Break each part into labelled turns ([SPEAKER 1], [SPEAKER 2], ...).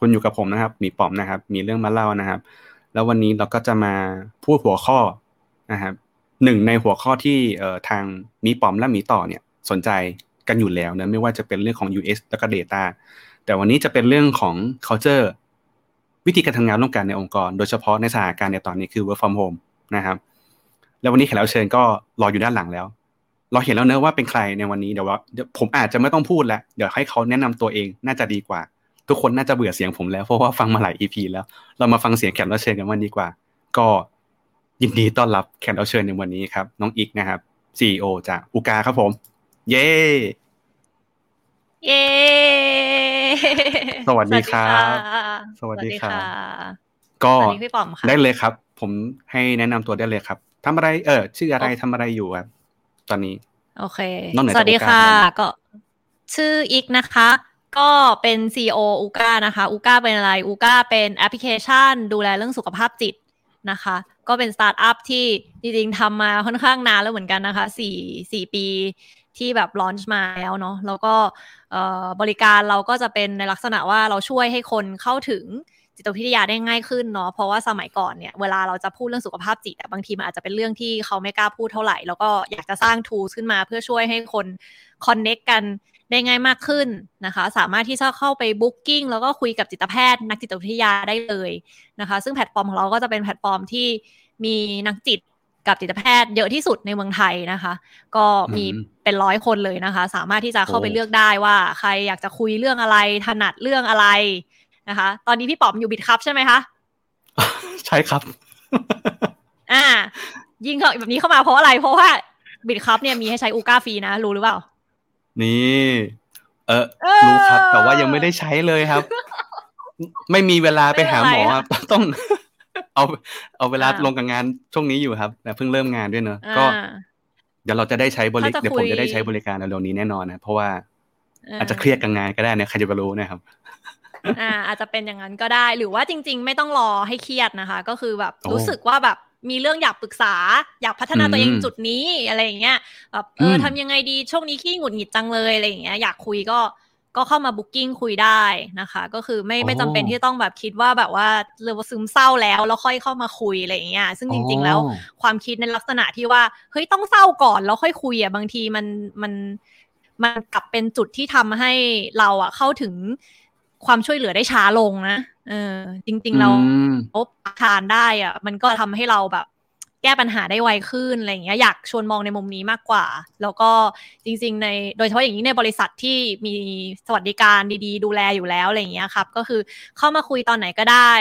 [SPEAKER 1] คุณอยู่กับผมนะครับมีป๋อมนะครับ มีเรื่องมาเล่านะครับ แล้ววันนี้เราก็จะมาพูดหัวข้อนะครับหนึ่งในหัวข้อที่เอ่อทางมีป๋อมและมีต่อเนี่ยสนใจกันอยู่แล้วนะไม่ว่าจะเป็นเรื่องของ US แล้วก็ Data แต่วันนี้จะเป็นเรื่องของ culture วิธีการทำงานร่วมกันในองค์กร โดยเฉพาะในสถานการณ์ในตอนนี้คือ work from home นะครับ แล้ววันนี้แขกรับเชิญก็รออยู่ด้านหลังแล้ว เราเห็นแล้วเนอะว่าเป็นใครในวันนี้เดี๋ยวว่าผมอาจจะไม่ต้องพูดแล้ว เดี๋ยวให้เขาแนะนำตัวเองน่าจะดีกว่า ทุกคนน่าจะเบื่อเสียงผมแล้วเพราะว่าฟังมาหลาย EP แล้ว เรามาฟังเสียงแขกรับเชิญกันวันดีกว่า ก็ยินดีต้อนรับแขกรับเชิญในวันนี้ครับ น้องอีกนะครับ CEO จากอูกาครับผม เย้
[SPEAKER 2] เย้
[SPEAKER 1] สวัสดีครับ
[SPEAKER 2] สวัสดีค่ะ
[SPEAKER 1] ก็
[SPEAKER 2] สวัสดีพี่ป๋อมค่ะ
[SPEAKER 1] ได้เลยครับ ผมให้แนะนำตัวได้เลยครับทำอะไร เออชื่ออะไรทำอะไรอยู่ครับตอนนี้
[SPEAKER 2] โอเค
[SPEAKER 1] นอกเหนือจาก
[SPEAKER 2] สวัสดีค่ะ
[SPEAKER 1] อูก้า
[SPEAKER 2] ก็ ชื่ออีกนะคะ ก็เป็น CEO อูก้านะคะอูก้าเป็นอะไรอูก้าเป็นแอปพลิเคชัน ดูแลเรื่องสุขภาพจิตนะคะ ก็เป็นสตาร์ทอัพที่จริงๆทำมาค่อนข้างนานแล้วเหมือนกันนะคะสี่สี่ปีที่แบบลอนช์มาแล้วเนาะแล้วก็บริการเราก็จะเป็นในลักษณะว่าเราช่วยให้คนเข้าถึงจิตวิทยาได้ง่ายขึ้นเนาะเพราะว่าสมัยก่อนเนี่ยเวลาเราจะพูดเรื่องสุขภาพจิตบางทีมันอาจจะเป็นเรื่องที่เขาไม่กล้าพูดเท่าไหร่ แล้วก็อยากจะสร้าง tools ขึ้นมาเพื่อช่วยให้คน connect กัน ได้ง่ายมากขึ้นนะคะ สามารถที่จะเข้าไป booking แล้วก็คุยกับจิตแพทย์ นักจิตวิทยาได้เลยนะคะ ซึ่งแพลตฟอร์มของเราก็จะเป็นแพลตฟอร์มที่มีนักจิตกับจิตแพทย์เยอะที่สุดในเมืองไทยนะคะ ก็มี
[SPEAKER 1] อืม
[SPEAKER 2] เป็นร้อยคนเลยนะคะ สามารถที่จะเข้าไป
[SPEAKER 1] โอ้
[SPEAKER 2] เลือกได้ว่า ใครอยากจะคุยเรื่องอะไรถนัดเรื่องอะไรนะคะ ตอนนี้พี่ป๋อมอยู่บิดครับใช่ไหมคะ
[SPEAKER 1] ใช่ครับ
[SPEAKER 2] อ่า ยิงเขาแบบนี้เข้ามาเพราะอะไรเพราะว่าบิดครับเนี่ยมีให้ใช้อูก้าฟรีนะรู้หรือเปล่า
[SPEAKER 1] นี่เออ
[SPEAKER 2] เออ
[SPEAKER 1] รู้ครับแต่ว่ายังไม่ได้ใช้เลยครับ ไม่มีเวลาไปหาหมอ
[SPEAKER 2] ไม่เป็นไร
[SPEAKER 1] ครับต้อง เอาเอาเวลา
[SPEAKER 2] อ่า
[SPEAKER 1] ลงกับงานช่วงนี้อยู่ครับแต่เพิ่งเริ่มงานด้วยเนอะก็
[SPEAKER 2] อ่า
[SPEAKER 1] เดี๋ยวเราจะได้ใช้บริ
[SPEAKER 2] ถ้าจะ
[SPEAKER 1] เดี๋ยวผม
[SPEAKER 2] คุย
[SPEAKER 1] จะได้ใช้บริการในเร็วๆนี้แน่นอนนะเพราะว่าาอาจจะเครียดกับงานก็ได้นะใครจะไปรู้นะครับ
[SPEAKER 2] อ่าอาจจะเป็นอย่างนั้นก็ได้หรือว่าจริง ๆ ไม่ต้องรอให้เครียดนะคะ ก็คือแบบ
[SPEAKER 1] โอ้
[SPEAKER 2] รู้สึกว่าแบบ มีเรื่องอยากปรึกษา อยากพัฒนาตัวเอง
[SPEAKER 1] อืม
[SPEAKER 2] จุดนี้อะไรอย่างเงี้ยแบบเอออ
[SPEAKER 1] ม
[SPEAKER 2] ทำยังไงดีช่วงนี้ขี้หงุดหงิดจังเลยอะไรอย่างเงี้ยอยากคุยก็ก็เข้ามาบุ๊กิ้งคุยได้นะคะ ก็คือไม่ไม่จำเป็นที่ต้องแบบคิดว่าแบบว่าเรือว่าซึมเศร้าแล้วแล้วค่อยเข้ามาคุยอะไรอย่างเงี้ยซึ่งจริง ๆ แล้ว
[SPEAKER 1] อ๋อ
[SPEAKER 2] ความคิดในลักษณะที่ว่าเฮ้ยต้องเศร้าก่อนแล้วค่อยคุยอะบางทีมันมันมันกลับเป็นจุดที่ทำให้เราอะเข้าถึงความช่วยเหลือได้ช้าลงนะเออ จริง ๆ เรา
[SPEAKER 1] อืม
[SPEAKER 2] พบทานได้อะ มันก็ทำให้เราแบบ แก้ปัญหาได้ไวขึ้นอะไรอย่างเงี้ยอยากชวนมองในมุมนี้มากกว่า แล้วก็จริง ๆ ในโดยเฉพาะอย่างนี้ในบริษัทที่มีสวัสดิการดีๆ ดูแลอยู่แล้วอะไรอย่างเงี้ยครับ ก็คือเข้ามาคุยตอนไหนก็ได้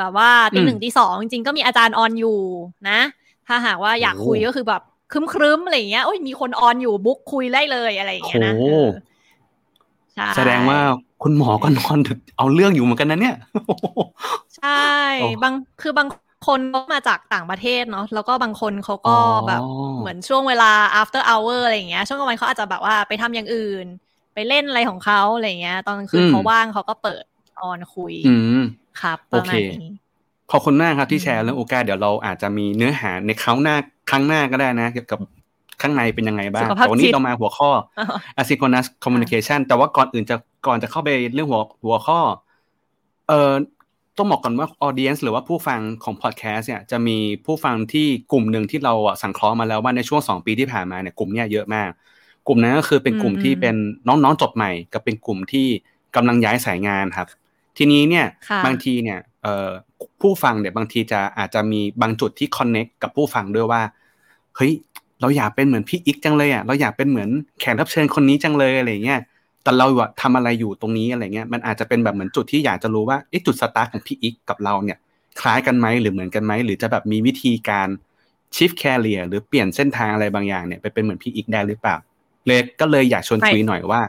[SPEAKER 2] แบบว่าตีหนึ่งตีสองจริงๆก็มีอาจารย์ออนอยู่นะ ถ้าหากว่าอยากคุย
[SPEAKER 1] โอ้
[SPEAKER 2] ก็คือแบบครึ้มๆอะไรอย่างเงี้ยโอ้ยมีคนออนอยู่บุ๊กคุยได้เลยอะไรอย่างเงี้ยนะ
[SPEAKER 1] โอ้
[SPEAKER 2] เออใช่
[SPEAKER 1] แสดงว่า คุณหมอก็นอนดึกเอาเรื่องอยู่เหมือนกันนะเนี่ย
[SPEAKER 2] ใช่
[SPEAKER 1] โอ้
[SPEAKER 2] บางคือบางคนก็มาจากต่างประเทศเนาะแล้วก็บางคนเขาก็
[SPEAKER 1] อ๋อ
[SPEAKER 2] แบบเหมือนช่วงเวลา after hour อะไรอย่างเงี้ย ช่วงกลางวันเขาอาจจะแบบว่าไปทำอย่างอื่น ไปเล่นอะไรของเขาอะไรอย่างเงี้ย ตอนกลางคืนเขาว่างเขาก็เปิดออนคุย
[SPEAKER 1] อืม
[SPEAKER 2] ครับป
[SPEAKER 1] โอ
[SPEAKER 2] ระ
[SPEAKER 1] เค
[SPEAKER 2] มาณนี้
[SPEAKER 1] ขอบคุณมากครับที่
[SPEAKER 2] อืม
[SPEAKER 1] แชร์เรื่องโอกาสเดี๋ยวเราอาจจะมีเนื้อหาในครั้งหน้าครั้งหน้าก็ได้นะ เกี่ยวกับ ข้างในเป็นยังไงบ้าง
[SPEAKER 2] สุขภาพ
[SPEAKER 1] แต่วันนี้
[SPEAKER 2] จิต
[SPEAKER 1] เรามาหัวข้อ
[SPEAKER 2] อ๋อ
[SPEAKER 1] asynchronous communication แต่ว่าก่อนอื่นจะก่อนจะเข้าไปเรื่องหัวหัวข้อ เอ่อต้องบอกก่อนว่า audience หรือว่าผู้ฟังของ podcast เนี่ยจะมีผู้ฟังที่กลุ่มหนึ่งที่เราอะสังเคราะห์มาแล้วว่าในช่วงสองปีที่ผ่านมาเนี่ยกลุ่มเนี้ยเยอะมาก กลุ่มนั้นก็คือเป็นกลุ่ม
[SPEAKER 2] อืม
[SPEAKER 1] ที่เป็นน้องๆจบใหม่ กับเป็นกลุ่มที่กำลังย้ายสายงานครับ ทีนี้เนี่ย
[SPEAKER 2] ค่ะ
[SPEAKER 1] บางทีเนี่ยเอ่อผู้ฟังเนี่ยบางทีจะอาจจะมีบางจุดที่ connect กับผู้ฟังด้วยว่าเฮ้ย เราอยากเป็นเหมือนพี่อีกจังเลยอะเราอยากเป็นเหมือนแขกรับเชิญคนนี้จังเลยอะไรเงี้ยแต่เราอะทำอะไรอยู่ตรงนี้อะไรเงี้ยมันอาจจะเป็นแบบเหมือนจุดที่อยากจะรู้ว่าเอ๊ะจุดสตาร์ทของพี่อีกกับเราเนี่ยคล้ายกันไหมหรือเหมือนกันไหมหรือจะแบบมีวิธีการ shift career หรือเปลี่ยนเส้นทางอะไรบางอย่างเนี่ยไปเป็นเหมือนพี่อีกได้หรือเปล่าเลยก็เลยอยากชวนคุยหน่อยว่า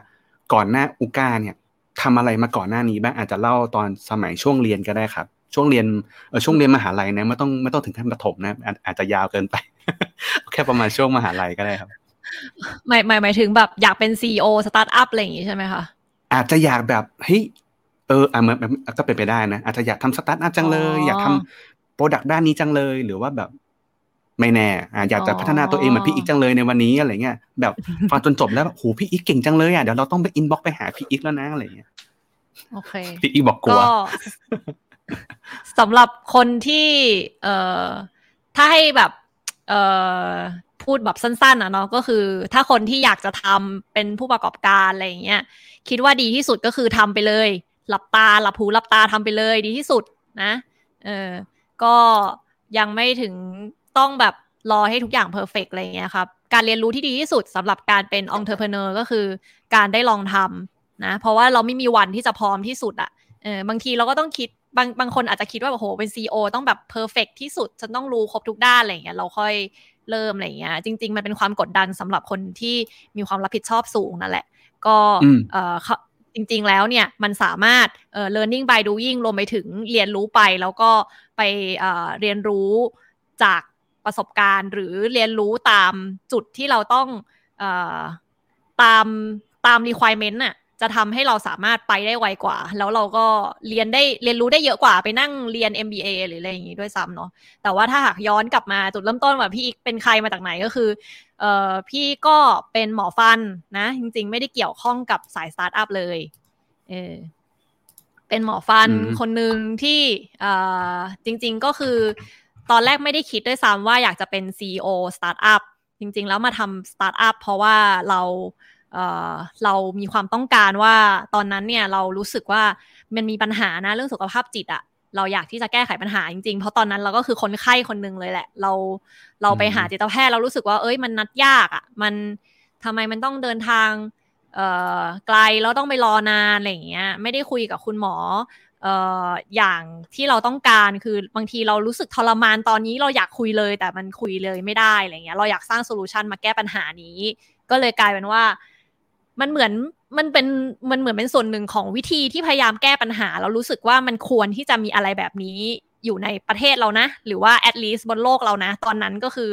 [SPEAKER 1] ก่อนหน้า Ooca เนี่ยทำอะไรมาก่อนหน้านี้บ้างอาจจะเล่าตอนสมัยช่วงเรียนก็ได้ครับ ช่วงเรียนเออช่วงเรียนมหาลัยนะไม่ต้องไม่ต้องถึงขั้นประถมนะอาจจะยาวเกินไป แค่ประมาณช่วงมหาลัยก็ได้ครับ
[SPEAKER 2] หมายหมายหมายถึงแบบอยากเป็น CEO สตาร์ทอัพอะไรอย่างงี้ใช่ไหมคะ
[SPEAKER 1] อาจจะอยากแบบเฮ้ยเอออะเหมือนแบบก็เป็นไปได้นะ อาจจะอยากทำสตาร์ทอัพจังเลย
[SPEAKER 2] อ๋อ
[SPEAKER 1] อยากทำ product ด้านนี้จังเลย หรือว่าแบบไม่แน่อะอยากจะ
[SPEAKER 2] อ๋อ
[SPEAKER 1] พัฒนาตัวเองเหมือนพี่อีกจังเลยในวันนี้อะไรเงี้ยแบบฟังจนจบแล้วแบบโหพี่อีกเก่งจังเลยอะเดี๋ยวเราต้องไปอินบ็อกไปหาพี่อีกแล้วนะอะไรเงี้ย
[SPEAKER 2] โอเค
[SPEAKER 1] พี่อีกบอกกลัว
[SPEAKER 2] ก็สำหรับคนที่ เอ่อถ้าให้แบบ เอ่อพูดแบบสั้นๆอะเนาะก็คือถ้าคนที่อยากจะทำเป็นผู้ประกอบการอะไรอย่างเงี้ยคิดว่าดีที่สุดก็คือทำไปเลย หลับตาหลับหูหลับตาทำไปเลยดีที่สุดนะเออก็ยังไม่ถึงต้องแบบรอให้ทุกอย่าง perfect อะไรอย่างเงี้ยครับการเรียนรู้ที่ดีที่สุดสำหรับการเป็น entrepreneur ก็คือการได้ลองทำนะเพราะว่าเราไม่มีวันที่จะพร้อมที่สุดอะเออบางทีเราก็ต้องคิด บางบางคนอาจจะคิดว่าโอ้โหเป็น CEO ต้องแบบ perfect ที่สุดฉันต้องรู้ครบทุกด้านอะไรอย่างเงี้ยเราค่อยเริ่มอะไรอย่างเงี้ยจริง ๆ มันเป็นความกดดันสำหรับคนที่มีความรับผิดชอบสูงนั่นแหละ ก็
[SPEAKER 1] อืม
[SPEAKER 2] เออเขาจริง ๆ แล้วเนี่ยมันสามารถเอ่อ learning by doing รวมไปถึงเรียนรู้ไป แล้วก็ไปเอ่อเรียนรู้จากประสบการณ์ หรือเรียนรู้ตามจุดที่เราต้องเอ่อตามตาม requirement น่ะ จะทำให้เราสามารถไปได้ไวกว่า แล้วเราก็เรียนได้เรียนรู้ได้เยอะกว่าไปนั่งเรียน MBA หรืออะไรอย่างงี้ด้วยซ้ำเนาะแต่ว่าถ้าหากย้อนกลับมาจุดเริ่มต้นว่าพี่อีกเป็นใครมาจากไหนก็คือเอ่อพี่ก็เป็นหมอฟันนะ จริง ๆ ไม่ได้เกี่ยวข้องกับสายสตาร์ทอัพเลยเออเป็นหมอฟัน
[SPEAKER 1] อืม
[SPEAKER 2] คนหนึ่งที่เอ่อจริง ๆก็คือ ตอนแรกไม่ได้คิดด้วยซ้ำว่าอยากจะเป็น CEO สตาร์ทอัพจริง ๆ แล้วมาทำสตาร์ทอัพเพราะว่าเราเอ่อ เรามีความต้องการว่าตอนนั้นเนี่ยเรารู้สึกว่ามันมีปัญหานะเรื่องสุขภาพจิตอะเราอยากที่จะแก้ไขปัญหาจริงๆ เพราะตอนนั้นเราก็คือคนไข้คนนึงเลยแหละ เราเราไปหาจิตแพทย์เรารู้สึกว่าเอ้ยมันนัดยากอะมันทำไมมันต้องเดินทางเอ่อไกลแล้วต้องไปรอนานอะไรอย่างเงี้ย ไม่ได้คุยกับคุณหมอเอ่ออย่างที่เราต้องการคือบางทีเรารู้สึกทรมานตอนนี้เราอยากคุยเลย แต่มันคุยเลยไม่ได้อะไรเงี้ย เราอยากสร้างโซลูชันมาแก้ปัญหานี้ ก็เลยกลายเป็นว่า มันเหมือนมันเป็นมันเหมือนเป็นส่วนหนึ่งของวิธีที่พยายามแก้ปัญหาเรารู้สึกว่ามันควรที่จะมีอะไรแบบนี้อยู่ในประเทศเรานะ หรือว่า at least บนโลกเรานะ ตอนนั้นก็คือ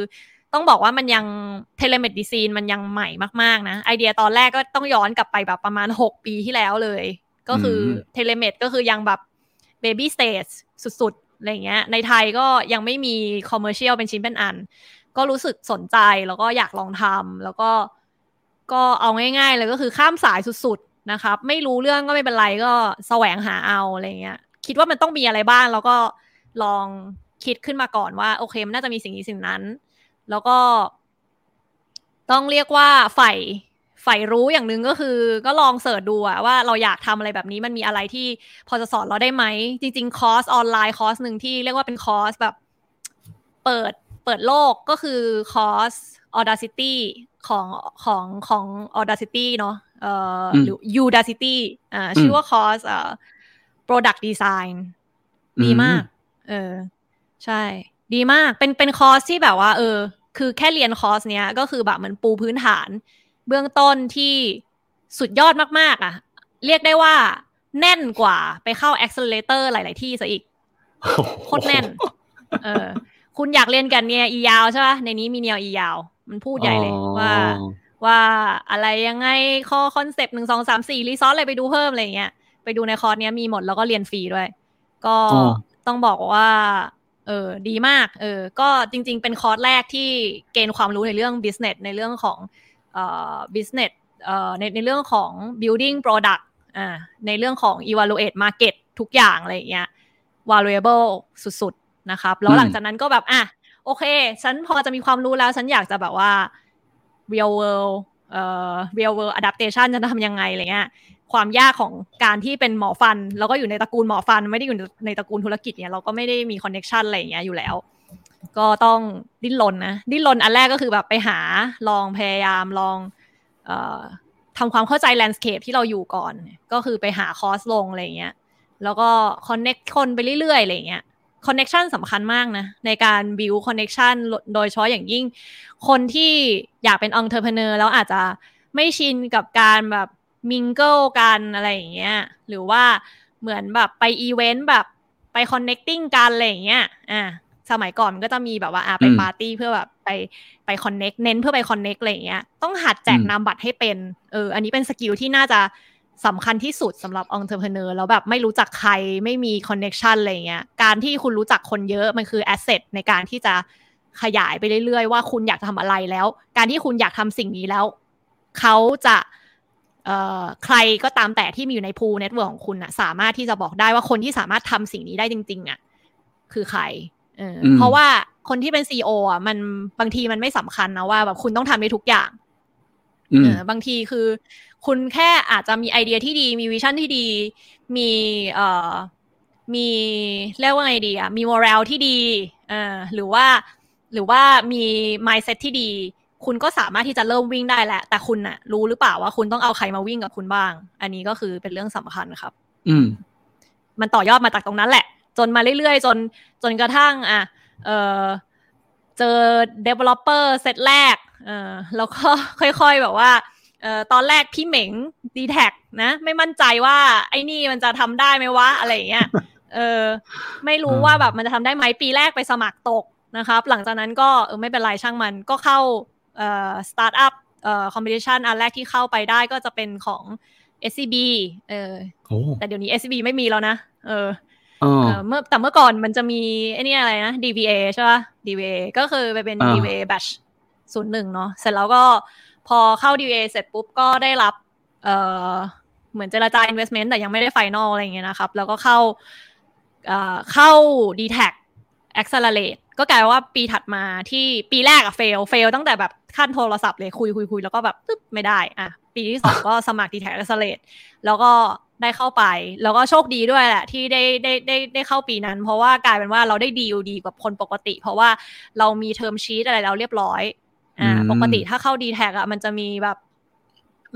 [SPEAKER 2] ต้องบอกว่ามันยังเทเลเมด i ซีนมันยังใหม่มากๆนะ ไอเดียตอนแรกก็ต้องย้อนกลับไปแบบประมาณ 6 ปีที่แล้วเลย ก็คืออื
[SPEAKER 1] ม
[SPEAKER 2] telemed ก็คือยังแบบ baby stage สุดๆอะไรเงี้ย ในไทยก็ยังไม่มี commercial เป็นชิ้นเป็นอัน ก็รู้สึกสนใจแล้วก็อยากลองทำแล้วก็ ก็เอาง่ายๆเลยก็คือข้ามสายสุดๆนะครับ ไม่รู้เรื่องก็ไม่เป็นไรก็แสวงหาเอาอะไรเงี้ย คิดว่ามันต้องมีอะไรบ้างแล้วก็ลองคิดขึ้นมาก่อนว่า โอเคมันน่าจะมีสิ่งนี้สิ่งนั้น แล้วก็ ต้องเรียกว่าใฝ่ใฝ่รู้อย่างหนึ่งก็คือ ก็ลอง search ดูอะว่าเราอยากทำอะไรแบบนี้มันมีอะไรที่พอจะสอนเราได้ไหม จริง ๆ คอร์สออนไลน์คอร์สหนึ่งที่เรียกว่าเป็นคอร์สแบบ เปิดเปิดโลกก็คือคอร์ส Audacity ของของของ Audacity เนาะเอ่ออ
[SPEAKER 1] ม
[SPEAKER 2] หรือ Udacity อ่าชื่อว่าคอร์สเอ่อ Product Design ดีมาก เออ ใช่ ดีมาก เป็นเป็นคอร์สที่แบบว่า เออ คือแค่เรียนคอร์สเนี้ย ก็คือแบบเหมือนปูพื้นฐาน เบื้องต้นที่สุดยอดมาก ๆ อะ เรียกได้ว่าแน่นกว่าไปเข้า accelerator หลาย ๆ ที่ซะอีก โคตรแน่น เออ คุณอยากเรียนกันเนี่ยอียาวใช่ปะในนี้มีเนียวอียาว มันพูดใหญ่เลยว่า ว่าอะไรยังไงข้อคอนเซปต์หนึ่งสองสามสี่รีซอสอะไรไปดูเพิ่มอะไรเงี้ยไปดูในคอร์สเนี้ยมีหมดแล้วก็เรียนฟรีด้วย ก็
[SPEAKER 1] อ๋อ
[SPEAKER 2] ต้องบอกว่า เออดีมาก เออ ก็จริง ๆ เป็นคอร์สแรกที่เกณฑ์ความรู้ในเรื่อง business ในเรื่องของเอ่อ business เอ่อในในเรื่องของ building product อ่าในเรื่องของ evaluate market ทุกอย่างอะไรอย่างเงี้ย valuable สุดๆ นะครับ แล้วหลังจากนั้นก็แบบ อะ โอเค ฉันพอจะมีความรู้แล้ว ฉันอยากจะแบบว่า real world เอ่อ real world adaptation จะทำยังไงอะไรเงี้ยความยากของการที่เป็นหมอฟัน แล้วก็อยู่ในตระกูลหมอฟัน ไม่ได้อยู่ในตระกูลธุรกิจเนี่ยเราก็ไม่ได้มี connection อะไรอย่างเงี้ยอยู่แล้ว ก็ต้องดิ้นรนนะ ดิ้นรนอันแรกก็คือแบบไปหาลองพยายามลองเอ่อทำความเข้าใจ landscape ที่เราอยู่ก่อน ก็คือไปหาคอร์สลงอะไรเงี้ยแล้วก็ connect คนไปเรื่อยๆอะไรเงี้ย connection สำคัญมากนะ ในการ build connection โดยเฉพาะอย่างยิ่ง คนที่อยากเป็น entrepreneur แล้วอาจจะไม่ชินกับการแบบ mingle กันอะไรอย่างเงี้ยหรือว่าเหมือนแบบไปอีเวนต์แบบไปไป connecting กันอะไรอย่างเงี้ยอ่าสมัยก่อนมันก็จะมีแบบว่าอ่าไป
[SPEAKER 1] อืม
[SPEAKER 2] ปาร์ตี้เพื่อแบบไปไป connect เน้นเพื่อไป connect อะไรอย่างเงี้ยต้องหัดแจก
[SPEAKER 1] อืม
[SPEAKER 2] นามบัตรให้เป็นเอออันนี้เป็น skill ที่น่าจะ สำคัญที่สุดสำหรับ entrepreneur แล้วแบบไม่รู้จักใครไม่มี connection อะไรอย่างเงี้ยการที่คุณรู้จักคนเยอะมันคือ asset ในการที่จะขยายไปเรื่อยๆ ว่าคุณอยากทำอะไรแล้ว การที่คุณอยากทำสิ่งนี้แล้ว เขาจะเอ่อใครก็ตามแต่ที่มีอยู่ใน pool network ของคุณน่ะสามารถที่จะบอกได้ว่าคนที่สามารถทำสิ่งนี้ได้จริง ๆอะคือใครเอออ
[SPEAKER 1] ม
[SPEAKER 2] เพราะว่าคนที่เป็น CEO อะมันบางทีมันไม่สำคัญนะว่าแบบคุณต้องทำได้ทุกอย่าง
[SPEAKER 1] อืม
[SPEAKER 2] เออบางทีคือ คุณแค่อาจจะมีไอเดียที่ดี มีวิชั่นที่ดี มีเอ่อมีเรียกว่าไงดีอะมีมอรัลที่ดีเอ่อหรือว่าหรือว่ามี mindset ที่ดี คุณก็สามารถที่จะเริ่มวิ่งได้แหละ แต่คุณน่ะ รู้หรือเปล่าว่าคุณต้องเอาใครมาวิ่งกับคุณบ้าง อันนี้ก็คือเป็นเรื่องสำคัญครับ
[SPEAKER 1] อืม
[SPEAKER 2] มันต่อยอดมาจากตรงนั้นแหละ จนมาเรื่อยๆ จนจนกระทั่ง อะ เออเจอ developer set แรก เออแล้วก็ค่อยๆแบบว่าเออ ตอนแรกพี่เหม็ง dtac นะ ไม่มั่นใจว่าไอ้นี่มันจะทำได้ไหมวะอะไรอย่างเงี้ยเออไม่รู้
[SPEAKER 1] อ่า
[SPEAKER 2] ว่าแบบมันจะทำได้ไหมปีแรกไปสมัครตกนะครับ หลังจากนั้นก็เออไม่เป็นไรช่างมันก็เข้าเอ่อสตาร์ทอัพเอ่อ competition อันแรกที่เข้าไปได้ก็จะเป็นของ SCB เออ
[SPEAKER 1] โอ้
[SPEAKER 2] แต่เดี๋ยวนี้ SCB ไม่มีแล้วนะเออ
[SPEAKER 1] อ๋อ
[SPEAKER 2] เออเมื่อแต่เมื่อก่อนมันจะมีไอ้นี่อะไรนะ DBA ใช่ป่ะ DBA ก็คือไปเป็น
[SPEAKER 1] อ่า
[SPEAKER 2] DBA batch ศูนย์หนึ่งเนาะเสร็จแล้วก็ พอเข้า DA เสร็จปุ๊บก็ได้รับเอ่อเหมือนเจรจา investment แต่ยังไม่ได้ final อะไรอย่างเงี้ยนะครับ แล้วก็เข้าเอ่อเข้า d t a c accelerate ก็กลายว่าปีถัดมาที่ปีแรกอะ fail fail ตั้งแต่แบบขั้นโทรศัพท์เลยคุยคุยคุยแล้วก็แบบปึ๊บไม่ได้อะปีที่สองก็สมัคร d t a c accelerate แล้วก็ได้เข้าไป แล้วก็โชคดีด้วยแหละ ที่ได้ได้ได้ได้เข้าปีนั้น เพราะว่ากลายเป็นว่าเราได้ดีลดีกว่าคนปกติ เพราะว่าเรามีเทอมชีตอะไรแล้วเรียบร้อย อ่า
[SPEAKER 1] อืม
[SPEAKER 2] ปกติถ้าเข้า d t แทอะมันจะมีแบบ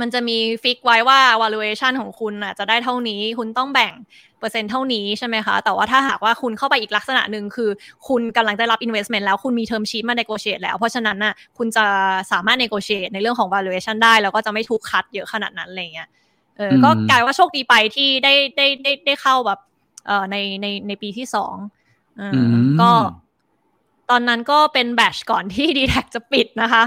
[SPEAKER 2] มันจะมีฟิกไว้ว่า valuation ของคุณอะจะได้เท่านี้คุณต้องแบ่งเปอร์เซ็นต์เท่านี้ใช่ไหมคะ แต่ว่าถ้าหากว่าคุณเข้าไปอีกลักษณะหนึ่งคือ คุณกำลังได้รับ investment แล้วคุณมี term sheet มา negotiate แล้ว เพราะฉะนั้นน่ะคุณจะสามารถ negotiate ในเรื่องของ valuation ได้ แล้วก็จะไม่ถูกคัดเยอะขนาดนั้นอะไรเงี้ยเอออ
[SPEAKER 1] ม
[SPEAKER 2] ก็กลายว่าโชคดีไปที่ได้ได้ได้ได้เข้าแบบเอ่อในในในปีที่สองเอออ
[SPEAKER 1] ม
[SPEAKER 2] ก็ ตอนนั้นก็เป็นแบชก่อนที่ d t แทจะปิดนะคะ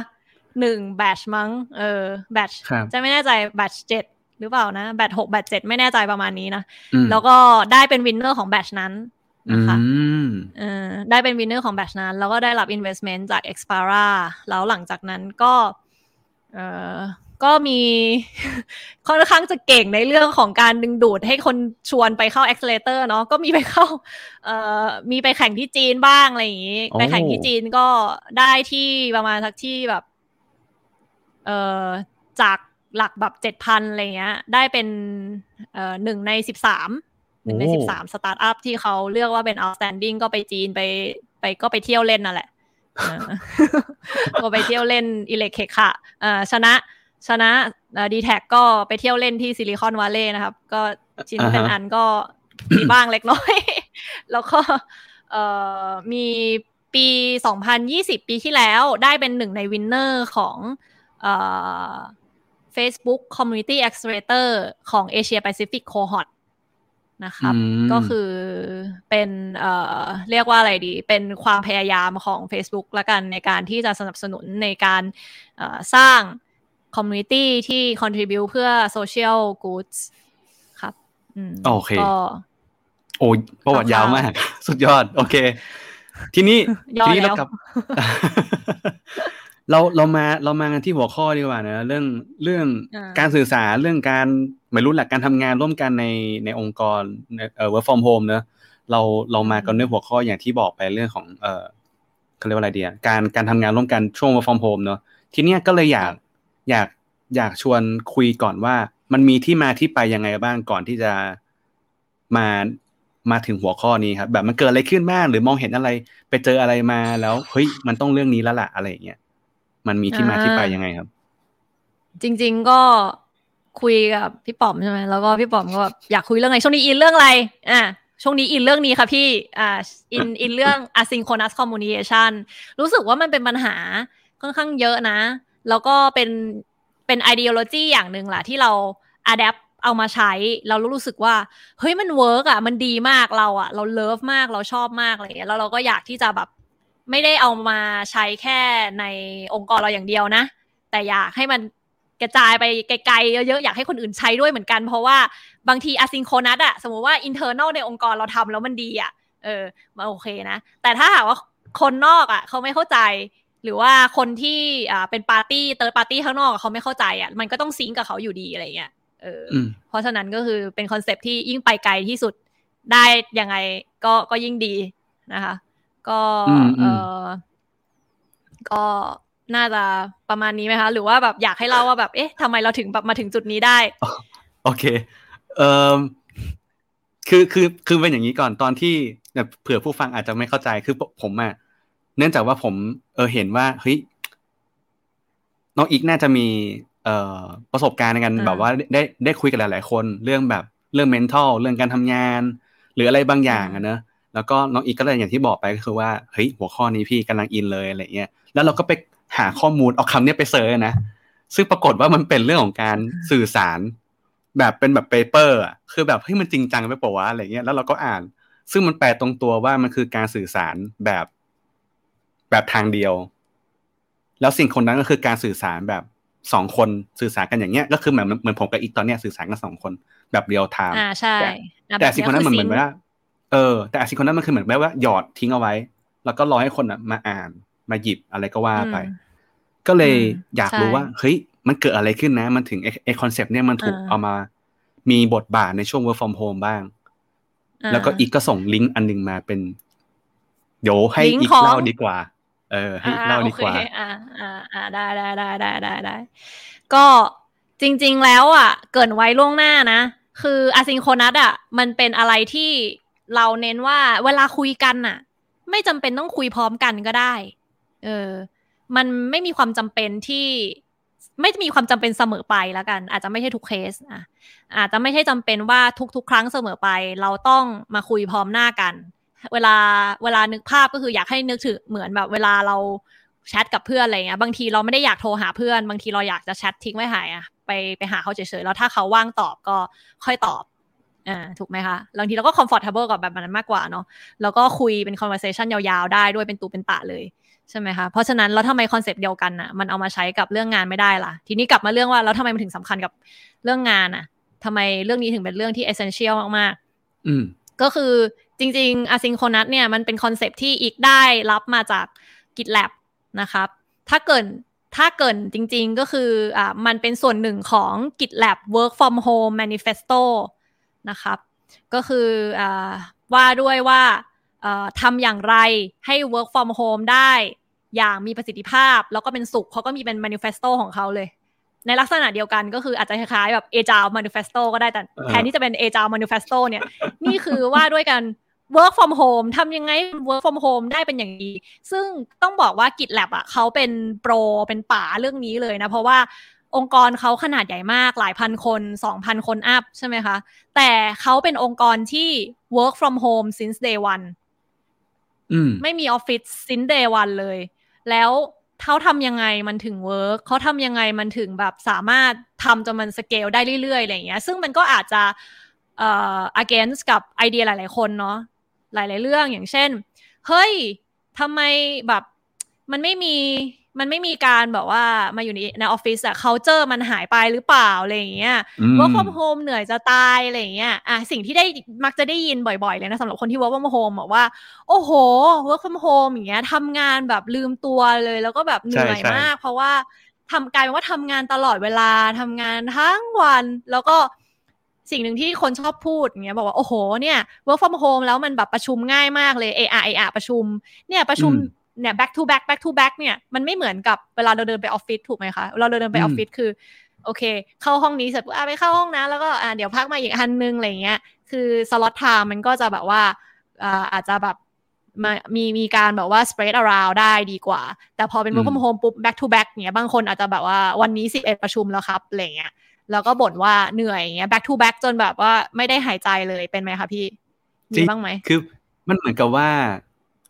[SPEAKER 2] หนึ่งแบชมั้ง เออแบช
[SPEAKER 1] ครับ
[SPEAKER 2] จะไม่แน่ใจแบชเจ็ดหรือเปล่านะแบชหกแบชเจ็ดไม่แน่ใจประมาณนี้นะ
[SPEAKER 1] อืม
[SPEAKER 2] แล้วก็ได้เป็นวินเนอร์ของแบชนั้น
[SPEAKER 1] อื
[SPEAKER 2] นะคะ
[SPEAKER 1] ม
[SPEAKER 2] เออได้เป็น winner ของ batch นั้น แล้วก็ได้รับ investment จาก Expara แล้วหลังจากนั้นก็เออ ก็มีค่อนข้างจะเก่งในเรื่องของการดึงดูดให้คนชวนไปเข้า accelerator เนาะก็มีไปเข้าเอ่อมีไปแข่งที่จีนบ้างอะไรอย่างนี้
[SPEAKER 1] โอ้
[SPEAKER 2] ไปแข่งที่จีนก็ได้ที่ประมาณสักที่แบบเอ่อจากหลักแบบเจ็ดพันอะไรเงี้ย ได้เป็นเอ่อหนึ่งในสิบสามหนึ่งใน
[SPEAKER 1] โอ้
[SPEAKER 2] สิบสามสตาร์ทอัพที่เขาเลือกว่าเป็น outstanding ก็ไปจีนไปไปก็ไปเที่ยวเล่นนั่นแหละเออก็ไปเที่ยวเล่นอิเล็กเคค่ะเอ่อชนะ ชนะ dtac ก็ไปเที่ยวเล่นที่ Silicon Valley นะครับ ก็ชิ้นเป็น
[SPEAKER 1] อ่าฮะ
[SPEAKER 2] อันก็มีบ้างเล็กน้อย แล้วก็เอ่อมีปี 2020 ปีที่แล้วได้เป็นหนึ่งใน winner ของเอ่อ Facebook Community Accelerator ของ Asia Pacific Cohort นะครับ
[SPEAKER 1] อืม
[SPEAKER 2] ก็คือเป็นเอ่อเรียกว่าอะไรดี เป็นความพยายามของ Facebook ละกันในการที่จะสนับสนุนในการเอ่อสร้าง community ที่ contribute เพื่อ social goods ครับอืม
[SPEAKER 1] โอเค
[SPEAKER 2] ก็
[SPEAKER 1] โอ้ยประวัติยาวมาก สุดยอด โอเค ทีนี้
[SPEAKER 2] ย่อ
[SPEAKER 1] ทีนี้
[SPEAKER 2] แล้
[SPEAKER 1] เรา
[SPEAKER 2] ว
[SPEAKER 1] กลับ เราเรามาเรามากันที่หัวข้อดีกว่านะเรื่องเรื่อง
[SPEAKER 2] อ่า
[SPEAKER 1] การสื่อสารเรื่องการไม่รู้แหละการทำงานร่วมกันในในองค์กรเอ่อ work from home เนอะเราเรามากันด้วยหัวข้ออย่างที่บอกไปเรื่องของ เอ่อเขาเรียกว่าอะไรเดียการการทำงานร่วมกันช่วง work from home เนอะทีเนี้ยก็เลยอยาก อยากอยากชวนคุยก่อนว่า มันมีที่มาที่ไปยังไงบ้างก่อนที่จะมามาถึงหัวข้อนี้ครับ แบบมันเกิดอะไรขึ้นบ้างหรือมองเห็นอะไร ไปเจออะไรมาแล้วเฮ้ยมันต้องเรื่องนี้แล้วล่ะอะไรอย่างเงี้ยมันมีที่มาที่ไปยังไงครับ
[SPEAKER 2] จริง ๆก็คุยกับพี่ป๋อมใช่ไหมแล้วก็พี่ป๋อมก็แบบอยากคุยเรื่องอะไรช่วงนี้อินเรื่องอะไรอะช่วงนี้อินเรื่องนี้ค่ะพี่อ่าอินอินเรื่อง asynchronous communication รู้สึกว่ามันเป็นปัญหาค่อนข้างเยอะนะ แล้วก็เป็นเป็น ideology อย่างหนึ่งแหละที่เรา adapt เอามาใช้ เรารู้สึกว่าเฮ้ยมัน work อะมันดีมากเราอะ เรา love มากเราชอบมากอะไรเงี้ยแล้วเราก็อยากที่จะแบบไม่ได้เอามาใช้แค่ในองค์กรเราอย่างเดียวนะ แต่อยากให้มันกระจายไปไกลๆเยอะๆอยากให้คนอื่นใช้ด้วยเหมือนกัน เพราะว่าบางที asynchronous อะสมมติว่า internal ในองค์กรเราทำแล้วมันดีอะเออมาโอเคนะ แต่ถ้าหากว่าคนนอกอะเขาไม่เข้าใจ หรือว่าคนที่อ่าเป็น party third party ข้างนอกเขาไม่เข้าใจอะมันก็ต้อง sync กับเขาอยู่ดีอะไรเงี้ยเอออ
[SPEAKER 1] ม
[SPEAKER 2] เพราะฉะนั้นก็คือเป็นคอนเซปต์ที่ยิ่งไปไกลที่สุดได้ยังไงก็ก็ยิ่งดีนะคะ ก็
[SPEAKER 1] อืมอื
[SPEAKER 2] เอ
[SPEAKER 1] ม
[SPEAKER 2] อก็น่าจะประมาณนี้ไหมคะ หรือว่าแบบอยากให้เล่าว่าแบบเอ๊ะทำไมเราถึงแบบมาถึงจุดนี้ได้
[SPEAKER 1] โอเคเอ่อคือคือคือเป็นอย่างนี้ก่อนตอนที่แบบเผื่อผู้ฟังอาจจะไม่เข้าใจคือผมอะ เนื่องจากว่าผมเออเห็นว่าเฮ้ยน้องอีกน่าจะมีเอ่อประสบการณ์ในการ
[SPEAKER 2] อ่า
[SPEAKER 1] แบบว่าได้ได้คุยกับหลาย ๆ คนเรื่องแบบเรื่อง mental เรื่องการทำงาน หรืออะไรบางอย่างอะเนอะแล้วก็น้องอีกก็เลยอย่างที่บอกไปก็คือว่าเฮ้ยหัวข้อนี้พี่กำลังอินเลยอะไรเงี้ยแล้วเราก็ไปหาข้อมูลเอาคำเนี้ยไป search นะซึ่งปรากฏว่ามันเป็นเรื่องของการสื่อสาร แบบเป็นแบบ paper อะคือแบบเฮ้ยมันจริงจังไปปะวะอะไรเงี้ยแล้วเราก็อ่าน ซึ่งมันแปลตรงตัวว่ามันคือการสื่อสารแบบ แบบทางเดียว แล้ว synchronous ก็คือการสื่อสารแบบสองคนสื่อสารกันอย่างเงี้ย ก็คือเหมือนเหมือนผมกับอีกตอนเนี้ยสื่อสารกันสองคนแบบ real-time
[SPEAKER 2] อ่าใช่
[SPEAKER 1] แต่
[SPEAKER 2] อะ
[SPEAKER 1] แต่
[SPEAKER 2] แบ
[SPEAKER 1] บ asynchronous มันเหมือน
[SPEAKER 2] คื
[SPEAKER 1] ว่าเออแต่ asynchronous มันคือเหมือนแบบว่าหยอดทิ้งเอาไว้ แล้วก็รอให้คนอะมาอ่านมาหยิบอะไรก็ว่าไป
[SPEAKER 2] อืม
[SPEAKER 1] ก็เลย
[SPEAKER 2] อืม
[SPEAKER 1] อยากรู้
[SPEAKER 2] ใช่
[SPEAKER 1] ว่าเฮ้ยมันเกิดอะไรขึ้นนะ มันถึงไอไอคอนเซปต์เนี่ยมันถูก
[SPEAKER 2] อ่า
[SPEAKER 1] เอามา มีบทบาทในช่วง work from home บ้าง
[SPEAKER 2] อ่า
[SPEAKER 1] แล้วก็อีกก็ส่งลิงก์อันหนึงมาเป็น เดี๋ยวให้
[SPEAKER 2] ลิงก์
[SPEAKER 1] อีก
[SPEAKER 2] ของ
[SPEAKER 1] เล่าดีกว่า เออให้อีกเล่าดีกว่า
[SPEAKER 2] โอเคอ่าอ่าอ่าได้ได้ได้ได้ได้ได้ก็จริง ๆ แล้วอะ เกรินไว้ล่วงหน้านะ คืออะซิงโครนัสอะ มันเป็นอะไรที่เราเน้นว่าเวลาคุยกันน่ะ ไม่จำเป็นต้องคุยพร้อมกันก็ได้ เออ มันไม่มีความจำเป็นที่ไม่มีความจำเป็นเสมอไปแล้วกัน อาจจะไม่ใช่ทุกเคสอะอาจจะไม่ใช่จำเป็นว่าทุกๆ ครั้งเสมอไป เราต้องมาคุยพร้อมหน้ากัน เวลาเวลานึกภาพก็คืออยากให้นึกถึงเหมือนแบบเวลาเราแชทกับเพื่อนอะไรเงี้ยบางทีเราไม่ได้อยากโทรหาเพื่อน บางทีเราอยากจะแชททิ้งไว้หายอะไปไปหาเขาเฉยๆแล้วถ้าเขาว่างตอบก็ค่อยตอบอ่าถูกไหมคะบางทีเราก็ comfortable กับแบบนั้นมากกว่าเนาะแล้วก็คุยเป็น conversation ยาวๆ ได้ด้วยเป็นตูเป็นตะเลยใช่ไหมคะเพราะฉะนั้นแล้วทำไมคอนเซปต์เดียวกันน่ะมันเอามาใช้กับเรื่องงานไม่ได้ล่ะ ทีนี้กลับมาเรื่องว่าแล้วทำไมมันถึงสำคัญกับเรื่องงานน่ะทำไมเรื่องนี้ถึงเป็นเรื่องที่ essential มากๆ
[SPEAKER 1] อืม
[SPEAKER 2] ก็คือ จริงๆ asynchronous เนี่ยมันเป็นคอนเซปต์ที่อีกได้รับมาจาก GitLab นะครับ ถ้าเกิดถ้าเกิดจริงๆก็คืออ่ามันเป็นส่วนหนึ่งของ GitLab Work from Home Manifesto นะครับ ก็คืออ่าว่าด้วยว่าเอ่อทำอย่างไรให้ work from home ได้อย่างมีประสิทธิภาพ แล้วก็เป็นสุขเขาก็มีเป็น manifesto ของเขาเลย ในลักษณะเดียวกันก็คืออาจจะคล้ายๆแบบ agile manifesto ก็ได้แต่
[SPEAKER 1] เออ
[SPEAKER 2] แทนที่จะเป็น agile manifesto เนี่ย นี่คือว่าด้วยกัน work from home ทำยังไง work from home ได้เป็นอย่างดี ซึ่งต้องบอกว่า GitLab อะเขาเป็นโปรเป็นป่าเรื่องนี้เลยนะ เพราะว่าองค์กรเขาขนาดใหญ่มากหลายพันคน 2,000 คน up ใช่ไหมคะ แต่เขาเป็นองค์กรที่ work from home since day one
[SPEAKER 1] อืม
[SPEAKER 2] ไม่มีออฟฟิศ since day one เลย แล้วเขาทำยังไงมันถึง work เขาทำยังไงมันถึงแบบสามารถทำจนมันสเกลได้เรื่อยๆอะไรอย่างเงี้ย ซึ่งมันก็อาจจะเอ่อ against กับไอเดียหลายๆคนเนาะ หลาย ๆ เรื่องอย่างเช่น เฮ้ยทำไมแบบมันไม่มีมันไม่มีการแบบว่ามาอยู่ในในออฟฟิศอะ culture มันหายไปหรือเปล่าอะไรอย่างเงี้ย
[SPEAKER 1] อืม
[SPEAKER 2] work from home เหนื่อยจะตายอะไรอย่างเงี้ยอะสิ่งที่ได้มักจะได้ยินบ่อยๆเลยนะสำหรับคนที่ work from home บอกว่า โอ้โห work from home อย่างเงี้ยทำงานแบบลืมตัวเลย แล้วก็แบบเหนื่อย
[SPEAKER 1] ใช่ใช่
[SPEAKER 2] มาก เพราะว่าทำกลายเป็นว่าทำงานตลอดเวลาทำงานทั้งวัน แล้วก็ สิ่งหนึ่งที่คนชอบพูดอย่างเงี้ยบอกว่า โอ้โหเนี่ย work from home แล้วมันแบบประชุมง่ายมากเลยเออเออประชุม เนี่ยประชุม
[SPEAKER 1] อืม
[SPEAKER 2] เนี่ย back to back back to back เนี่ยมันไม่เหมือนกับเวลาเราเดินไปออฟฟิศถูกไหมคะเวลาเราเดินไปอ
[SPEAKER 1] อื
[SPEAKER 2] อ
[SPEAKER 1] ม
[SPEAKER 2] ฟฟิศคือ โอเค เข้าห้องนี้เสร็จปุ๊บอะไปเข้าห้องนะแล้วก็อะเดี๋ยวพักมาอีกอันนึงอะไรอย่างเงี้ยคือสล็อตไทม์มันก็จะแบบว่าอ่าอาจจะแบบมามีมีการแบบว่า spread around ได้ดีกว่า แต่พอเป็น work
[SPEAKER 1] อืม
[SPEAKER 2] from home ปุ๊บ back to back เงี้ยบางคนอาจจะแบบว่าวันนี้สิบเอ็ดประชุมแล้วครับอะไรเงี้ย แล้วก็บ่นว่าเหนื่อยอย่างเงี้ย back to back จนแบบว่าไม่ได้หายใจเลยเป็นไหมคะพี่
[SPEAKER 1] จริ
[SPEAKER 2] มี
[SPEAKER 1] ง
[SPEAKER 2] บ้างไหม
[SPEAKER 1] คือ มันเหมือนกับว่า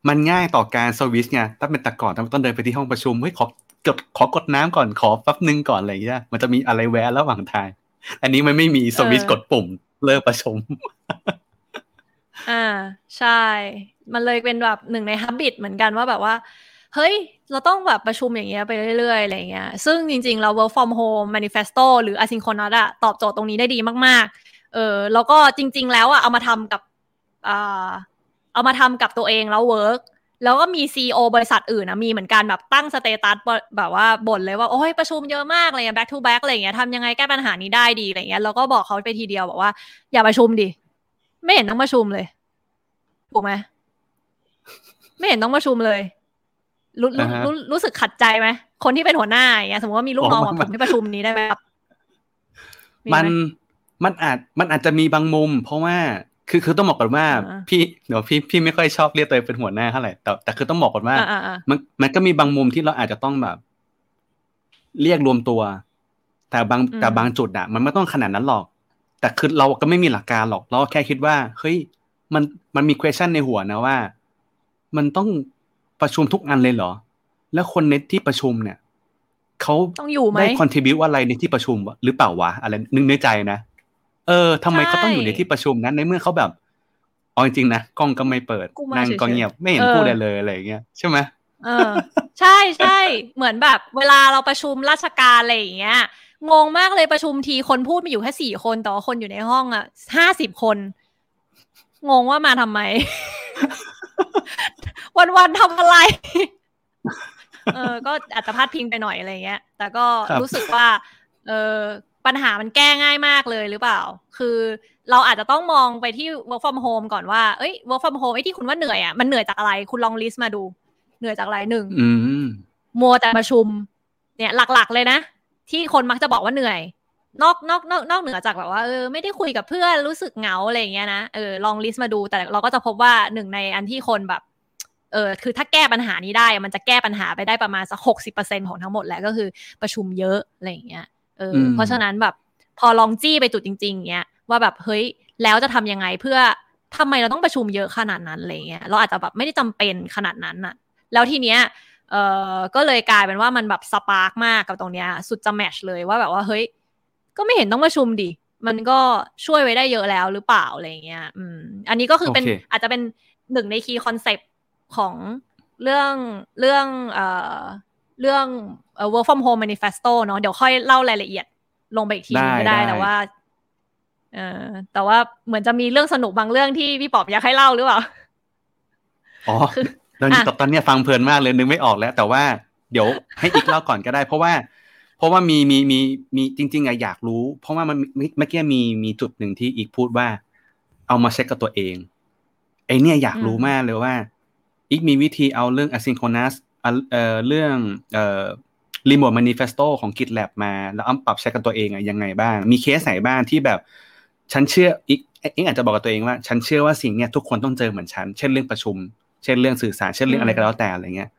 [SPEAKER 1] มันง่ายต่อการสวิชไงถ้าเป็นแต่ก่อนต้องเดินไปที่ห้องประชุมเฮ้ยขอกดขอกดน้ำก่อนขอแป๊บนึงก่อนอะไรอย่างเงี้ยมันจะมีอะไรแวะระหว่างทางอันนี้มันไม่มีสวิตช์กดปุ่มเลิกประชุม
[SPEAKER 2] อ่าใช่ มันเลยเป็นแบบหนึ่งในฮับบิตเหมือนกันว่าแบบว่า เฮ้ย เราต้องแบบประชุมอย่างเงี้ยไปเรื่อยๆอะไรเงี้ย ซึ่งจริงๆ เรา work from home manifesto หรือ asynchronous อะตอบโจทย์ตรงนี้ได้ดีมากๆ เออแล้วก็จริง ๆ แล้วอะเอามาทำกับอ่าเอามาทำกับตัวเองแล้ว work แล้วก็มีซีอบริษัทอื่นนะมีเหมือนกันแบบตั้งสเตตัสแบบว่าบ่นเลยว่า โอ้ยประชุมเยอะมากเงี้ย back to back อะไรเงี้ยทำยังไงแก้ปัญหานี้ได้ดีอะไรเงี้ยแล้วก็บอกเขาไปทีเดียวบอกว่า อย่าประชุมดิ ไม่เห็นต้องประชุมเลย ถูกไหมไม่เห็นต้องประชุมเลย รู้รู้
[SPEAKER 1] อ่าฮะ
[SPEAKER 2] รู้รู้สึกขัดใจไหมคนที่เป็นหัวหน้าอย่างเงี้ยสมมติว่ามีลูกน้อง
[SPEAKER 1] อ๋อ
[SPEAKER 2] บอก
[SPEAKER 1] มั
[SPEAKER 2] ผ
[SPEAKER 1] น
[SPEAKER 2] มไม่ประชุมนี้ได้ไหมครับไห
[SPEAKER 1] มันมันอาจมันอาจจะมีบางมุม เพราะว่าคือคือต้องบอกก่อนว่า
[SPEAKER 2] อ่า
[SPEAKER 1] พี่เดี๋ยวพี่พี่ไม่ค่อยชอบเรียกตัวเองเป็นหัวหน้าเท่าไหร่แต่แต่คือต้องบอกก่อนว่า
[SPEAKER 2] อ่าอ่าอ่า
[SPEAKER 1] มันมันก็มีบางมุมที่เราอาจจะต้องแบบ เรียกรวมตัว แต่บางแต่บางจุดอะมันไม่ต้องขนาดนั้นหรอก แต่คือเราก็ไม่มีหลักการหรอกเราแค่คิดว่า เฮ้ย มันมันมี question ในหัวนะว่า มันต้อง ประชุมทุกอันเลยเหรอ แล้วคนในที่ประชุมเนี่ยเขา
[SPEAKER 2] ต้องอยู่ไหม
[SPEAKER 1] ได้ contribu อะไรในที่ประชุมวะหรือเปล่าวะอะไรนึกในใจนะเออทำไม
[SPEAKER 2] ใช่
[SPEAKER 1] เขาต้องอยู่ในที่ประชุมนั้นในเมื่อเขาแบบเอาจริงๆนะกล้องก็ไม่เปิด
[SPEAKER 2] กูมา
[SPEAKER 1] นั่งก็
[SPEAKER 2] เฉยๆ
[SPEAKER 1] เงียบไม่เห็น
[SPEAKER 2] เออ
[SPEAKER 1] พูดอะไรเลยอะไรอย่างเงี้ยใช่ไหม
[SPEAKER 2] เออ ใช่ใช่เหมือนแบบ เวลาเราประชุมราชการอะไรอย่างเงี้ยงงมากเลยประชุมทีคนพูดมีอยู่แค่สี่คนแต่ว่าคนอยู่ในห้องอะห้าสิบคน งงว่ามาทำไม วันๆทำอะไร เออ ก็อาจจะพลาดพิงไปหน่อยอะไรเงี้ย แต่ก็
[SPEAKER 1] ครับ
[SPEAKER 2] รู้สึกว่า เออปัญหามันแก้ง่ายมากเลยหรือเปล่า คือเราอาจจะต้องมองไปที่ work from home ก่อนว่า เอ้ย work from home ไอ้ที่คุณว่าเหนื่อยอะ มันเหนื่อยจากอะไร คุณลองลิสต์มาดู เหนื่อยจากอะไรหนึ่ง
[SPEAKER 1] อืม
[SPEAKER 2] มัวแต่ประชุม เนี่ยหลักๆเลยนะ ที่คนมักจะบอกว่าเหนื่อย นอกนอกนอกนอกเหนือจากแบบว่าเออไม่ได้คุยกับเพื่อนรู้สึกเหงาอะไรอย่างเงี้ยนะเออลองลิสต์มาดูแต่เราก็จะพบว่าหนึ่งในอันที่คนแบบเออคือถ้าแก้ปัญหานี้ได้มันจะแก้ปัญหาไปได้ประมาณสักหกสิบเปอร์เซ็นของทั้งหมดแหละก็คือประชุมเยอะอะไรอย่างเงี้ยเอออ
[SPEAKER 1] ม
[SPEAKER 2] เพราะฉะนั้นแบบพอลองจี้ไปจุดจริง ๆเงี้ยว่าแบบเฮ้ยแล้วจะทำยังไงเพื่อทำไมเราต้องประชุมเยอะขนาดนั้นอะไรเงี้ยเราอาจจะแบบไม่ได้จำเป็นขนาดนั้นน่ะแล้วทีเนี้ยเออก็เลยกลายเป็นว่ามันแบบสปาร์กมากกับตรงเนี้ยสุดจะแมชเลยว่าแบบว่าเฮ้ย ก็ไม่เห็นต้องประชุมดิ มันก็ช่วยไว้ได้เยอะแล้วหรือเปล่าอะไรเงี้ย อืม อันนี้ก็คือเป็น
[SPEAKER 1] โอเค
[SPEAKER 2] อาจจะเป็นหนึ่งใน key concept ของเรื่องเรื่องเอ่อเรื่องเอ่อ work from home manifesto เนาะเดี๋ยวค่อยเล่ารายละเอียดลงไปอีกทีนึงก็ได้แต่ว่าเออแต่ว่าเหมือนจะมีเรื่องสนุกบางเรื่องที่พี่ปอบอยากให้เล่าหรือเปล่า
[SPEAKER 1] อ๋อ
[SPEAKER 2] คือ
[SPEAKER 1] ตอนนี้
[SPEAKER 2] อะ
[SPEAKER 1] ตอนเนี้ยฟังเพลินมากเลยนึกไม่ออกแล้ว แต่ว่าเดี๋ยวให้อีกเล่าก่อนก็ได้ เพราะว่าเพ ราะว่ามีมีมีมีจริง ๆอะอยากรู้ เพราะว่ามันเมื่อกี้มีมีจุดหนึ่งที่อีกพูดว่า เอามาเช็คกับตัวเองไอเนี่ยอยากรู้มากเลยว่า อีกมีวิธีเอาเรื่อง asynchronous เอ่อเรื่องเอ่อ remote manifesto ของ GitLab มา แล้วเอาปรับใช้กับตัวเองอะยังไงบ้าง มีเคสไหนบ้างที่แบบ ฉันเชื่ออีกอีกอาจจะบอกกับตัวเองว่า ฉันเชื่อว่าสิ่งเนี้ยทุกคนต้องเจอเหมือนฉัน เช่นเรื่องประชุม เช่นเรื่องสื่อสาร เช่นเรื่องอะไรก็แล้วแต่อะไรเงี้ย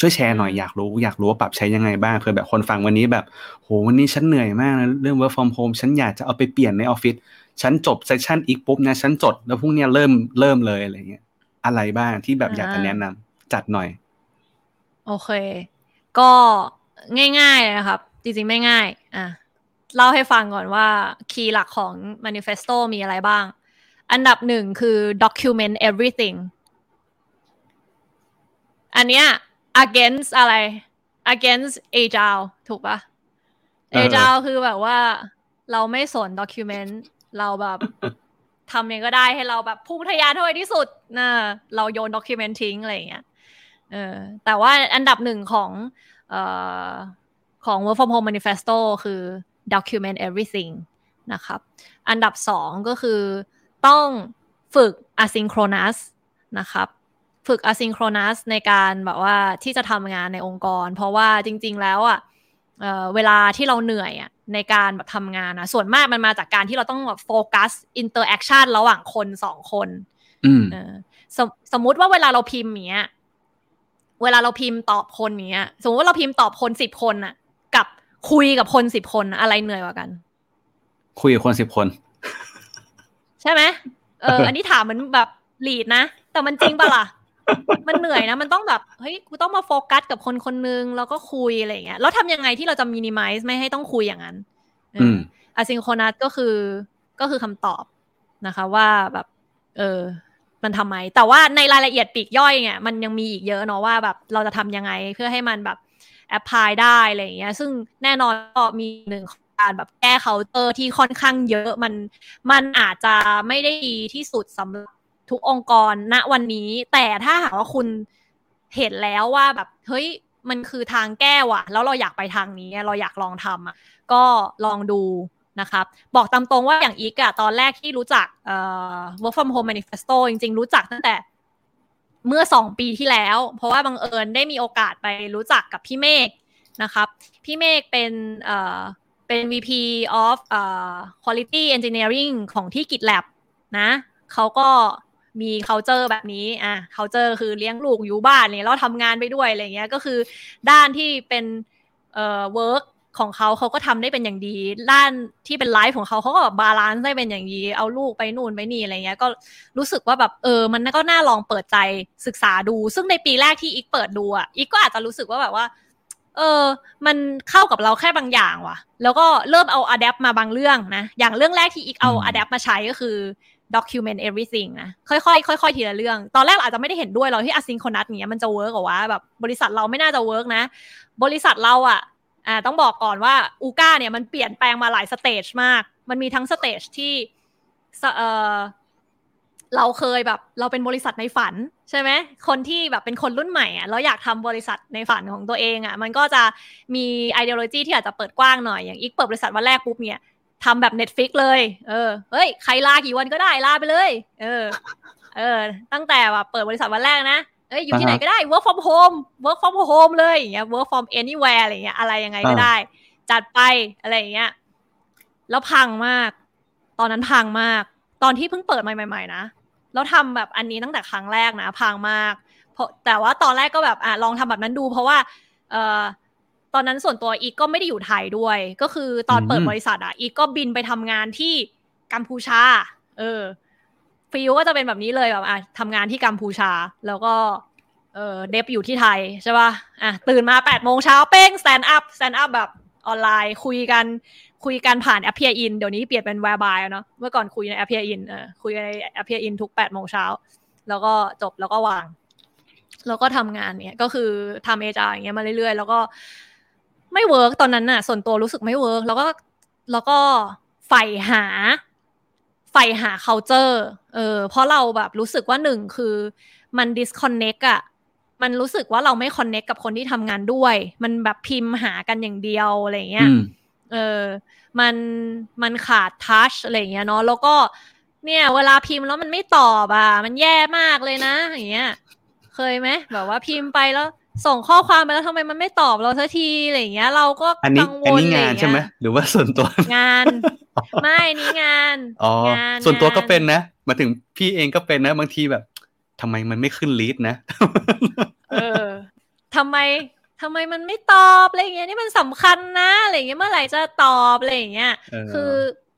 [SPEAKER 1] ช่วยแชร์หน่อย
[SPEAKER 2] อืม
[SPEAKER 1] อยากรู้อยากรู้ว่าปรับใช้ยังไงบ้างเผื่อแบบคนฟังวันนี้แบบโหวันนี้ฉันเหนื่อยมากนะเรื่อง work from home ฉันอยากจะเอาไปเปลี่ยนในออฟฟิศฉันจบเซสชันอีกปุ๊บนะฉันจดแล้วพรุ่งเนี้ยเริ่มเริ่มเลยอะไรเงี้ยอะไรบ้างที่แบบอยากจะแนะนำจัดหน่อย
[SPEAKER 2] โอเค ก็ง่ายๆเลยนะครับ จริงๆไม่ง่าย อะเล่าให้ฟังก่อนว่าคีย์หลักของ manifesto มีอะไรบ้าง อันดับหนึ่งคือ document everything อันเนี้ย against อะไร against agile ถูกปะ
[SPEAKER 1] เออ
[SPEAKER 2] agile คือแบบว่า เราไม่สน document เราแบบทำยังไงก็ได้ให้เราแบบพุ่งทะยานเท่าไหร่ที่สุดนะเราโยน document ทิ้งอะไรอย่างเงี้ยเออแต่ว่าอันดับหนึ่งของเอ่อของ Work from Home Manifesto คือ document everything นะครับ อันดับสองก็คือต้องฝึก asynchronous นะครับ ฝึก asynchronous ในการแบบว่าที่จะทำงานในองค์กร เพราะว่าจริง ๆ แล้วอะเอ่อเวลาที่เราเหนื่อยอะในการแบบทำงานนะส่วนมากมันมาจากการที่เราต้องแบบโฟกัส interaction ระหว่างคนสองคน
[SPEAKER 1] อืม
[SPEAKER 2] เออสมสมมุติว่าเวลาเราพิมพ์อย่างเงี้ย เวลาเราพิมพ์ตอบคนอย่างเงี้ย สมมติว่าเราพิมพ์ตอบคนสิบคนน่ะ กับคุยกับคนสิบคนน่ะอะไรเหนื่อยกว่ากัน
[SPEAKER 1] คุยกับคนสิบคน
[SPEAKER 2] ใช่ไหมเออ อันนี้ถามเหมือนแบบลีดนะ แต่มันจริงปะล่ะ มันเหนื่อยนะ มันต้องแบบ เฮ้ยกูต้องมาโฟกัสกับคนคนนึงแล้วก็คุยอะไรอย่างเงี้ย แล้วทำยังไงที่เราจะมินิมัลไม่ให้ต้องคุยอย่างนั้น
[SPEAKER 1] อืม
[SPEAKER 2] อะซิงโครนัสก็คือก็คือคำตอบนะคะ ว่าแบบ เออ มันทำไม แต่ว่าในรายละเอียดปีกย่อยเนี่ยมันยังมีอีกเยอะเนาะว่าแบบเราจะทำยังไงเพื่อให้มันแบบapply ได้อะไรอย่างเงี้ย ซึ่งแน่นอนก็มีหนึ่งของการแบบแก้เคาน์เตอร์ที่ค่อนข้างเยอะมันมันอาจจะไม่ได้ดีที่สุดสำหรับ ทุกองค์กรณวันนี้ แต่ถ้าหากว่าคุณเห็นแล้วว่าแบบเฮ้ยมันคือทางแก้ว่ะ แล้วเราอยากไปทางนี้ เราอยากลองทำอะก็ลองดูนะครับบอกตามตรงว่าอย่างอีกอะตอนแรกที่รู้จักเอ่อ work from home manifesto จริง ๆ รู้จักตั้งแต่เมื่อสองปีที่แล้ว เพราะว่าบังเอิญได้มีโอกาสไปรู้จักกับพี่เมฆนะครับพี่เมฆเป็นเอ่อเป็น VP of เอ่อ quality engineering ของที่ GitLab นะเขาก็ มี culture แบบนี้อะ culture คือเลี้ยงลูกอยู่บ้านเนี่ยแล้วทำงานไปด้วยอะไรเงี้ยก็คือด้านที่เป็นเอ่อ work ของเขาเขาก็ทำได้เป็นอย่างดี ด้านที่เป็น life ของเขาเขาก็แบบ balance ได้เป็นอย่างดี เอาลูกไปนู่นไปนี่อะไรเงี้ย ก็รู้สึกว่าแบบเออ มันก็น่าลองเปิดใจศึกษาดู ซึ่งในปีแรกที่อีกเปิดดูอะอีกก็อาจจะรู้สึกว่าแบบว่า เออ มันเข้ากับเราแค่บางอย่างว่ะ แล้วก็เริ่มเอา adapt มาบางเรื่องนะ อย่างเรื่องแรกที่อีกเอา adapt มาใช้ก็คือ document everything นะ ค่อยๆค่อยๆทีละเรื่อง ตอนแรกอาจจะไม่ได้เห็นด้วยเราที่ asynchronous เนี้ยมันจะ work หรอวะแบบบริษัทเราไม่น่าจะ work นะ บริษัทเราอะอ่าต้องบอกก่อนว่าอูก้าเนี่ยมันเปลี่ยนแปลงมาหลาย stage มาก มันมีทั้ง stage ที่เออเราเคยแบบเราเป็นบริษัทในฝันใช่ไหมคนที่แบบเป็นคนรุ่นใหม่อะเราอยากทำบริษัทในฝันของตัวเองอะมันก็จะมี ideology ที่อาจจะเปิดกว้างหน่อยอย่างอีกเปิดบริษัทวันแรกปุ๊บเนี่ย ทำแบบ Netflix เลย เออ เฮ้ย ใครลากี่วันก็ได้ลาไปเลย เออ เออ ตั้งแต่แบบเปิดบริษัทวันแรกนะ เอ้ย อยู่ที่ไหนก็ได้ work from home work from home เลยอย่างเงี้ย work from anywhere อะไรเงี้ย อะไรยังไงก็ได้ จัดไปอะไรอย่างเงี้ย แล้วพังมาก ตอนนั้นพังมาก ตอนที่เพิ่งเปิดใหม่ ๆ นะ แล้วทำแบบอันนี้ตั้งแต่ครั้งแรกนะ พังมาก เพราะแต่ว่าตอนแรกก็แบบอะลองทำแบบนั้นดู เพราะว่า เอ่อ ตอนนั้นส่วนตัวอีกก็ไม่ได้อยู่ไทยด้วย ก็คือตอนเปิดบริษัทอะอีกก็บินไปทำงานที่กัมพูชา เออฟิลก็จะเป็นแบบนี้เลยแบบอะทำงานที่กัมพูชา แล้วก็เออเดฟอยู่ที่ไทยใช่ป่ะอะตื่นมาแปดโมงเช้าเป้ง stand up stand up แบบออนไลน์คุยกันคุยกันผ่าน Appear.in เดี๋ยวนี้เปลี่ยนเป็น Whereby เนาะเมื่อก่อนคุยใน Appear.in เออคุยใน Appear.in ทุกแปดโมงเช้าแล้วก็จบแล้วก็วาง แล้วก็ทำงานเนี่ยก็คือทำ agile อย่างเงี้ยมาเรื่อยๆ แล้วก็ ไม่ work ตอนนั้นน่ะ ส่วนตัวรู้สึกไม่ work แล้วก็แล้วก็ใฝ่หาใฝ่หา culture เออเพราะเราแบบรู้สึกว่าหนึ่งคือมัน disconnect อะมันรู้สึกว่าเราไม่ connect กับคนที่ทำงานด้วย มันแบบพิมพ์หากันอย่างเดียวอะไรเงี้ยเออมันมันขาดทัชอะไรเงี้ยเนาะแล้วก็เนี่ย เวลาพิมพ์แล้วมันไม่ตอบอะ มันแย่มากเลยนะอย่างเงี้ย เคยไหมแบบว่าพิมพ์ไปแล้ว ส่งข้อความไปแล้วทำไมมันไม่ตอบเราสักทีอะไรเงี้ย เราก็กังวล
[SPEAKER 1] อันนี้งานใช่ไหมหรือว่าส่วนตัว
[SPEAKER 2] งาน ไม่นี่งาน
[SPEAKER 1] อ๋อส่วนตัวก็เป็นนะมาถึงพี่เองก็เป็นนะ บางทีแบบทำไมมันไม่ขึ้นลีดนะ
[SPEAKER 2] เออทำไมทำไมมันไม่ตอบอะไรเงี้ยนี่มันสำคัญนะอะไรเงี้ยเมื่อไหร่จะตอบอะไรเงี้ยคือ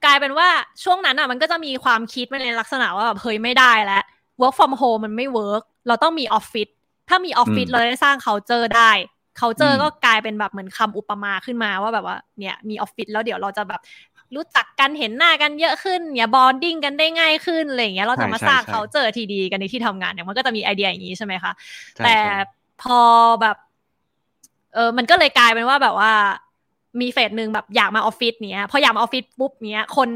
[SPEAKER 2] กลายเป็นว่าช่วงนั้นอะ มันก็จะมีความคิดมาในลักษณะว่าแบบเฮ้ยไม่ได้แล้ว work from home มันไม่ work เราต้องมีออฟฟิศ ถ้ามีออฟฟิศเราได้สร้าง culture ได้ culture ก็กลายเป็นแบบเหมือนคำอุปมาขึ้นมาว่าแบบว่าเนี่ยมีออฟฟิศแล้วเดี๋ยวเราจะแบบรู้จักกันเห็นหน้ากันเยอะขึ้นเนี่ย bonding กันได้ง่ายขึ้นอะไรเงี้ยเราจะมาสร้าง culture ที่ดีกันในที่ทำงานเนี่ยมันก็จะมีไอเดียอย่างนี้ใช่ไหมคะแต่พอแบบเออมันก็เลยกลายเป็นว่าแบบว่ามี phase หนึ่งแบบอยากมาออฟฟิศเนี้ยพออยากมาออฟฟิศปุ๊บเนี้ยคน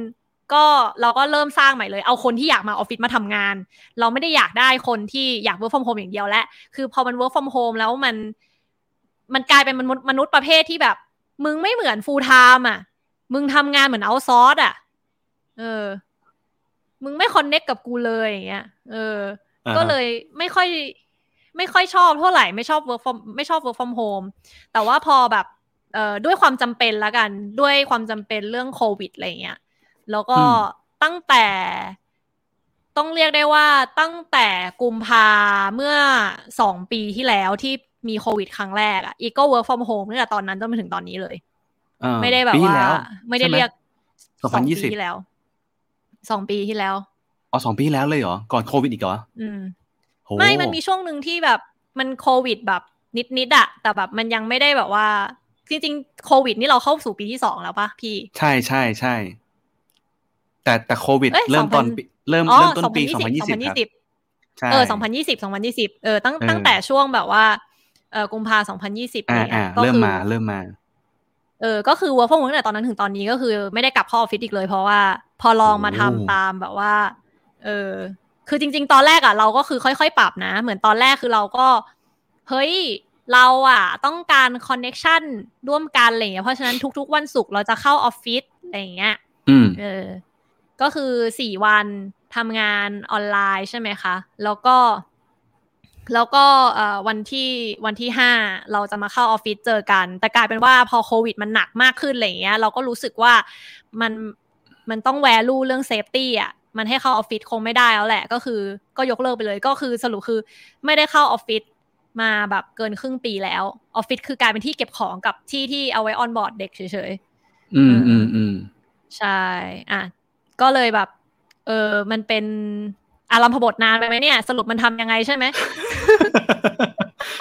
[SPEAKER 2] ก็เราก็เริ่มสร้างใหม่เลย เอาคนที่อยากมาออฟฟิศมาทำงาน เราไม่ได้อยากได้คนที่อยาก work from home อย่างเดียวแล้วคือพอมัน work from home แล้วมัน มันกลายเป็นมนุษย์มนุษย์ประเภทที่แบบ มึงไม่เหมือน full time อะ มึงทำงานเหมือนเอาซอร์สอะ เออ มึงไม่คอนเน็กกับกูเลยอย่างเงี้ย เออ ก็เลยไม่ค่อย ไม่ค่อยชอบเท่าไหร่ไม่ชอบ work from ไม่ชอบ work from home แต่ว่าพอแบบเอ่อด้วยความจำเป็นละกัน ด้วยความจำเป็นเรื่องโควิดอะไรเงี้ย แล้วก็ตั้งแต่ต้องเรียกได้ว่าตั้งแต่กุมภาเมื่อสองปีที่แล้วที่มีโควิดครั้งแรกอะอีกก็ work from home ตั้งแต่ตอนนั้นจนมาถึงตอนนี้เลยไม่ได้แบบว่าไม่ได้เรียก
[SPEAKER 1] สองพันยี่สิบ
[SPEAKER 2] ที่แล้วสองปีที่แล้ว
[SPEAKER 1] อ๋อสองปีแล้วเลยเหรอ ก่อนโควิดอีกเหรอ
[SPEAKER 2] อืมไม่มันมีช่วงหนึ่งที่แบบมันโควิดแบบนิดๆอะแต่แบบมันยังไม่ได้แบบว่า จริงๆโควิดนี่เราเข้าสู่ปีที่สองแล้วปะพี่
[SPEAKER 1] ใช่ใช่ใช่ แต่แต่โควิด
[SPEAKER 2] เอ้ย
[SPEAKER 1] เริ่มตอน
[SPEAKER 2] 2000
[SPEAKER 1] ปีเริ่ม
[SPEAKER 2] อ๋อ
[SPEAKER 1] เริ่มต้นปี
[SPEAKER 2] 2020
[SPEAKER 1] 2020ครับ
[SPEAKER 2] 2020
[SPEAKER 1] ใช่
[SPEAKER 2] เออ2020 2020เออตั้ง
[SPEAKER 1] เออ
[SPEAKER 2] ตั้งแต่ช่วงแบบว่าเออกุมภา2020อะไร
[SPEAKER 1] อ่า
[SPEAKER 2] เงี้
[SPEAKER 1] อ่าย
[SPEAKER 2] ก็
[SPEAKER 1] เริ่ม
[SPEAKER 2] คือ
[SPEAKER 1] มาเริ่มมา
[SPEAKER 2] เออ ก็คือ work from home ตั้งแต่ตอนนั้นถึงตอนนี้ก็คือไม่ได้กลับเข้าออฟฟิศอีกเลย เพราะว่าพอลองมาทำ
[SPEAKER 1] โอ้
[SPEAKER 2] ตามแบบว่า เออ คือจริง ๆ ตอนแรกอะเราก็คือค่อยๆ ปรับนะ เหมือนตอนแรกคือเราก็ เฮ้ยเราอะ ต้องการคอนเน็ชันร่วมกันอะไรเงี้ยเพราะฉะนั้นทุก ๆ วันศุกร์เราจะเข้าออฟฟิศอะไรอย่างเงี้ย
[SPEAKER 1] อืม
[SPEAKER 2] เออ ก็คือสี่วันทำงานออนไลน์ใช่ไหมคะ แล้วก็ แล้วก็เอ่อวันที่วันที่ห้าเราจะมาเข้าออฟฟิศเจอกัน แต่กลายเป็นว่าพอโควิดมันหนักมากขึ้นอะไรอย่างเงี้ย เราก็รู้สึกว่ามันมันต้อง value เรื่อง safety อะมันให้เข้าออฟฟิศคงไม่ได้แล้วแหละ ก็คือ ก็ยกเลิกไปเลยก็คือสรุปคือไม่ได้เข้าออฟฟิศมาแบบเกินครึ่งปีแล้วออฟฟิศคือกลายเป็นที่เก็บของกับที่ที่เอาไว้ออนบอร์ดเด็กเฉยๆ
[SPEAKER 1] อืมอืมอืม
[SPEAKER 2] ใช่ อะ ก็เลยแบบ เออมันเป็นอารมพบทนานไปไหมเนี่ย สรุปมันทำยังไงใช่ไหม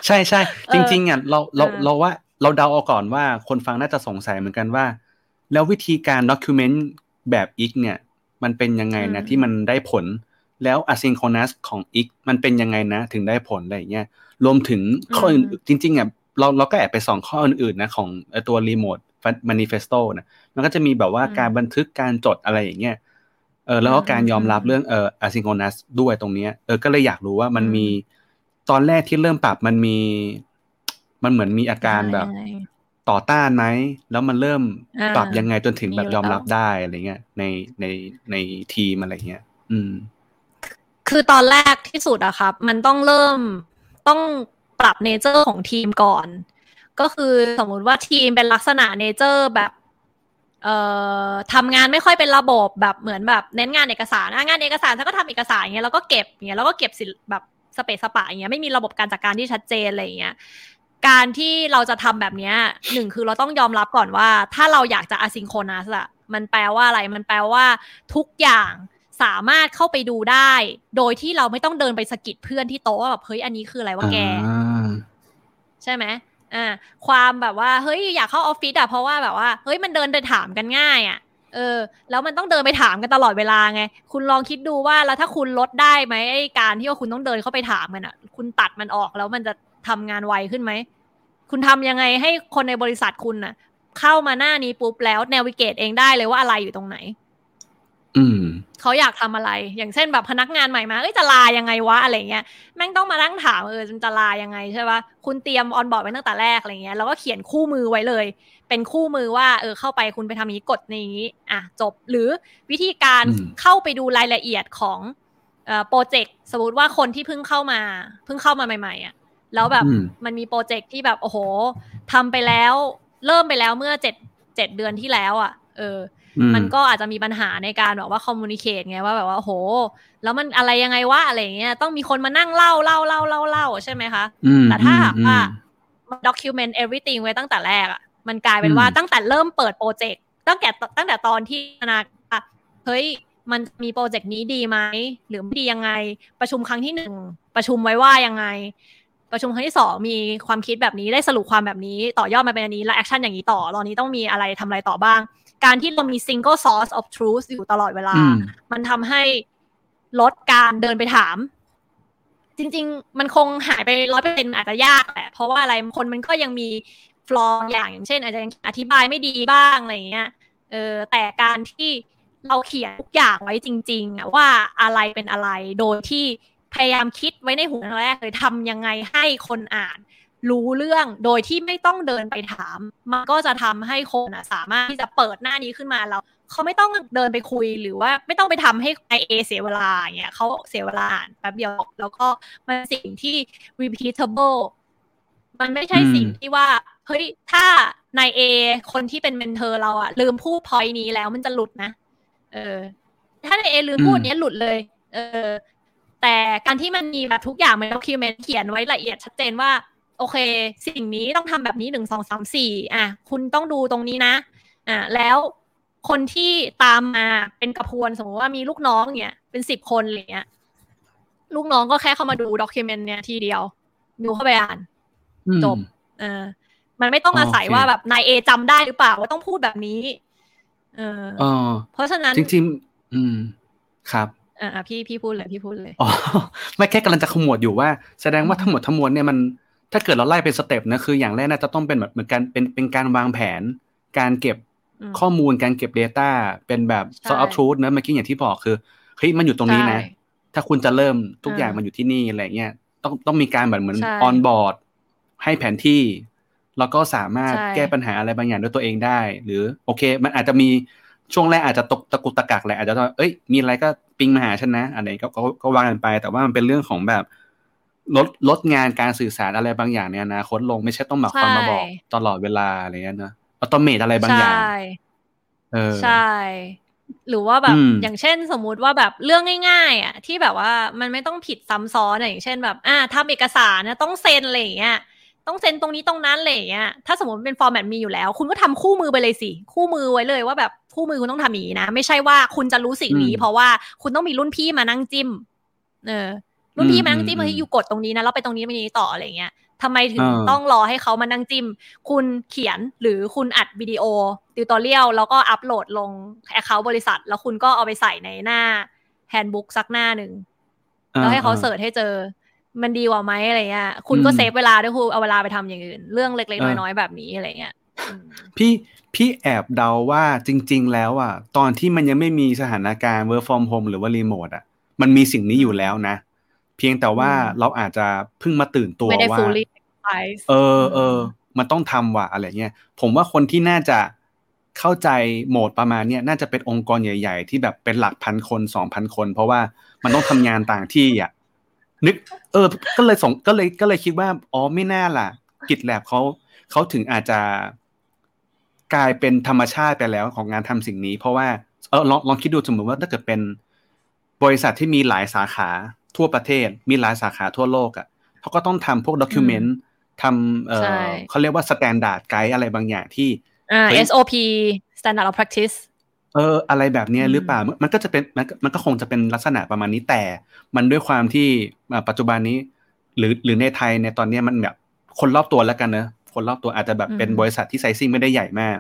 [SPEAKER 1] ใช่ใช่
[SPEAKER 2] เออ
[SPEAKER 1] จริง ๆอะเราเรา
[SPEAKER 2] เออ
[SPEAKER 1] เราว่า เราเดาเอาก่อนว่าคนฟังน่าจะสงสัยเหมือนกันว่า แล้ววิธีการ document แบบ x เนี่ย มันเป็นยังไงนะที่มันได้ผลแล้ว asynchronous ของ x มันเป็นยังไงนะ ถึงได้ผลอะไรอย่างเงี้ยรวมถึงข้ออื่นจริงๆอะเราเราก็แอบไปส่องข้ออื่นๆนะของเอ่อตัว remote manifesto นะ มันก็จะมีแบบว่าการบันทึกการจดอะไรอย่างเงี้ยเออแล้วก็การยอมรับเรื่องเอ่อ asynchronous ด้วยตรงเนี้ยเออก็เลยอยากรู้ว่ามันมีตอนแรกที่เริ่มปรับมันมี มันเหมือนมีอาการแบบ
[SPEAKER 2] ยังไง
[SPEAKER 1] ต่อต้านไหม แล้วมันเริ่ม
[SPEAKER 2] อ่า
[SPEAKER 1] ปรับยังไงจนถึงแบบ
[SPEAKER 2] มีอยู่
[SPEAKER 1] ยอมรับ
[SPEAKER 2] แล้ว
[SPEAKER 1] ได้อะไรเงี้ยในในในทีมอะไรเงี้ย อืม
[SPEAKER 2] คือตอนแรกที่สุดอะครับ มันต้องเริ่มต้องปรับ nature ของทีมก่อน ก็คือสมมุติว่าทีมเป็นลักษณะ nature แบบ เอ่อทำงานไม่ค่อยเป็นระบบแบบเหมือนแบบเน้นงานเอกสารอะงานเอกสารถ้าก็ทำเอกสารอย่างเงี้ยแล้วก็เก็บอย่างเงี้ยแล้วก็เก็บสิแบบสะเปะสะปะอย่างเงี้ยไม่มีระบบการจัดการที่ชัดเจนอะไรอย่างเงี้ยการที่เราจะทำแบบเนี้ยหนึ่งคือเราต้องยอมรับก่อนว่า ถ้าเราอยากจะ asynchronous อะมันแปลว่าอะไรมันแปลว่าทุกอย่างสามารถเข้าไปดูได้ โดยที่เราไม่ต้องเดินไปสะกิดเพื่อนที่โต๊ะว่าแบบเฮ้ยอันนี้คืออะไรวะแก
[SPEAKER 1] อ่า
[SPEAKER 2] ใช่ไหม อ่าความแบบว่าเฮ้ยอยากเข้าออฟฟิศอะเพราะว่าแบบว่าเฮ้ยมันเดินไปถามกันง่ายอะเออแล้วมันต้องเดินไปถามกันตลอดเวลาไง คุณลองคิดดูว่าแล้วถ้าคุณลดได้ไหมไอ้การที่ว่าคุณต้องเดินเข้าไปถามมันอะ คุณตัดมันออกแล้วมันจะทำงานไวขึ้นไหม คุณทำยังไงให้คนในบริษัทคุณน่ะ เข้ามาหน้านี้ปุ๊บแล้วแนวิเกตเองได้เลยว่าอะไรอยู่ตรงไหน เขาอยากทำอะไร อย่างเช่นแบบพนักงานใหม่มาเอ้ยจะลายังไงวะอะไรเงี้ยแม่งต้องมานั่งถามเออจะลายังไงใช่ปะคุณเตรียมออนบอร์ดไว้ตั้งแต่แรกอะไรเงี้ยแล้วก็เขียนคู่มือไว้เลย เป็นคู่มือว่าเออเข้าไปคุณไปทำอย่างนี้กดในนี้อะจบหรือวิธีการ
[SPEAKER 1] อืม
[SPEAKER 2] เข้าไปดูรายละเอียดของเอ่อโปรเจกต์สมมติว่าคนที่เพิ่งเข้ามาเพิ่งเข้ามาใหม่ๆอะแล้วแบบ
[SPEAKER 1] อืม
[SPEAKER 2] มันมีโปรเจกต์ที่แบบโอ้โหทำไปแล้ว เริ่มไปแล้วเมื่อเจ็ดเจ็ดเดือนที่แล้วอะ เออ
[SPEAKER 1] อื
[SPEAKER 2] มันก็อาจจะมีปัญหาในการแบบว่าคอมมูนิเคตไงว่าแบบว่าโห แล้วมันอะไรยังไงวะอะไรอย่างเงี้ยต้องมีคนมานั่งเล่าเล่าเล่าเล่าเล่าใช่ไหมคะ
[SPEAKER 1] อืม
[SPEAKER 2] แต่ถ้าหาก
[SPEAKER 1] อืม
[SPEAKER 2] ว่า document everything ไว้ตั้งแต่แรกอะมันกลายเป็นว่า
[SPEAKER 1] อืม
[SPEAKER 2] ตั้งแต่เริ่มเปิดโปรเจกต์ตั้งแต่ตั้งแต่ตอนที่ธนาคารเฮ้ยมันมีโปรเจกต์นี้ดีไหมหรือไม่ดียังไง ประชุมครั้งที่หนึ่งประชุมไว้ว่ายังไง ประชุมครั้งที่สองมีความคิดแบบนี้ได้สรุปความแบบนี้ต่อยอดมาเป็นอันนี้แล้ว action อย่างนี้ต่อตอนนี้ต้องมีอะไรทำอะไรต่อบ้าง การที่เรามี single source of truth อยู่ตลอดเวลา
[SPEAKER 1] อืม
[SPEAKER 2] มันทำให้ลดการเดินไปถาม จริง ๆ มันคงหายไปร้อยเปอร์เซ็นต์อาจจะยากแหละเพราะว่าอะไรคนมันก็ยังมีฟลออย่างอย่างเช่น อาจจะยังอธิบายไม่ดีบ้างอะไรอย่างเงี้ยเออแต่การที่เราเขียนทุกอย่างไว้จริงๆอะว่าอะไรเป็นอะไรโดยที่พยายามคิดไว้ในหัวแรกเลยทำยังไงให้คนอ่าน รู้เรื่องโดยที่ไม่ต้องเดินไปถาม มันก็จะทำให้คนสามารถที่จะเปิดหน้านี้ขึ้นมาแล้วเขาไม่ต้องเดินไปคุยหรือว่าไม่ต้องไปทำให้ไอเอเสียเวลาเงี้ยเขาเสียเวลาแป๊บเดียวแล้วก็มันสิ่งที่ repeatable มันไม่ใช่สิ่งที่ว่าเฮ้ยถ้านายเอคนที่เป็น mentor เราอะลืมพูดพอยนี้แล้วมันจะหลุดนะเออ ถ้านายเอลืมพูดเนี้ยหลุดเลย เออ แต่การที่มันมีแบบทุกอย่างมัน document เขียนไว้ละเอียดชัดเจนว่า โอเค สิ่งนี้ต้องทำแบบนี้หนึ่งสองสามสี่อะคุณต้องดูตรงนี้นะอะแล้วคนที่ตามมาเป็นกระบวนสมมติว่ามีลูกน้องเนี่ยเป็นสิบคนอะไรเงี้ยลูกน้องก็แค่เข้ามาดู document เนี่ยทีเดียวดูเข้าไปอ่าน
[SPEAKER 1] อืม
[SPEAKER 2] จบเออมันไม่ต้องอาศัย
[SPEAKER 1] โอเค
[SPEAKER 2] ว่าแบบนายเอจำได้หรือเปล่าว่าต้องพูดแบบนี้เออ
[SPEAKER 1] เออ
[SPEAKER 2] เพราะฉะนั้น
[SPEAKER 1] จริงๆอืม ครับ
[SPEAKER 2] อ่าพี่พี่พูดเลยพี่พูดเลย
[SPEAKER 1] อ๋อไม่แค่กำลังจะขมวดอยู่ว่า แสดงว่าทั้งหมดทั้งมวลเนี่ยมัน ถ้าเกิดเราไล่เป็น step นะคืออย่างแรกน่าจะต้องเป็นแบบเหมือนกันเป็นเป็นการวางแผน การเก็บ
[SPEAKER 2] อืม
[SPEAKER 1] ข้อมูลการเก็บ Data เป็นแบบ
[SPEAKER 2] ใช่
[SPEAKER 1] source of truth นะเมื่อกี้อย่างที่บอกคือเฮ้ยมันอยู่ตรงนี้นะ
[SPEAKER 2] ใช่
[SPEAKER 1] ถ้าคุณจะเริ่มทุก
[SPEAKER 2] อ่า
[SPEAKER 1] อย่างมันอยู่ที่นี่อะไรเงี้ยต้องต้องมีการแบบเหมือน
[SPEAKER 2] ใช่
[SPEAKER 1] on board ให้แผนที่แล้วก็สามารถ
[SPEAKER 2] ใช่
[SPEAKER 1] แก้ปัญหาอะไรบางอย่างด้วยตัวเองได้ หรือโอเค มันอาจจะมีช่วงแรกอาจจะตกตะกุกตะกักแหละอาจจะต้องเอ้ยมีอะไรก็ปิงมาหาฉันนะอะไรก็ก็ก็วางกันไป แต่ว่ามันเป็นเรื่องของแบบ ลดลดงานการสื่อสารอะไรบางอย่างในอนาคตลงไม่ใช่ต้องแบบคอยมาบอก
[SPEAKER 2] ใช่
[SPEAKER 1] ตลอดเวลาอะไรเงี้ยเนอะอัตโนมัติอะไรบางอย่าง
[SPEAKER 2] ใช่
[SPEAKER 1] เออ
[SPEAKER 2] ใช่ หรือว่าแบบ
[SPEAKER 1] อืม
[SPEAKER 2] อย่างเช่นสมมุติว่าแบบเรื่องง่าย ๆ อะ ที่แบบว่ามันไม่ต้องผิดซ้ำซ้อนอะอย่างเช่นแบบอ่าทำเอกสารนะต้องเซ็นอะไรอย่างเงี้ยต้องเซ็นตรงนี้ตรงนั้นอะไรอย่างเงี้ยถ้าสมมติเป็นฟอร์แมตมีอยู่แล้ว คุณก็ทำคู่มือไปเลยสิ คู่มือไว้เลยว่าแบบคู่มือคุณต้องทำอย่างนี้นะ ไม่ใช่ว่าคุณจะรู้สิ่งนี้
[SPEAKER 1] อืม
[SPEAKER 2] เพราะว่าคุณต้องมีรุ่นพี่มานั่งจิ้ม เออ รุ่นพี่มานั่งจิ้ม
[SPEAKER 1] อืม
[SPEAKER 2] เฮ้ยอยู่กดตรงนี้นะแล้วไปตรงนี้ไปนี้ต่ออะไรอย่างเงี้ยทำไมถึง
[SPEAKER 1] อ่า
[SPEAKER 2] ต้องรอให้เขามานั่งจิ้ม คุณเขียนหรือคุณอัดวิดีโอ tutorial แล้วก็อัปโหลดลง account บริษัท แล้วคุณก็เอาไปใส่ในหน้า handbook สักหน้าหนึ่งแล้วให้เขา search ให้เจอ มันดีกว่าไหมอะไรเงี้ย คุณก็
[SPEAKER 1] อืม
[SPEAKER 2] save เวลาด้วยคุณเอาเวลาไปทำอย่างอื่น เรื่องเล็กๆ
[SPEAKER 1] เออ
[SPEAKER 2] น้อยๆแบบนี้อะไรเงี้ยอืม
[SPEAKER 1] พี่พี่แอบเดาว่าจริง ๆ แล้วอะ ตอนที่มันยังไม่มีสถานการณ์ work from home หรือว่ารีโมทอะ มันมีสิ่งนี้อยู่แล้วนะเพียงแต่ว่า
[SPEAKER 2] อืม
[SPEAKER 1] เราอาจจะเพิ่งมาตื่นตัว
[SPEAKER 2] ไม่ได้
[SPEAKER 1] ว่า
[SPEAKER 2] fully realize
[SPEAKER 1] เออเออมันต้องทำว่ะอะไรเงี้ยผมว่าคนที่น่าจะเข้าใจโหมดประมาณเนี้ยน่าจะเป็นองค์กรใหญ่ ๆ ที่แบบเป็นหลักพันคนสองพันคน เพราะว่ามันต้องทำงานต่างที่อะนึก เออ ก็เลยสงก็เลยก็เลยคิดว่าอ๋อไม่น่าล่ะ กิจแลบเขาเขาถึงอาจจะกลายเป็นธรรมชาติไปแล้วของงานทำสิ่งนี้ เพราะว่าเออลองลองคิดดูสมมติว่าถ้าเกิดเป็นบริษัทที่มีหลายสาขา ทั่วประเทศมีหลายสาขาทั่วโลกอะเขาก็ต้องทำพวก document ทำเอ
[SPEAKER 2] ใช่
[SPEAKER 1] อเขาเรียกว่า standard guide อะไรบางอย่างที่
[SPEAKER 2] อ่า
[SPEAKER 1] เฮ้ย
[SPEAKER 2] SOP standard of practice
[SPEAKER 1] เอออะไรแบบเนี้ย
[SPEAKER 2] อืม
[SPEAKER 1] หรือเปล่ามันมันก็จะเป็นมันก็มันก็คงจะเป็นลักษณะประมาณนี้แต่ มันด้วยความที่อ่าปัจจุบันนี้ หรือหรือในไทยในตอนเนี้ยมันแบบคนรอบตัวแล้วกันเนอะคนรอบตัวอาจจะแบบเป็น
[SPEAKER 2] อืม
[SPEAKER 1] บริษัทที่ sizing ไม่ได้ใหญ่มาก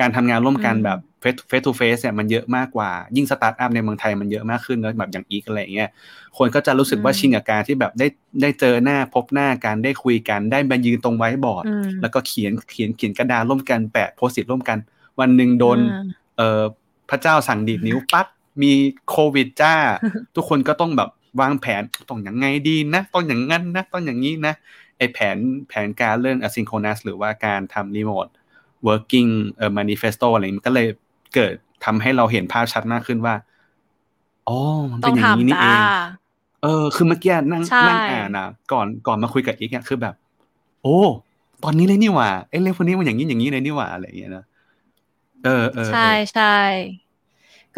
[SPEAKER 1] การทำงานร่วมกัน
[SPEAKER 2] อืม
[SPEAKER 1] แบบ face face to face เนี่ยมันเยอะมากกว่ายิ่งสตาร์ทอัพในเมืองไทยมันเยอะมากขึ้นเนอะแบบอย่างอีกอะไรอย่างเงี้ยคนก็จะรู้สึกว่า
[SPEAKER 2] อืม
[SPEAKER 1] ชินกับการที่แบบได้ได้เจอหน้าพบหน้ากันได้คุยกันได้มายืนตรงไว้บอร์ด
[SPEAKER 2] อืม
[SPEAKER 1] แล้วก็เขียนเขียนเขียนกระดาษร่วมกันแปะโพสต์ร่วมกัน วันหนึ่งโดน
[SPEAKER 2] อ่า
[SPEAKER 1] เอ่อพระเจ้าสั่งดีดนิ้วปั๊บมีโควิดจ้า ทุกคนก็ต้องแบบวางแผนต้องอย่างไงดีนะ ต้องอย่างงั้นนะ ต้องอย่างนี้นะไอแผนแผนการเรื่อง asynchronous หรือว่าการทำ remote working เอ่อ manifesto อะไรอย่างนี้มันก็เลยเกิดทำให้เราเห็นภาพชัดมากขึ้นว่าอ๋อมัน
[SPEAKER 2] ต้
[SPEAKER 1] เป็
[SPEAKER 2] อนง
[SPEAKER 1] อย่างนี้
[SPEAKER 2] ทำ
[SPEAKER 1] นี่
[SPEAKER 2] จ้า
[SPEAKER 1] เองเออ คือเมื่อกี้นั่ง
[SPEAKER 2] ใช่
[SPEAKER 1] นั่งอ่านนะก่อนก่อนมาคุยกับอีกเนี่ยคือแบบ โอ้ตอนนี้เลยนี่หว่าไอ้เรื่องพวกนี้มันอย่างนี้อย่างนี้เลยนี่หว่าอะไรอย่างเงี้ยนะเออเออเออ
[SPEAKER 2] ใช่ใช่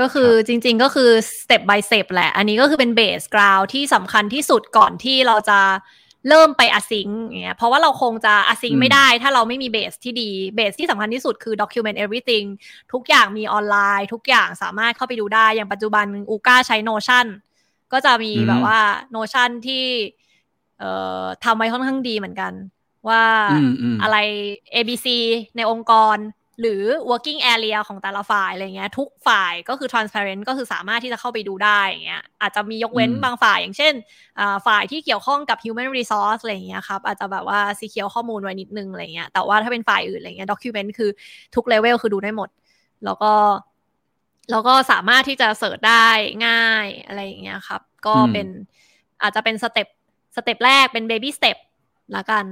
[SPEAKER 2] ก็คือจริง ๆก็คือ step by step แหละ อันนี้ก็คือเป็นเบสกราวที่สำคัญที่สุดก่อนที่เราจะ เริ่มไป async อย่างเงี้ยเพราะว่าเราคงจะ async
[SPEAKER 1] อืม
[SPEAKER 2] ไม่ได้ ถ้าเราไม่มีเบสที่ดีเบสที่สำคัญที่สุดคือ document everything ทุกอย่างมีออนไลน์ ทุกอย่างสามารถเข้าไปดูได้ อย่างปัจจุบันอูก้าใช้ Notion ก็จะมี
[SPEAKER 1] อืม
[SPEAKER 2] แบบว่า Notion ที่เอ่อทำไว้ค่อนข้างดีเหมือนกัน ว่า
[SPEAKER 1] อืมอืม
[SPEAKER 2] อะไร ABC ในองค์กร หรือ working area ของแต่ละฝ่ายอะไรเงี้ยทุกฝ่ายก็คือ transparent ก็คือสามารถที่จะเข้าไปดูได้อย่างเงี้ยอาจจะมียกเว้น
[SPEAKER 1] อืม
[SPEAKER 2] บางฝ่ายอย่างเช่นอ่าฝ่ายที่เกี่ยวข้องกับ human resource อะไรเงี้ยครับอาจจะแบบว่า secure ข้อมูลไว้นิดนึงอะไรเงี้ยแต่ว่าถ้าเป็นฝ่ายอื่นอะไรเงี้ย document คือทุก level คือดูได้หมด แล้วก็แล้วก็สามารถที่จะเสิร์ชได้ง่ายอะไรอย่างเงี้ยครับ ก็
[SPEAKER 1] อืม
[SPEAKER 2] เป็นอาจจะเป็นสเต็ปสเต็ปแรกเป็น baby step ละกัน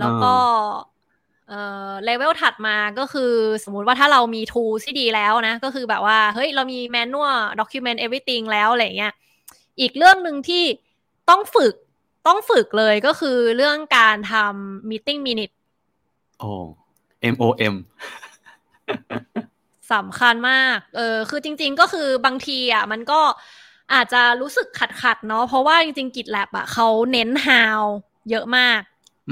[SPEAKER 2] แล้วก็ เอ่อเลเวลถัดมาก็คือสมมุติว่าถ้าเรามี tool ที่ดีแล้วนะ ก็คือแบบว่า เฮ้ย เรามี manual document everything แล้วอะไรเงี้ยอีกเรื่องหนึ่งที่ต้องฝึกต้องฝึกเลยก็คือเรื่องการทำ meeting minute
[SPEAKER 1] โอ้ M O M
[SPEAKER 2] สำคัญมาก เออ คือจริง ๆ ก็คือบางทีอะ มันก็อาจจะรู้สึกขัดๆเนาะ เพราะว่าจริงๆ GitLab อะเขาเน้น how เยอะมาก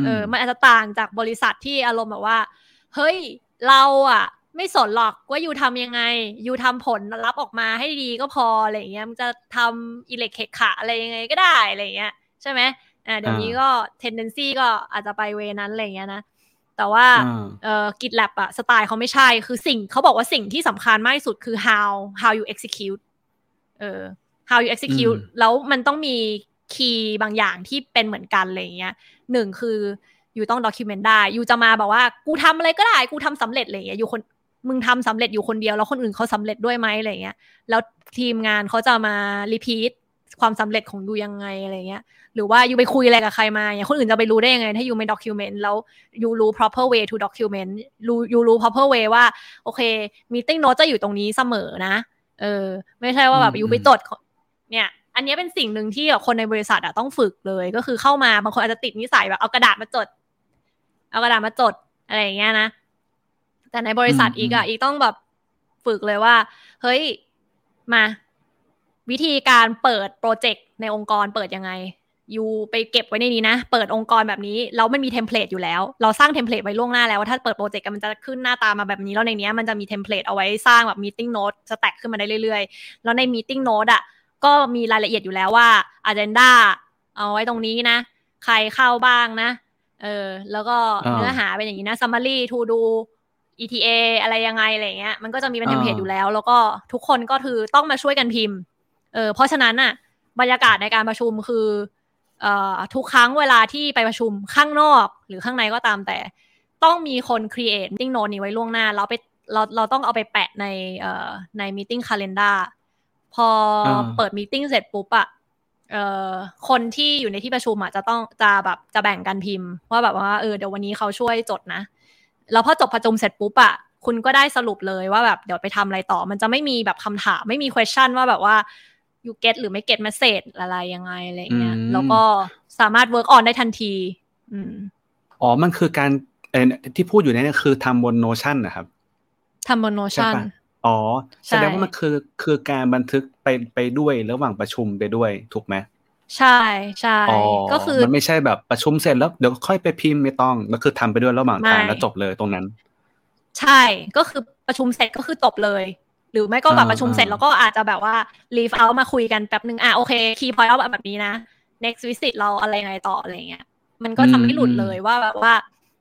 [SPEAKER 2] เออมันอาจจะต่างจากบริษัทที่อารมณ์แบบว่า เฮ้ยเราอะ ไม่สนหรอกว่ายูทำยังไงยูทำผลลัพธ์ออกมาให้ดีก็พออะไรเงี้ยมันจะทำอิเล็กเคขะอะไรยังไงก็ได้อะไรเงี้ยใช่ไหมอ่าเดี๋ยวนี้ก็ tendency ก็อาจจะไปเวนั้นอะไรเงี้ยนะแต่ว่า
[SPEAKER 1] อ่า
[SPEAKER 2] เอ่อ GitLab อะสไตล์เขาไม่ใช่คือสิ่งเขาบอกว่าสิ่งที่สำคัญมากที่สุดคือ how how you execute เออ how you execute
[SPEAKER 1] อืม
[SPEAKER 2] แล้วมันต้องมี คีย์บางอย่างที่เป็นเหมือนกันอะไรอย่างเงี้ยหนึ่งคืออยู่ต้อง document ได้อยู่จะมาบอกว่ากูทำอะไรก็ได้กูทำสำเร็จอะไรอย่างเงี้ยอยู่คนมึงทำสำเร็จอยู่คนเดียวแล้วคนอื่นเขาสำเร็จด้วยไหมอะไรอย่างเงี้ยแล้วทีมงานเขาจะมา repeat ความสำเร็จของยูยังไงอะไรเงี้ย หรือว่ายูไปคุยอะไรกับใครมาอย่างคนอื่นจะไปรู้ได้ยังไง ถ้ายูไม่ document แล้วยูรู้ proper way to document รู้ยูรู้ proper way ว่า โอเค meeting note จะอยู่ตรงนี้เสมอนะ เออ ไม่ใช่ว่าแบบ
[SPEAKER 1] อืม
[SPEAKER 2] ยูไปจดเนี่ย อันเนี้ยเป็นสิ่งหนึ่งที่แบบคนในบริษัทอะต้องฝึกเลย ก็คือเข้ามาบางคนอาจจะติดนิสัยแบบเอากระดาษมาจด เอากระดาษมาจดอะไรอย่างเงี้ยนะ แต่ในบริษัท
[SPEAKER 1] อืม
[SPEAKER 2] อีกอะอีกต้องแบบฝึกเลยว่า เฮ้ยมา วิธีการเปิด project ในองค์กรเปิดยังไง you ไปเก็บไว้ในนี้นะ เปิดองค์กรแบบนี้แล้วมันมี template อยู่แล้ว เราสร้าง template ไว้ล่วงหน้าแล้วว่าถ้าเปิด project กันมันจะขึ้นหน้าตามาแบบนี้ แล้วในเนี้ยมันจะมี template เอาไว้สร้างแบบ meeting note stack ขึ้นมาได้เรื่อยๆ แล้วใน meeting note อะ ก็มีรายละเอียดอยู่แล้วว่า agenda เอาไว้ตรงนี้นะ ใครเข้าบ้างนะ เออ แล้วก็
[SPEAKER 1] อ่า
[SPEAKER 2] เนื้อหาเป็นอย่างนี้นะ summary to do ETA อะไรยังไงอะไรเงี้ย มันก็จะมีเป็นเทมเพลต
[SPEAKER 1] อ่า
[SPEAKER 2] อยู่แล้ว แล้วก็ทุกคนก็คือต้องมาช่วยกันพิมพ์ เออ เพราะฉะนั้นน่ะบรรยากาศในการประชุมคือเอ่อทุกครั้งเวลาที่ไปประชุมข้างนอกหรือข้างในก็ตามแต่ ต้องมีคน create meeting note นี้ไว้ล่วงหน้าแล้วไปเราเราต้องเอาไปแปะในเอ่อใน meeting calendar พออาเปิด meeting เสร็จปุ๊บอะเอ่อคนที่อยู่ในที่ประชุมอะจะต้องจะแบบจะแบ่งกันพิมพ์ว่าแบบว่าเออเดี๋ยววันนี้เขาช่วยจดนะ แล้วพอจบประชุมเสร็จปุ๊บอะคุณก็ได้สรุปเลยว่าแบบเดี๋ยวไปทำอะไรต่อ มันจะไม่มีแบบคำถามไม่มี question ว่าแบบว่า you get หรือไม่ get message อะไรยังไงอะไรอย่างเงี้ย
[SPEAKER 1] อืม
[SPEAKER 2] แล้วก็สามารถ work on ได้ทันทีอืม
[SPEAKER 1] อ๋อมันคือการเอ่อที่พูดอยู่เนี่ยคือทำบน Notion นะครับ
[SPEAKER 2] ทำบน
[SPEAKER 1] ใช่
[SPEAKER 2] Notion
[SPEAKER 1] ปะ อ๋อ
[SPEAKER 2] ใช่
[SPEAKER 1] แสดงว่ามันคือคือการบันทึกไปไปด้วยระหว่างประชุมไปด้วยถูกไหม
[SPEAKER 2] ใช่ใช่
[SPEAKER 1] อ๋อ
[SPEAKER 2] ก็คือ
[SPEAKER 1] มันไม่ใช่แบบประชุมเสร็จแล้วเดี๋ยวค่อยไปพิมพ์ไม่ต้องมันคือทำไปด้วยระหว่างทาง
[SPEAKER 2] ไม่
[SPEAKER 1] แล้วจบเลยตรงนั้น
[SPEAKER 2] ใช่ก็คือประชุมเสร็จก็คือจบเลย หรือไม่ก็แบบ
[SPEAKER 1] อ่า
[SPEAKER 2] ประชุมเสร็จ
[SPEAKER 1] อ่า
[SPEAKER 2] แล้วก็อาจจะแบบว่า leave out มาคุยกันแป๊บนึงอะโอเค key point เอาแบบนี้นะ next visit เราอะไรยังไงต่ออะไรเงี้ย มันก็ทำให้หลุดเลยว่าแบบว่า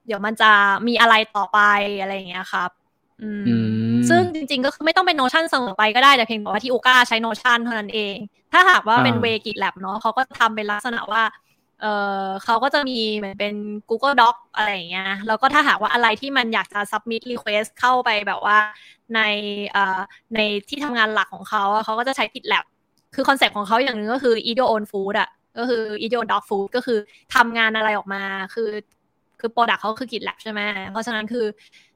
[SPEAKER 2] เดี๋ยวมันจะมีอะไรต่อไปอะไรอย่างเงี้ยครับ อืม
[SPEAKER 1] อืม
[SPEAKER 2] ซึ่งจริงๆก็คือไม่ต้องเป็น Notion เสมอไปก็ได้แต่เพียงแต่ว่าที่อูก้าใช้ Notion เท่านั้นเอง ถ้าหากว่าเป็น
[SPEAKER 1] อ่า
[SPEAKER 2] เวกิ l แ b เนาะเขาก็ทำเป็นลักษณะว่าเออเขาก็จะมีเหมือนเป็น Google Doc อะไรอย่างเงี้ยนะแล้วก็ถ้าหากว่าอะไรที่มันอยากจะ submit request เข้าไปแบบว่าในเอ่อในที่ทำงานหลักของเขาอะเขาก็จะใช้ GitLab คือ concept ของเขาอย่างหนึ่งก็คือ eat your own food อะก็คือ eat your own dog food ก็คือทำงานอะไรออกมา คือคือโปรดักเขาคือ GitLab ใช่ไหมเพราะฉะนั้นคือ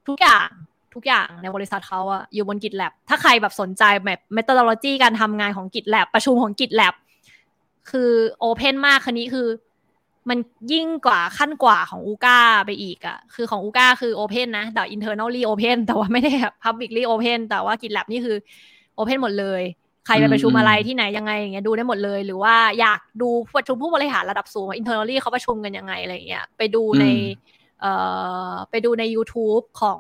[SPEAKER 2] ทุกอย่าง ทุกอย่างในบริษัทเขาอะอยู่บน GitLab ถ้าใครแบบสนใจแบบ methodology การทำงานของ GitLab ประชุมของ GitLab คือ open มากคันนี้คือ มันยิ่งกว่าขั้นกว่าของอูก้าไปอีกอะคือของอูก้าคือ open นะแต่ internally open แต่ว่าไม่ได้แบบ publicly open แต่ว่า GitLab นี่คือ open หมดเลย ใครไปประชุม
[SPEAKER 1] อืม
[SPEAKER 2] อะไรที่ไหนยังไงอย่างเงี้ยดูได้หมดเลย หรือว่าอยากดูประชุมผู้บริหารระดับสูงว่า internally เขาประชุมกันยังไงอะไรอย่างเงี้ยไปดูใน
[SPEAKER 1] อืม
[SPEAKER 2] เอ่อไปดูใน YouTube ของ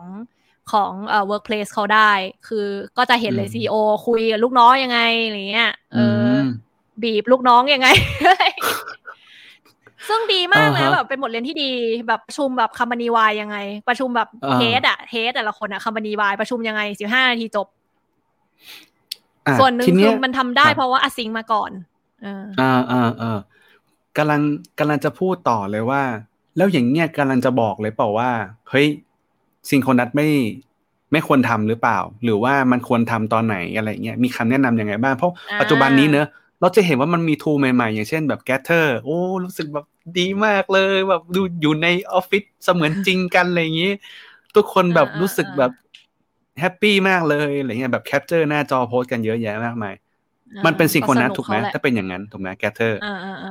[SPEAKER 2] ของเอ่อ workplace เขาได้ คือก็จะเห็นเลย
[SPEAKER 1] อืม
[SPEAKER 2] CEO คุยกับลูกน้องยังไงอะไรเงี้ยเอออ
[SPEAKER 1] ม
[SPEAKER 2] บีบลูกน้องยังไง ซึ่งดีมากนะ
[SPEAKER 1] อ่าฮะ
[SPEAKER 2] แบบเป็นบทเรียนที่ดีแบบประชุมแบบคัม p านีวายยังไง ประชุมแบบ
[SPEAKER 1] อ่า
[SPEAKER 2] เฮดอะเฮดแต่ละคนอะคัม p านีวายประชุมยังไงสิบห้านาทีจบ
[SPEAKER 1] อะ
[SPEAKER 2] ส่วนหนึ่ง
[SPEAKER 1] ที
[SPEAKER 2] คื
[SPEAKER 1] เนี้
[SPEAKER 2] อยมันทำได้
[SPEAKER 1] ครับ
[SPEAKER 2] เพราะว่าอซิงมาก่อนเออ
[SPEAKER 1] อ่าอ่าอ่ากำลังกำลังจะพูดต่อเลยว่า แล้วอย่างเงี้ยกำลังจะบอกเลยเปล่าว่า เฮ้ย ซิงโครนัสไม่ไม่ควรทำหรือเปล่า หรือว่ามันควรทำตอนไหนอะไรเงี้ยมีคำแนะนำยังไงบ้างเพราะ
[SPEAKER 2] อ่า
[SPEAKER 1] ปัจจุบันนี้เนอะเราจะเห็นว่ามันมีทูใหม่ๆ อย่างเช่นแบบ Gather โอ้รู้สึกแบบดีมากเลยแบบดูอยู่ในออฟฟิศเสมือนจริงกันอะไรอย่างงี้ ทุกคนแบบ
[SPEAKER 2] อ่า
[SPEAKER 1] รู้สึก
[SPEAKER 2] อ่า
[SPEAKER 1] แบบ happy มากเลยอะไรเงี้ยแบบ capture หน้าจอโพสต์กันเยอะแยะมากมาย มันเป็น synchronous ถูกไหม
[SPEAKER 2] เขาแหละ
[SPEAKER 1] ถ้าเป็นอย่างนั้นถูกไหม Gather
[SPEAKER 2] อ่าอ่าอ่า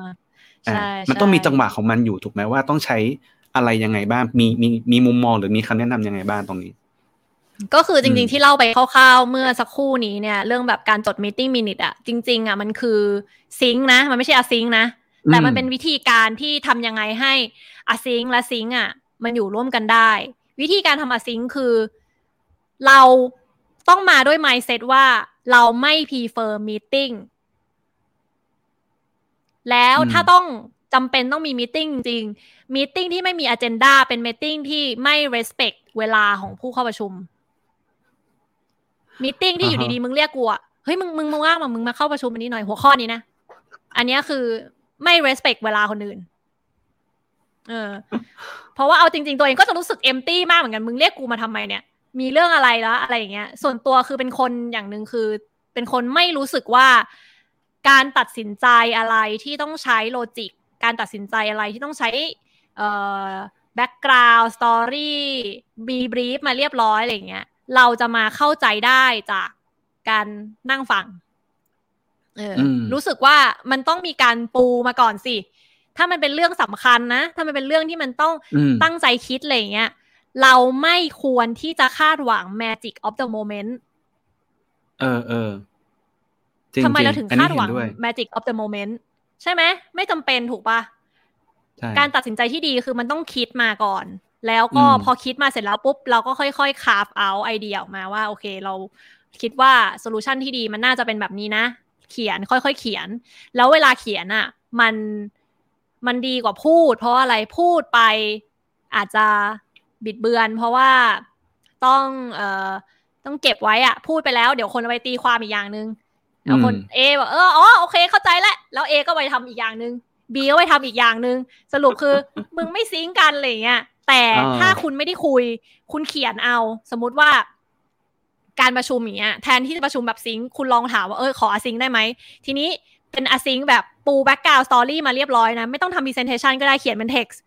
[SPEAKER 1] อ่า
[SPEAKER 2] ใช่
[SPEAKER 1] มันต้องมี
[SPEAKER 2] ใช่
[SPEAKER 1] จังหวะของมันอยู่ถูกไหมว่าต้องใช้ อะไรยังไงบ้างมีมีมีมุมมองหรือมีคำแนะนำยังไงบ้างตรงนี้
[SPEAKER 2] ก็คือจ
[SPEAKER 1] อื
[SPEAKER 2] ริง
[SPEAKER 1] ม
[SPEAKER 2] ๆที่เล่าไปคร่าวๆเมื่อสักครู่นี้เนี่ย เรื่องแบบการจด meeting minute อะจริง ๆอะมันคือ sync นะ มันไม่ใช่ async นะแต่มันเป็นวิธีการที่ทำยังไงให้async และ sync อะมันอยู่ร่วมกันได้ วิธีการทำ async คือ เราต้องมาด้วย mindset ว่าเราไม่ prefer meeting แล้ว
[SPEAKER 1] อืม
[SPEAKER 2] ถ้าต้อง จำเป็นต้องมี meeting จริง meeting ที่ไม่มีอ g e n d a เป็น meeting ที่ไม่ respect เวลาของผู้เข้าประชุมมีติ้งที่อยู่ดีๆมึงเรียกกูอะเฮ้ยมึงมึงมึงว่างมามึงมาเข้าประชุมอันนี้หน่อยหัวข้อนี้นะอันนี้คือไม่ respect เวลาคนอื่น เออ เพราะว่าเอาจริง ๆ ตัวเองก็จะรู้สึก empty มากเหมือนกันมึงเรียกกูมาทำไมเนี่ย มีเรื่องอะไรแล้วอะไรอย่างเงี้ย ส่วนตัวคือเป็นคนอย่างหนึ่งคือ เป็นคนไม่รู้สึกว่าการตัดสินใจอะไรที่ต้องใช้ logic การตัดสินใจอะไรที่ต้องใช้เอ่อ background story มี brief มาเรียบร้อยอะไรอย่างเงี้ย เราจะมาเข้าใจได้จากการนั่งฟังเอออ
[SPEAKER 1] ม
[SPEAKER 2] รู้สึกว่ามันต้องมีการปูมาก่อนสิ ถ้ามันเป็นเรื่องสำคัญนะ ถ้ามันเป็นเรื่องที่มันต้อง
[SPEAKER 1] อืม
[SPEAKER 2] ตั้งใจคิดอะไรอย่างเงี้ย เราไม่ควรที่จะคาดหวัง magic of the moment
[SPEAKER 1] เออเออจริง
[SPEAKER 2] ทำไมเราถึง
[SPEAKER 1] อัน
[SPEAKER 2] คา
[SPEAKER 1] นี้
[SPEAKER 2] ดหวัง
[SPEAKER 1] เนด้วย
[SPEAKER 2] magic of the moment ใช่ไหมไม่จำเป็นถูกปะ
[SPEAKER 1] ใช่
[SPEAKER 2] การตัดสินใจที่ดีคือมันต้องคิดมาก่อน แล้วก็
[SPEAKER 1] อืม
[SPEAKER 2] พอคิดมาเสร็จแล้วปุ๊บ เราก็ค่อยๆ carve out ไอเดียออกมาว่า โอเค เราคิดว่าโซลูชันที่ดีมันน่าจะเป็นแบบนี้นะ เขียนค่อยๆเขียน แล้วเวลาเขียนอะ มันมันดีกว่าพูด เพราะว่าอะไรพูดไปอาจจะบิดเบือน เพราะว่าต้องเอ่อต้องเก็บไว้อะพูดไปแล้ว เดี๋ยวคนเอาไปตีความอีกอย่างหนึ่ง แล้วคน
[SPEAKER 1] อืม
[SPEAKER 2] เอบอกเอออ๋อโอเคเข้าใจแล้วแล้วเอก็ไปทำอีกอย่างหนึ่งB ก็ไปทำอีกอย่างหนึ่งสรุปคือมึงไม่ sync กันอะไรอย่างเงี้ยแต่
[SPEAKER 1] อ่า
[SPEAKER 2] ถ้าคุณไม่ได้คุย คุณเขียนเอา สมมุติว่า การประชุมอย่างเงี้ยแทนที่จะประชุมแบบ sync คุณลองถามว่าเออขอ sync ได้ไหมทีนี้เป็น async แบบปู background story มาเรียบร้อยนะ ไม่ต้องทำ presentation ก็ได้เขียนเป็น text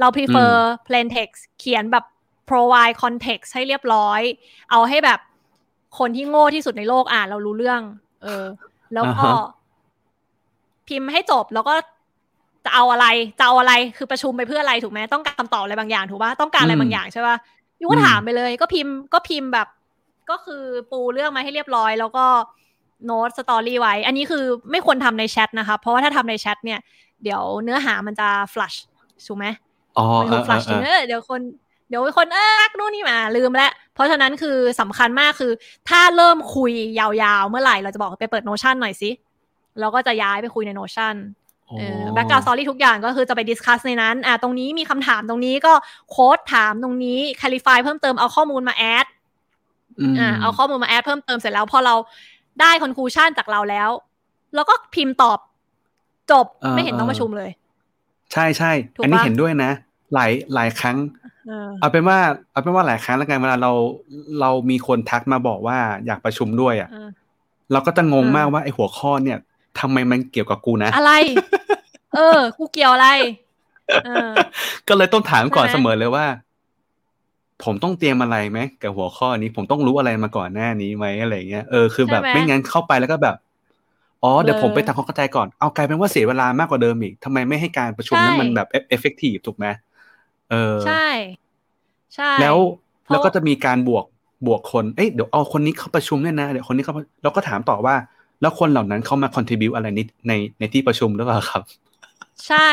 [SPEAKER 2] เรา prefer plain text เขียนแบบ provide context ให้เรียบร้อย เอาให้แบบคนที่โง่ที่สุดในโลกอ่านเรารู้เรื่อง เออ แล้วก็
[SPEAKER 1] อ่าฮะ
[SPEAKER 2] พิมพ์ให้จบแล้วก็จะเอาอะไรจะเอาอะไรคือประชุมไปเพื่ออะไรถูกไหมต้องการคำตอบอะไรบางอย่างถูกปะต้องการอะไร
[SPEAKER 1] อืม
[SPEAKER 2] บางอย่างใช่ปะยูก็
[SPEAKER 1] อืม
[SPEAKER 2] ถามไปเลย ก็พิมพ์ก็พิมพ์แบบ ก็คือปูเรื่องมาให้เรียบร้อย แล้วก็โน้ตสตอรี่ไว้ อันนี้คือไม่ควรทำในแชทนะคะเพราะว่าถ้าทำในแชทเนี่ย เดี๋ยวเนื้อหามันจะ flush ถูกไหม
[SPEAKER 1] อ๋อ
[SPEAKER 2] มัน
[SPEAKER 1] เอ
[SPEAKER 2] ถู
[SPEAKER 1] อก
[SPEAKER 2] ฟลัช
[SPEAKER 1] เออ
[SPEAKER 2] เออเดี๋ยวคน เดี๋ยวคนเออนู่นนี่มาลืมแล้วเพราะฉะนั้นคือสำคัญมากคือ ถ้าเริ่มคุยยาวๆ เมื่อไหร่เราจะบอกไปเปิด Notion หน่อยสิเราก็จะย้ายไปคุยใน Notion
[SPEAKER 1] อ๋อ
[SPEAKER 2] background storyทุกอย่างก็คือจะไป discuss ในนั้นอ่าตรงนี้มีคำถามตรงนี้ก็ quote ถามตรงนี้ค a ลิฟายเพิ่มเติมเอาข้อมูลมา add อ่าเอาข้อมูลมา add เพิ่มเติมเสร็จแล้วพอเราได้ conclusion จากเราแล้วเราก็พิมพ์ตอบจบ
[SPEAKER 1] เออ
[SPEAKER 2] ไม่เห็นต้อง
[SPEAKER 1] เออ
[SPEAKER 2] ประชุมเลย
[SPEAKER 1] ใช่ใช่
[SPEAKER 2] ถูก
[SPEAKER 1] อันนี้
[SPEAKER 2] ปะ
[SPEAKER 1] เห็นด้วยนะ หลายหลายครั้ง
[SPEAKER 2] เออ
[SPEAKER 1] เอาเป็นว่าเอาเป็นว่าหลายครั้งแล้วกันเวลาเราเรามีคนทักมาบอกว่าอยากประชุมด้วยอะ
[SPEAKER 2] เออ
[SPEAKER 1] เราก็จะงง
[SPEAKER 2] เออ
[SPEAKER 1] มากว่าไอ้หัวข้อเนี่ยทำไมมันเกี่ยวกับกูนะ
[SPEAKER 2] อะไร เออ กูเกี่ยวอะไรเออ
[SPEAKER 1] ก็เลยต้องถามก่อน
[SPEAKER 2] ใช่
[SPEAKER 1] เส
[SPEAKER 2] ไหม
[SPEAKER 1] มอเลยว่า ผมต้องเตรียมอะไรไหมกับหัวข้อนี้ ผมต้องรู้อะไรมาก่อนหน้านี้ไหมอะไรเงี้ยเออคือแบบไม่งั้นเข้าไปแล้วก็แบบอ๋อเดี๋ยวผมไปทำความเข้าใจก่อนเอากลายเป็นว่าเสียเวลามากกว่าเดิมอีกทำไมไม่ให้การประชุมนั้นมันแบบเอฟเฟกตีฟถูกไหม เออ
[SPEAKER 2] ใช่ ใช่
[SPEAKER 1] แล้ว
[SPEAKER 2] เพราะ
[SPEAKER 1] แล้วก็จะมีการบวกบวกคน เอ้ยเดี๋ยวเอาคนนี้เข้าประชุมเนี่ยนะ เดี๋ยวคนนี้เข้าเราก็ถามต่อว่า แล้วคนเหล่านั้นเข้ามา contribu อะไรนิดในในที่ประชุมหรือเปล่าครับ
[SPEAKER 2] ใช่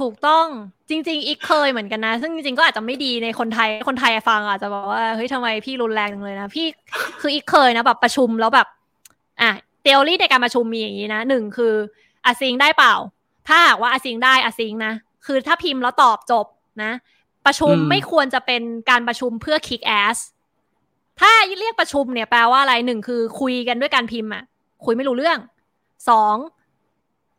[SPEAKER 2] ถูกต้อง จริง ๆ อีกเคยเหมือนกันนะ ซึ่งจริงๆ ก็อาจจะไม่ดีในคนไทย คนไทยฟังอาจจะบอกว่า เฮ้ยทำไมพี่รุนแรงจังเลยนะ พี่ คืออีกเคยนะแบบประชุมแล้วแบบ อะ เทอรี่ในการประชุมมีอย่างนี้นะหนึ่งคืออาซิงได้เปล่า ถ้าหากว่าอาซิงได้อาซิงนะ คือถ้าพิมพ์แล้วตอบจบ นะ ประชุม
[SPEAKER 1] อืม
[SPEAKER 2] ไม่ควรจะเป็นการประชุมเพื่อ kick ass ถ้าเรียกประชุมเนี่ยแปลว่าอะไรหนึ่งคือคุยกันด้วยการพิมพ์อะ คุยไม่รู้เรื่องสอง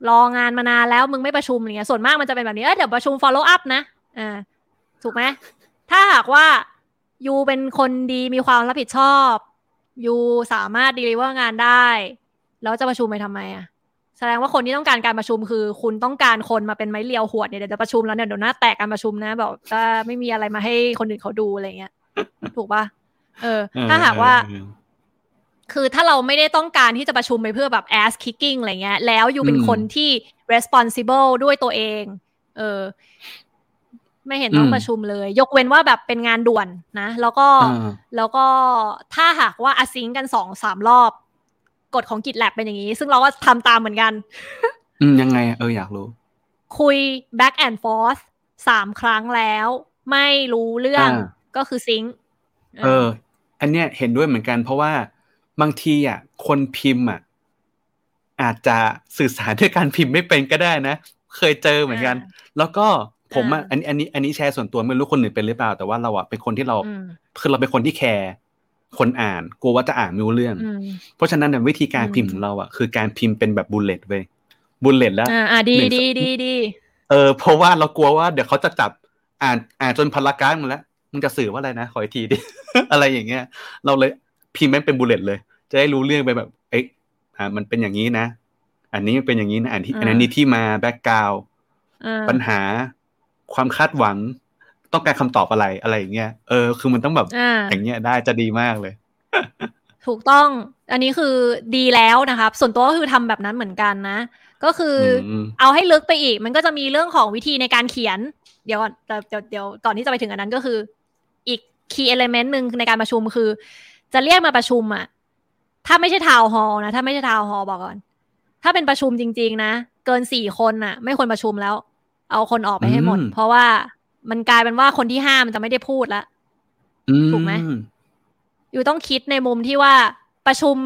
[SPEAKER 2] รองานมานานแล้วมึงไม่ประชุมอย่างเงี้ยส่วนมากมันจะเป็นแบบนี้เอ้ยเดี๋ยวประชุม follow up นะอ่าถูกไหมถ้าหากว่ายูเป็นคนดีมีความรับผิดชอบยูสามารถ deliver งานได้ แล้วจะประชุมไปทำไมอะ แสดงว่าคนที่ต้องการการประชุมคือ คุณต้องการคนมาเป็นไม้เรียวหวดเนี่ยเดี๋ยวจะประชุมแล้วเนี่ยเดี๋ยวหน้าแตกการประชุมนะแบบก็ไม่มีอะไรมาให้คนอื่นเขาดูอะไรเงี้ย ถูกปะเออ ถ้าหากว่า
[SPEAKER 1] เออ
[SPEAKER 2] คือถ้าเราไม่ได้ต้องการที่จะประชุมไปเพื่อแบบ ass kicking อะไรเงี้ย แล้วอยู่เป็น
[SPEAKER 1] อืม
[SPEAKER 2] คนที่ responsible ด้วยตัวเอง เออ ไม่เห็นต้อง
[SPEAKER 1] อืม
[SPEAKER 2] ประชุมเลย ยกเว้นว่าแบบเป็นงานด่วนนะ แล้วก็
[SPEAKER 1] อ่า
[SPEAKER 2] แล้วก็ถ้าหากว่าอาซิงกันสองสามรอบ กฎของกิจแลบเป็นอย่างนี้ ซึ่งเราก็ทำตามเหมือนกัน
[SPEAKER 1] อืมยังไงอะเอออยากรู้
[SPEAKER 2] คุย back and forth สามครั้งแล้ว ไม่รู้เรื่อง
[SPEAKER 1] อ่า
[SPEAKER 2] ก็คือซิงค์
[SPEAKER 1] เออ อันเนี้ยเห็นด้วยเหมือนกัน เพราะว่าบางทีอะ คนพิมพ์อะ อาจจะสื่อสารด้วยการพิมพ์ไม่เป็นก็ได้นะ เคยเจอเหมือนกัน แล้วก็ผมอะอันนี้อันนี้อันนี้แชร์ส่วนตัวไม่รู้คนอื่นเป็นหรือเปล่า แต่ว่าเราอะเป็นคนที่เรา
[SPEAKER 2] อืม
[SPEAKER 1] คือเราเป็นคนที่ care คนอ่านกลัวว่าจะอ่านไม่รู้เรื่อง
[SPEAKER 2] อืม
[SPEAKER 1] เพราะฉะนั้นเนี่ยวิธีการ
[SPEAKER 2] อืม
[SPEAKER 1] พิมพ์ของเราอะคือการพิมพ์เป็นแบบ bullet เว้ย bullet แล้ว
[SPEAKER 2] อ่าอ่าดี
[SPEAKER 1] หนึ่ง
[SPEAKER 2] ดีดีดี
[SPEAKER 1] เออเพราะว่าเรากลัวว่าเดี๋ยวเขาจะจับอ่านอ่านจนพลาการมึงแล้วมึงจะสื่อว่าอะไรนะขออีกทีดิอะไรอย่างเงี้ย เราเลยพิมพ์แม่งเป็น bullet เลย จะได้รู้เรื่องไปแบบเอ๊ะอ่ามันเป็นอย่างนี้นะ อันนี้เป็นอย่างนี้นะอันที่อันนี้ที่มาแบ็กกราว
[SPEAKER 2] อ่า
[SPEAKER 1] ปัญหาความคาดหวัง ต้องการคำตอบอะไรอะไรอย่างเงี้ยเออคือมันต้องแบบ
[SPEAKER 2] อ่า
[SPEAKER 1] อย่างเงี้ยได้จะดีมากเลย
[SPEAKER 2] ถูกต้อง อันนี้คือดีแล้วนะครับ ส่วนตัวก็คือทำแบบนั้นเหมือนกันนะ ก็คืออ
[SPEAKER 1] ม
[SPEAKER 2] เอาให้ลึกไปอีก มันก็จะมีเรื่องของวิธีในการเขียน เดี๋ยวก่อนเดี๋ยวเดี๋ยวเดี๋ยวก่อนที่จะไปถึงอันนั้นก็คือ อีก key element หนึ่งในการประชุมคือ จะเรียกมาประชุมอะถ้าไม่ใช่ทาวน์ฮอลนะถ้าไม่ใช่ทาวน์ฮอลบอกก่อน ถ้าเป็นประชุมจริง ๆ นะ เกินสี่คนน่ะไม่ควรประชุมแล้ว เอาคนออกไปให้หมด
[SPEAKER 1] อืม
[SPEAKER 2] เพราะว่า มันกลายเป็นว่าคนที่ห้ามันจะไม่ได้พูดละ
[SPEAKER 1] อื
[SPEAKER 2] ถูกไหมอยู่ต้องคิดในมุมที่ว่าประชุม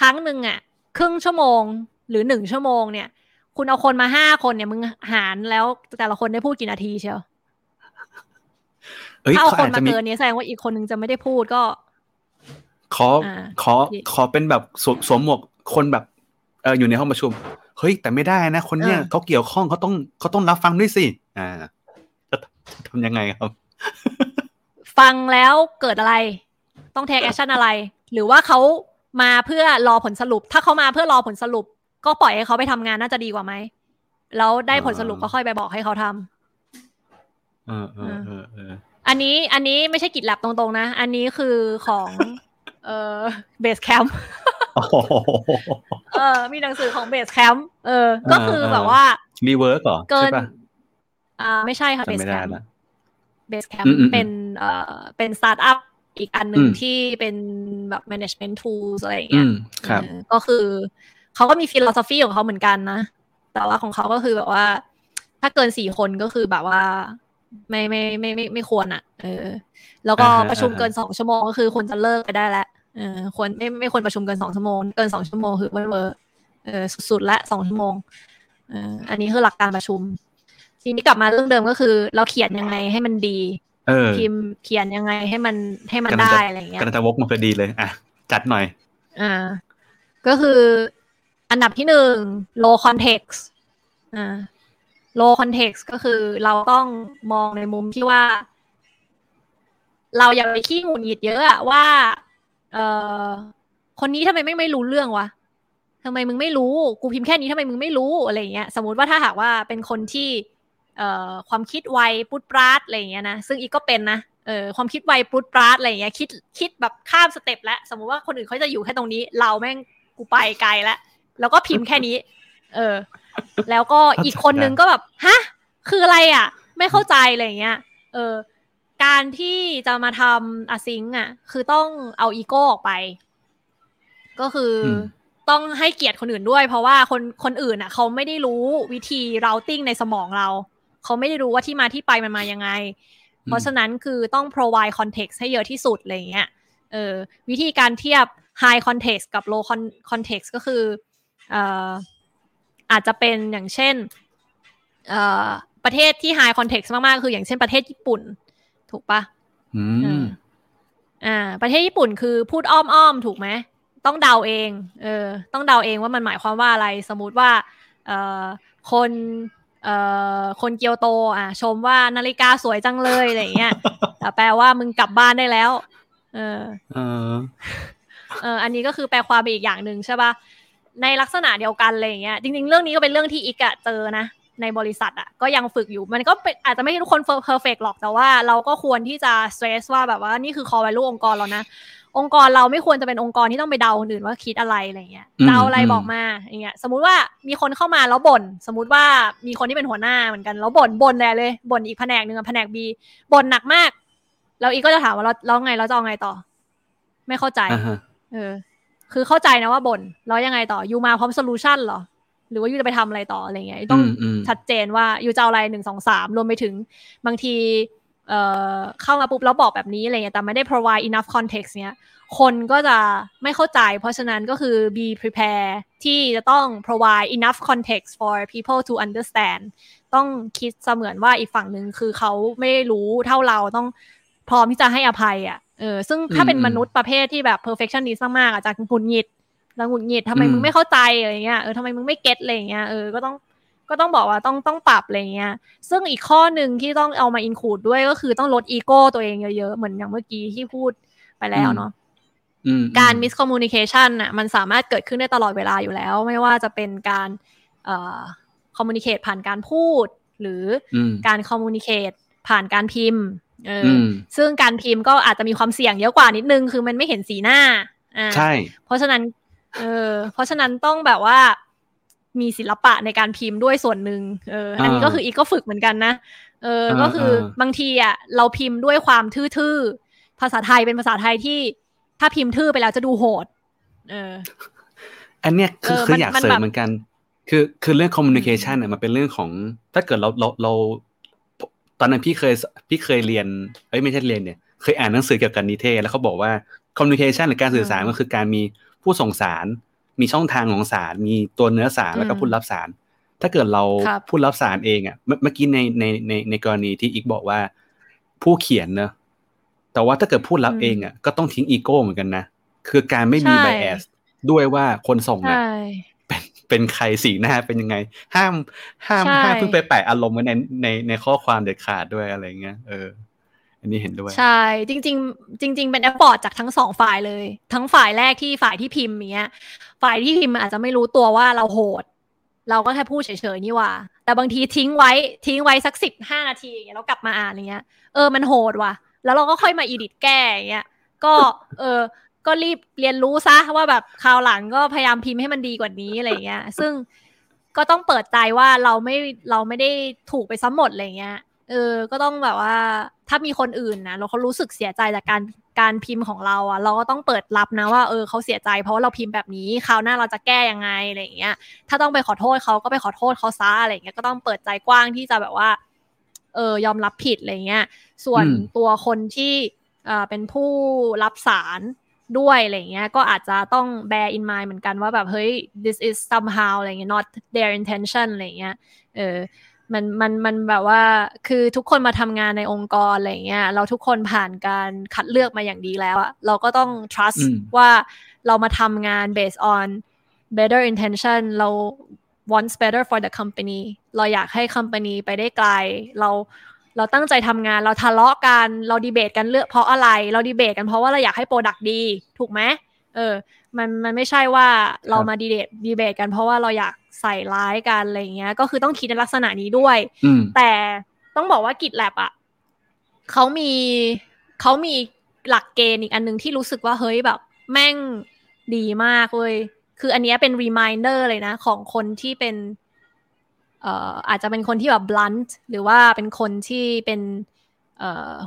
[SPEAKER 2] ครั้งหนึ่งอะครึ่งชั่วโมงหรือหนึ่งชั่วโมงเนี่ย คุณเอาคนมาห้าคนเนี่ยมึงหารแล้วแต่ละคนได้พูดกี่นาทีเชียว
[SPEAKER 1] เอ้ย
[SPEAKER 2] ถ้าเอา
[SPEAKER 1] เขา
[SPEAKER 2] คน
[SPEAKER 1] อาจ
[SPEAKER 2] มา
[SPEAKER 1] จะมี
[SPEAKER 2] เกินเนี้แสดงว่าอีกคนนึงจะไม่ได้พูดก็
[SPEAKER 1] ขอ
[SPEAKER 2] อ่า
[SPEAKER 1] ขอขอเป็นแบบสวมสวมหมวกคนแบบเอออยู่ในห้องประชุม เฮ้ย แต่ไม่ได้นะ คนเนี้ยเขาเกี่ยวข้องเขาต้องเขาต้องรับฟังด้วยสิ อ่าจะจะ ทำยังไงครับ
[SPEAKER 2] ฟังแล้วเกิดอะไร ต้อง take action อะไร หรือว่าเขามาเพื่อรอผลสรุป ถ้าเขามาเพื่อรอผลสรุป ก็ปล่อยให้เขาไปทำงานน่าจะดีกว่าไหมแล้วได้ผลสรุปก็ค่อยไปบอกให้เขาทำ
[SPEAKER 1] เออเออเออเออ
[SPEAKER 2] อันนี้อันนี้ไม่ใช่ GitLab ตรงๆนะ อันนี้คือของ เอ่อ Basecamp
[SPEAKER 1] โอ้โห
[SPEAKER 2] เออ มีหนังสือของ Basecamp เออ ก็คือแบบว่า
[SPEAKER 1] Rework เหรอ
[SPEAKER 2] เกิน
[SPEAKER 1] ใช่ปะ
[SPEAKER 2] อ่าไม่ใช่ค่ะ
[SPEAKER 1] จำ
[SPEAKER 2] เบส
[SPEAKER 1] ไม่ได้ละ
[SPEAKER 2] เบสแคม
[SPEAKER 1] อืม
[SPEAKER 2] เป็นเอ่อเป็นสตาร์ทอัพอีกอันหนึ่ง
[SPEAKER 1] อืม
[SPEAKER 2] ที่เป็นแบบ management tools อะไรอย่าง
[SPEAKER 1] อื
[SPEAKER 2] เงี้ย
[SPEAKER 1] ครับ
[SPEAKER 2] เออก็คือเขาก็มี philosophy ของเขาเหมือนกันนะ แต่ว่าของเขาก็คือแบบว่า ถ้าเกินสี่คนก็คือแบบว่า ไม่ไม่ไม่ไม่ไม่ควรอะ เออ แล้วก็
[SPEAKER 1] อ่าฮะ
[SPEAKER 2] ประชุม
[SPEAKER 1] อ่าฮะ
[SPEAKER 2] เกินสองชั่วโมงก็คือควรจะเลิกไปได้แล้วเออควรไม่ไม่ควรประชุมเกินสองชั่วโมง เกินสองชั่วโมงคือไม่เวอร์เออสุดๆละสองชั่วโมงเอออันนี้คือหลักการประชุม ทีนี้กลับมาเรื่องเดิมก็คือ เราเขียนยังไงให้มันดี
[SPEAKER 1] เออ
[SPEAKER 2] พิมพ์เขียนยังไงให้มันให้มัน
[SPEAKER 1] กำลัง
[SPEAKER 2] ได้
[SPEAKER 1] จะ
[SPEAKER 2] อะไรอย่างเงี้ย
[SPEAKER 1] กำลังจะวกมาพอดีเลย อะ จัดหน่อย
[SPEAKER 2] อ่า ก็คืออันดับที่หนึ่ง low context อ่า low context ก็คือเราต้องมองในมุมที่ว่า เราอย่าไปขี้หงุดหงิดเยอะอะว่า เอ่อคนนี้ทำไมไม่ไม่รู้เรื่องวะทำไมมึงไม่รู้ กูพิมพ์แค่นี้ทำไมมึงไม่รู้อะไรอย่างเงี้ย สมมติว่าถ้าหากว่าเป็นคนที่เอ่อ ความคิดไวปุดปราดอะไรอย่างเงี้ยนะซึ่งอีกก็เป็นนะเออความคิดไวปุดปราดอะไรอย่างเงี้ยคิดคิดแบบข้ามสเต็ปแล้วสมมุติว่าคนอื่นเขาจะอยู่แค่ตรงนี้ เราแม่งกูไปไกลแล้วแล้วก็พิมพ์แค่นี้ เออ แล้วก็อีกคนนึงก็แบบฮะคืออะไรอะ ไม่เข้าใจอะไรอย่างเงี้ย เออ การที่จะมาทำอะซิงอะ คือต้องเอาอีโก้ออกไป ก็คืออ
[SPEAKER 1] ม
[SPEAKER 2] ต้องให้เกียรติคนอื่นด้วย เพราะว่าคนคนอื่นอะ เขาไม่ได้รู้วิธี routing ในสมองเรา เขาไม่ได้รู้ว่าที่มาที่ไปมันมายังไง เพราะฉะนั้นคือต้อง provide context ให้เยอะที่สุดอะไรอย่างเงี้ยเออวิธีการเทียบ high context กับ low con- context ก็คือเอ่ออาจจะเป็นอย่างเช่นเอ่อประเทศที่ high context มากๆ คืออย่างเช่นประเทศญี่ปุ่น ถูกปะ
[SPEAKER 1] อืม
[SPEAKER 2] อ่า ประเทศญี่ปุ่นคือพูดอ้อมๆ ถูกไหม ต้องเดาเอง เออ ต้องเดาเองว่ามันหมายความว่าอะไร สมมุติว่า เอ่อ คน เอ่อคนเกียวโต อะ ชมว่านาฬิกาสวยจังเลยอะไรอย่างเงี้ยแต่แปลว่ามึงกลับบ้านได้แล้ว เออ
[SPEAKER 1] เออ
[SPEAKER 2] เอออันนี้ก็คือแปลความไปอีกอย่างหนึ่งใช่ปะในลักษณะเดียวกันอะไรอย่างเงี้ยจริง ๆ เรื่องนี้ก็เป็นเรื่องที่อีกอะเจอนะในบริษัทอะก็ยังฝึกอยู่มันก็เป็นอาจจะไม่ใช่ทุกคนเพอร์เฟกหรอกแต่ว่าเราก็ควรที่จะสเตรสว่าแบบว่านี่คือ core value องค์กรเรานะ องค์กรเราไม่ควรจะเป็นองค์กรที่ต้องไปเดาคนอื่นว่าคิดอะไรอะไรเงี้ย
[SPEAKER 1] อืม
[SPEAKER 2] เดาอะไร
[SPEAKER 1] อืม
[SPEAKER 2] บอกมาอย่างเงี้ย สมมุติว่ามีคนเข้ามาแล้วบ่นสมมุติว่ามีคนที่เป็นหัวหน้าเหมือนกันแล้วบ่นบ่นแหละเลยบ่นอีกแผนกหนึ่งอะแผนกบีบ่นหนักมากแล้วอีกก็จะถามว่าเราเราไงเราจะเอาไงต่อ ไม่เข้าใจ
[SPEAKER 1] อ่าฮะ
[SPEAKER 2] เออ คือเข้าใจนะว่าบ่นแล้วยังไงต่อยูมาพร้อมโซลูชันเหรอหรือว่ายูจะไปทำอะไรต่ออะไรเงี้ยต้อง
[SPEAKER 1] อืมอืม
[SPEAKER 2] ชัดเจนว่ายูจะเอาอะไรหนึ่งสองสามรวมไปถึงบางที เเอ่อเข้ามาปุ๊บแล้วบอกแบบนี้อะไรเงี้ยแต่ไม่ได้ provide enough context เนี้ยคนก็จะไม่เข้าใจ เพราะฉะนั้นก็คือ be prepare ที่จะต้อง provide enough context for people to understand ต้องคิดเสมือนว่าอีกฝั่งหนึ่งคือเขาไม่ได้รู้เท่าเราต้องพร้อมที่จะให้อภัยอะเออซึ่งถ้าเป็นมนุษย์ประเภทที่แบบ perfectionist มากๆอาจจะหงุดหงิดแล้วหงุดหงิดทำไมมึงไม่เข้าใจอะไรเงี้ยเออทำไมมึงไม่เก็ตอะไรเงี้ยเออก็ต้อง ก็ต้องบอกว่าต้องต้องปรับอะไรเงี้ย ซึ่งอีกข้อหนึ่งที่ต้องเอามา include ด้วยก็คือต้องลดอีโก้ตัวเองเยอะๆ เหมือนอย่างเมื่อกี้ที่พูดไปแล้วเนาะการ miscommunication อะมันสามารถเกิดขึ้นได้ตลอดเวลาอยู่แล้ว ไม่ว่าจะเป็นการเอ่อ communicate ผ่านการพูด หรือการ communicate ผ่านการพิมพ์เออซึ่งการพิมพ์ก็อาจจะมีความเสี่ยงเยอะกว่านิดนึง คือมันไม่เห็นสีหน้า
[SPEAKER 1] อ่าใช่
[SPEAKER 2] เพราะฉะนั้น เออเพราะฉะนั้นต้องแบบว่า มีศิลปะในการพิมพ์ด้วยส่วนหนึ่งเอออันนี้ก็คืออีกก็ฝึกเหมือนกันนะ เออ ก็คือบางทีอะเราพิมพ์ด้วยความทื่อๆ ภาษาไทยเป็นภาษาไทยที่ถ้าพิมพ์ทื่อไปแล้วจะดูโหด เออ
[SPEAKER 1] อันเนี้ยคือคืออยากเสริมเหมือนกัน คือคือเรื่องคอมมูนิเคชันเนี่ยมันเป็นเรื่องของ ถ้าเกิดเราเราเรา ตอนนั้นพี่เคยพี่เคยเรียน เอ้ยไม่ใช่เรียนเนี่ย เคยอ่านหนังสือเกี่ยวกับนิเทศ แล้วเขาบอกว่าcommunication หรือการสื่อสารก็คือการมีผู้ส่งสาร มีช่องทางของสาร มีตัวเนื้อสารแล้วก็ผู้รับสาร ถ้าเกิดเราผู้รับสารเองอะเมื่อกี้ในในในในกรณีที่อีกบอกว่า ผู้เขียนเนอะแต่ว่าถ้าเกิดผู้รับเองอะก็ต้องทิ้งอีโก้เหมือนกันนะคือการไม่มี bias ด้วยว่าคนส่งอะเป็นเป็นใครสีหน้าเป็นยังไง ห้ามห้ามห้ามเพิ่งไปแปะอารมณ์ไว้ในในในข้อความเด็ดขาดด้วยอะไรเงี้ยเออ อันนี้เห็นด้วย
[SPEAKER 2] ใช่ จริง ๆ จริง ๆ เป็น effort จากทั้งสองฝ่ายเลย ทั้งฝ่ายแรกที่ฝ่ายที่พิมพ์เนี้ย ฝ่ายที่พิมพ์อาจจะไม่รู้ตัวว่าเราโหด เราก็แค่พูดเฉยๆนี่ว่า แต่บางทีทิ้งไว้ทิ้งไว้สักสิบห้านาทีอย่างเงี้ยแล้วกลับมาอ่านอย่างเงี้ยเออมันโหดว่ะ แล้วเราก็ค่อยมา edit แก้อย่างเงี้ยก็เออก็รีบเรียนรู้ซะว่าแบบคราวหลังก็พยายามพิมพ์ให้มันดีกว่านี้อะไรเงี้ย ซึ่งก็ต้องเปิดใจว่าเราไม่เราไม่ได้ถูกไปซ้ำหมดอะไรเงี้ยเออ ก็ต้องแบบว่า ถ้ามีคนอื่นนะเราเขารู้สึกเสียใจจากการการพิมพ์ของเราอะ เราก็ต้องเปิดรับนะว่าเออเขาเสียใจ เพราะว่าเราพิมพ์แบบนี้คราวหน้าเราจะแก้ยังไงอะไรอย่างเงี้ย ถ้าต้องไปขอโทษเขาก็ไปขอโทษเขาซะอะไรเงี้ยก็ต้องเปิดใจกว้างที่จะแบบว่า เออยอมรับผิดอะไรเงี้ย ส่วนตัวคนที่อ่าเป็นผู้รับสารด้วยอะไรเงี้ยก็อาจจะต้อง bear in mind เหมือนกันว่าแบบเฮ้ย this is somehow อะไรเงี้ย not their intention อะไรเงี้ยเออ มันมันมันแบบว่าคือทุกคนมาทำงานในองค์กรอะไรเงี้ยเราทุกคนผ่านการคัดเลือกมาอย่างดีแล้วอะเราก็ต้อง trust ว่าเรามาทำงาน based on better intention เรา wants better for the company เราอยากให้ company ไปได้ไกล เราเราตั้งใจทำงาน เราทะเลาะกัน เราดีเบตกันเลือกเพราะอะไร เราดีเบตกันเพราะว่าเราอยากให้ product ดี ถูกไหมเออ มันมันไม่ใช่ว่าเรามาดีเบตดีเบตกันเพราะว่าเราอยาก ใส่ร้ายกันอะไรเงี้ย ก็คือต้องคิดในลักษณะนี้ด้วย แต่ต้องบอกว่ากิจแลบอะเขามีเขามีหลักเกณฑ์อีกอันนึงที่รู้สึกว่าเฮ้ยแบบ แม่งดีมากเลย คืออันนี้เป็นรีมายเดอร์เลยนะ ของคนที่เป็นเอ่ออาจจะเป็นคนที่แบบ blunt หรือว่าเป็นคนที่เป็น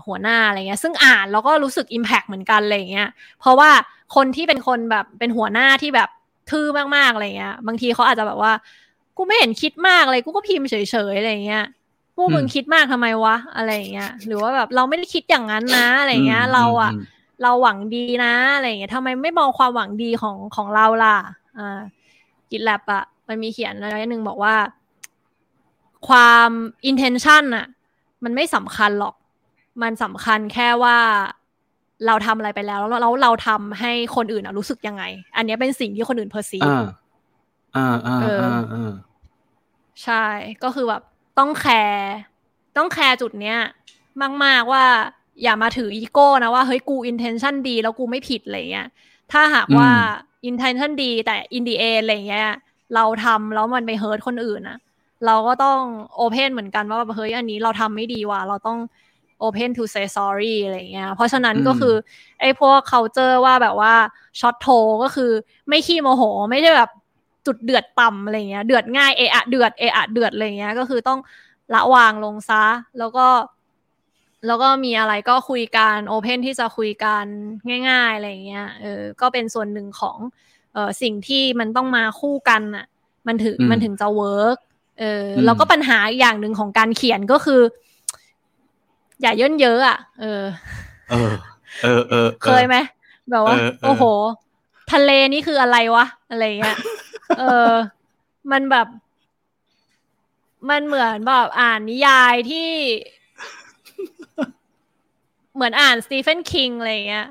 [SPEAKER 2] หัวหน้าอะไรเงี้ย ซึ่งอ่านแล้วก็รู้สึก impact เหมือนกันอะไรเงี้ย เพราะว่าคนที่เป็นคนแบบเป็นหัวหน้าที่แบบ ทื่อมากๆอะไรเงี้ย บางทีเขาอาจจะแบบว่า กูไม่เห็นคิดมากเลยกูก็พิมพ์เฉยๆอะไรเงี้ยพวกมึงคิดมากทำไมวะอะไรเงี้ย หรือว่าแบบเราไม่ได้คิดอย่างนั้นนะอะไรเงี้ย เราอะเราหวังดีนะอะไรเงี้ยทำไมไม่มองความหวังดีของของเราล่ะอ่ากิจแลบอะมันมีเขียนอะไรหนึ่งบอกว่า ความ intention อะมันไม่สำคัญหรอก มันสำคัญแค่ว่า เราทำอะไรไปแล้วแล้วเราเราทำให้คนอื่นรู้สึกยังไง อันนี้เป็นสิ่งที่คนอื่น perceive อ่า
[SPEAKER 1] อ่าอ่าอ่า
[SPEAKER 2] ใช่ก็คือแบบต้องแคร์ต้องแคร์จุดเนี้ยมาก ๆว่าอย่ามาถืออีโก้นะว่าเฮ้ยกู intention ดีแล้วกูไม่ผิดอะไรเงี้ยถ้าหากว่า intention ดีแต่อินดีเออะไรเงี้ยเราทำแล้วมันไป hurt คนอื่นนะเราก็ต้อง open เหมือนกันว่าเฮ้ยอันนี้เราทำไม่ดีว่ะเราต้อง open to say sorry อะไรเงี้ย เพราะฉะนั้นก็คือ ไอ้พวก culture ว่าแบบว่าช็อตโทก็คือไม่ขี้โมโห ไม่ใช่แบบจุดเดือดต่ำอะไรเงี้ย เดือดง่ายเอะอะเดือดเอะอะเดือดอะไรเงี้ย ก็คือต้องละวางลงซะ แล้วก็ แล้วก็มีอะไรก็คุยกัน open ที่จะคุยกันง่าย ๆ อะไรเงี้ย เออ ก็เป็นส่วนหนึ่งของเออสิ่งที่มันต้องมาคู่กันอะ มันถึงมันถึงจะ work เออ แล้วก็ปัญหาอย่างหนึ่งของการเขียนก็คือ อย่าเยิ่นเย้ออะเออ
[SPEAKER 1] เออ เออเออ
[SPEAKER 2] เคยไหมแบบว่า
[SPEAKER 1] เออเออ
[SPEAKER 2] โอ้โห ทะเลนี่คืออะไรวะ อะไรเงี้ยเออ มันแบบ มันเหมือนแบบอ่านนิยายที่ เหมือนอ่านสตีเฟนคิงอะไรเงี้ย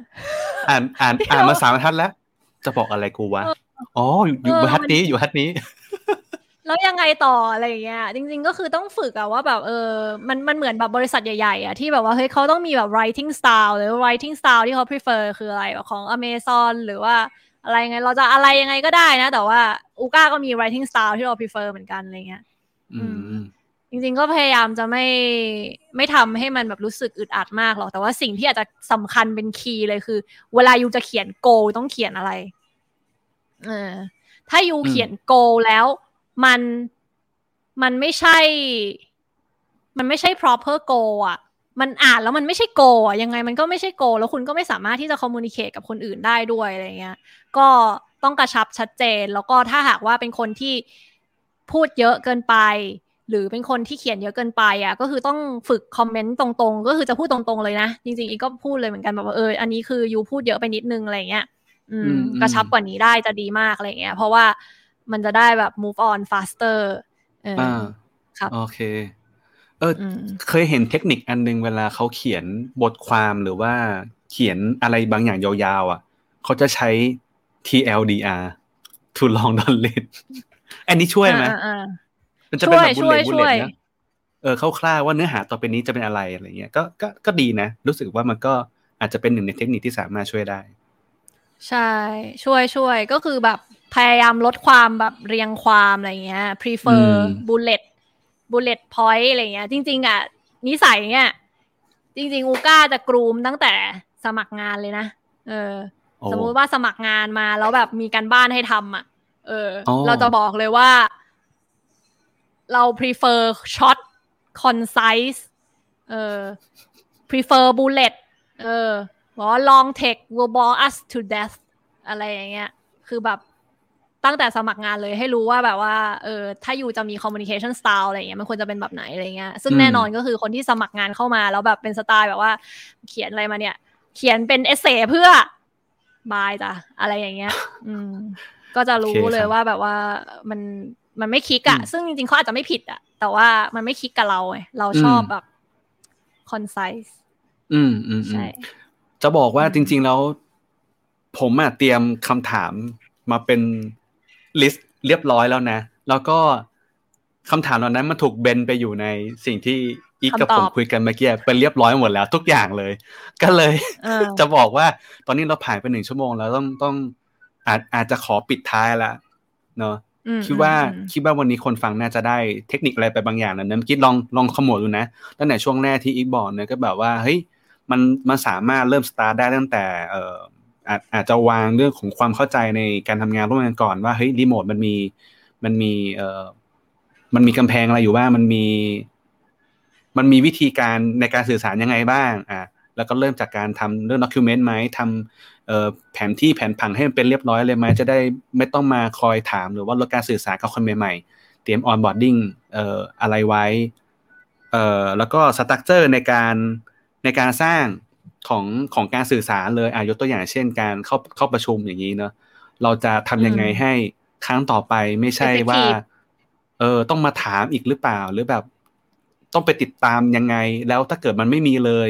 [SPEAKER 1] อ่านอ่านอ่านมาสามบรรทัดแล้ว จะบอกอะไรกูวะอ๋ออยู่อยู่
[SPEAKER 2] เออ
[SPEAKER 1] บรรทัด
[SPEAKER 2] มัน
[SPEAKER 1] นี้อยู่บรรทัดนี้
[SPEAKER 2] แล้วยังไงต่ออะไรอย่างเงี้ยจริง ๆ ก็คือต้องฝึกอะว่าแบบเออมันมันเหมือนแบบบริษัทใหญ่ๆอะที่แบบว่าเฮ้ยเขาต้องมีแบบ writing style หรือ writing style ที่เขา prefer คืออะไรแบบของ Amazon หรือว่าอะไรยังไงเราจะอะไรยังไงก็ได้นะ แต่ว่าอูก้าก็มี writing style ที่เรา prefer เหมือนกันอะไรเงี้ย
[SPEAKER 1] อืม
[SPEAKER 2] จริง ๆ ก็พยายามจะไม่ไม่ทำให้มันแบบรู้สึกอึดอัดมากหรอก แต่ว่าสิ่งที่อาจจะสำคัญเป็นคีย์เลยคือ เวลายูจะเขียนโกต้องเขียนอะไรเออถ้ายู
[SPEAKER 1] อืม
[SPEAKER 2] เขียนโกแล้ว มันมันไม่ใช่ มันไม่ใช่ proper goal อะมันอ่านแล้วมันไม่ใช่ goal อะยังไงมันก็ไม่ใช่ goal แล้วคุณก็ไม่สามารถที่จะ communicate กับคนอื่นได้ด้วยอะไรเงี้ย ก็ต้องกระชับชัดเจน แล้วก็ถ้าหากว่าเป็นคนที่พูดเยอะเกินไป หรือเป็นคนที่เขียนเยอะเกินไปอะก็คือต้องฝึกคอมเมนต์ตรงๆ ก็คือจะพูดตรงๆเลยนะ จริงๆอีกก็พูดเลยเหมือนกันแบบว่าเอออันนี้คือยูพูดเยอะไปนิดนึงอะไรเงี้ย อืม
[SPEAKER 1] อืม
[SPEAKER 2] กระชับกว่านี้ได้จะดีมากอะไรเงี้ย เพราะว่า มันจะได้แบบ move on faster เอออ
[SPEAKER 1] อ่า
[SPEAKER 2] ครับ
[SPEAKER 1] โอเค เอออ
[SPEAKER 2] ม
[SPEAKER 1] เคยเห็นเทคนิคอันนึงเวลาเขาเขียนบทความหรือว่าเขียนอะไรบางอย่างยาวๆ อะ เขาจะใช้ TLDR too long don't read อันนี้ช่วยไหม
[SPEAKER 2] อ่าอ่า
[SPEAKER 1] มันจะเป็นแบบ
[SPEAKER 2] ช่
[SPEAKER 1] บุล
[SPEAKER 2] วย
[SPEAKER 1] เลตบุล
[SPEAKER 2] ช่
[SPEAKER 1] เล
[SPEAKER 2] วย
[SPEAKER 1] ตนะเออคร่าวๆว่าเนื้อหาต่อไปนี้จะเป็นอะไรอะไรเงี้ยก็ก็ก็ดีนะ รู้สึกว่ามันก็อาจจะเป็นหนึ่งในเทคนิคที่สามารถช่วยได้
[SPEAKER 2] ใช่ ช่วยช่วยก็คือแบบ พยายามลดความแบบเรียงความอะไรเงี้ย prefer
[SPEAKER 1] อืม
[SPEAKER 2] bullet bullet point อะไรเงี้ย จริง ๆ อะ นิสัยเนี่ยจริง ๆ อูก้าจะกรูมตั้งแต่สมัครงานเลยนะ เออ
[SPEAKER 1] โอ้
[SPEAKER 2] สมมุติว่าสมัครงานมาแล้วแบบมีการบ้านให้ทำอะเอออ
[SPEAKER 1] อ
[SPEAKER 2] เราจะบอกเลยว่า เรา prefer short concise เออ prefer bullet เออบอกว่า long text will bore us to death อะไรอย่างเงี้ย คือแบบ ตั้งแต่สมัครงานเลยให้รู้ว่าแบบว่าเออถ้าอยู่จะมี communication style อะไรอย่างเงี้ยมันควรจะเป็นแบบไหนอะไรเงี้ยซึ่ง
[SPEAKER 1] อืม
[SPEAKER 2] แน่นอนก็คือคนที่สมัครงานเข้ามา แล้วแบบเป็นสไตล์แบบว่า เขียนอะไรมาเนี่ย เขียนเป็นเอเซเพื่อบายจ้ะอะไรอย่างเงี้ย อืม ก็จะรู้
[SPEAKER 1] โอเคครับ
[SPEAKER 2] เลยว่าแบบว่ามันมันไม่คลิกอะ
[SPEAKER 1] อืม
[SPEAKER 2] ซึ่งจริงๆเขาอาจจะไม่ผิดอะแต่ว่ามันไม่คลิกกับเราไงเราชอบ
[SPEAKER 1] อืม
[SPEAKER 2] แบบ concise
[SPEAKER 1] อืมอืมอื
[SPEAKER 2] ใช่
[SPEAKER 1] มจะบอกว่า
[SPEAKER 2] อืม
[SPEAKER 1] จริง ๆแล้ว ผมอะเตรียมคำถามมาเป็น ลิสต์เรียบร้อยแล้วนะ แล้วก็คำถามเหล่านั้นมันถูกเบนไปอยู่ในสิ่งที่อีกกับผมคุยกันเมื่อกี้เป็นเรียบร้อยหมดแล้ว ทุกอย่างเลย ก็เลย
[SPEAKER 2] เออ
[SPEAKER 1] จะบอกว่าตอนนี้เราผ่านไปหนึ่งชั่วโมงแล้วต้องต้องอาจอาจจะขอปิดท้ายละเนาะ
[SPEAKER 2] อืม
[SPEAKER 1] คิดว่า
[SPEAKER 2] อืม
[SPEAKER 1] คิดว่าวันนี้คนฟังน่าจะได้เทคนิคอะไรไปบางอย่างแล้วนะเมื่อกี้ลองลองขมวดดูนะตั้งแต่ช่วงแรกที่อีกบอกเนี่ยก็แบบว่าเฮ้ยมันมันสามารถเริ่มสตาร์ทได้ตั้งแต่เอ่อ อาจอาจจะวางเรื่องของความเข้าใจในการทำงานร่วมกันก่อนว่าเฮ้ยรีโมทมันมีมันมีเอ่อมันมีกำแพงอะไรอยู่บ้างมันมี มันมีวิธีการในการสื่อสารยังไงบ้างอะแล้วก็เริ่มจากการทำเรื่อง document ไหมทำเอ่อแผนที่แผนผังให้มันเป็นเรียบร้อยเลยไหมจะได้ไม่ต้องมาคอยถาม หรือว่าลดการสื่อสารกับคนใหม่ๆ เตรียม onboarding อะไรไว้แล้วก็ structure ในการในการสร้าง ของของการสื่อสารเลยอะยกตัวอย่างเช่นการเข้าเข้าประชุมอย่างนี้เนอะเราจะทำยังไง
[SPEAKER 2] อืม
[SPEAKER 1] ให้ครั้งต่อไปไม่ใช่ว่า
[SPEAKER 2] Effective
[SPEAKER 1] เออต้องมาถามอีกหรือเปล่า หรือแบบ ต้องไปติดตามยังไง แล้วถ้าเกิดมันไม่มีเลย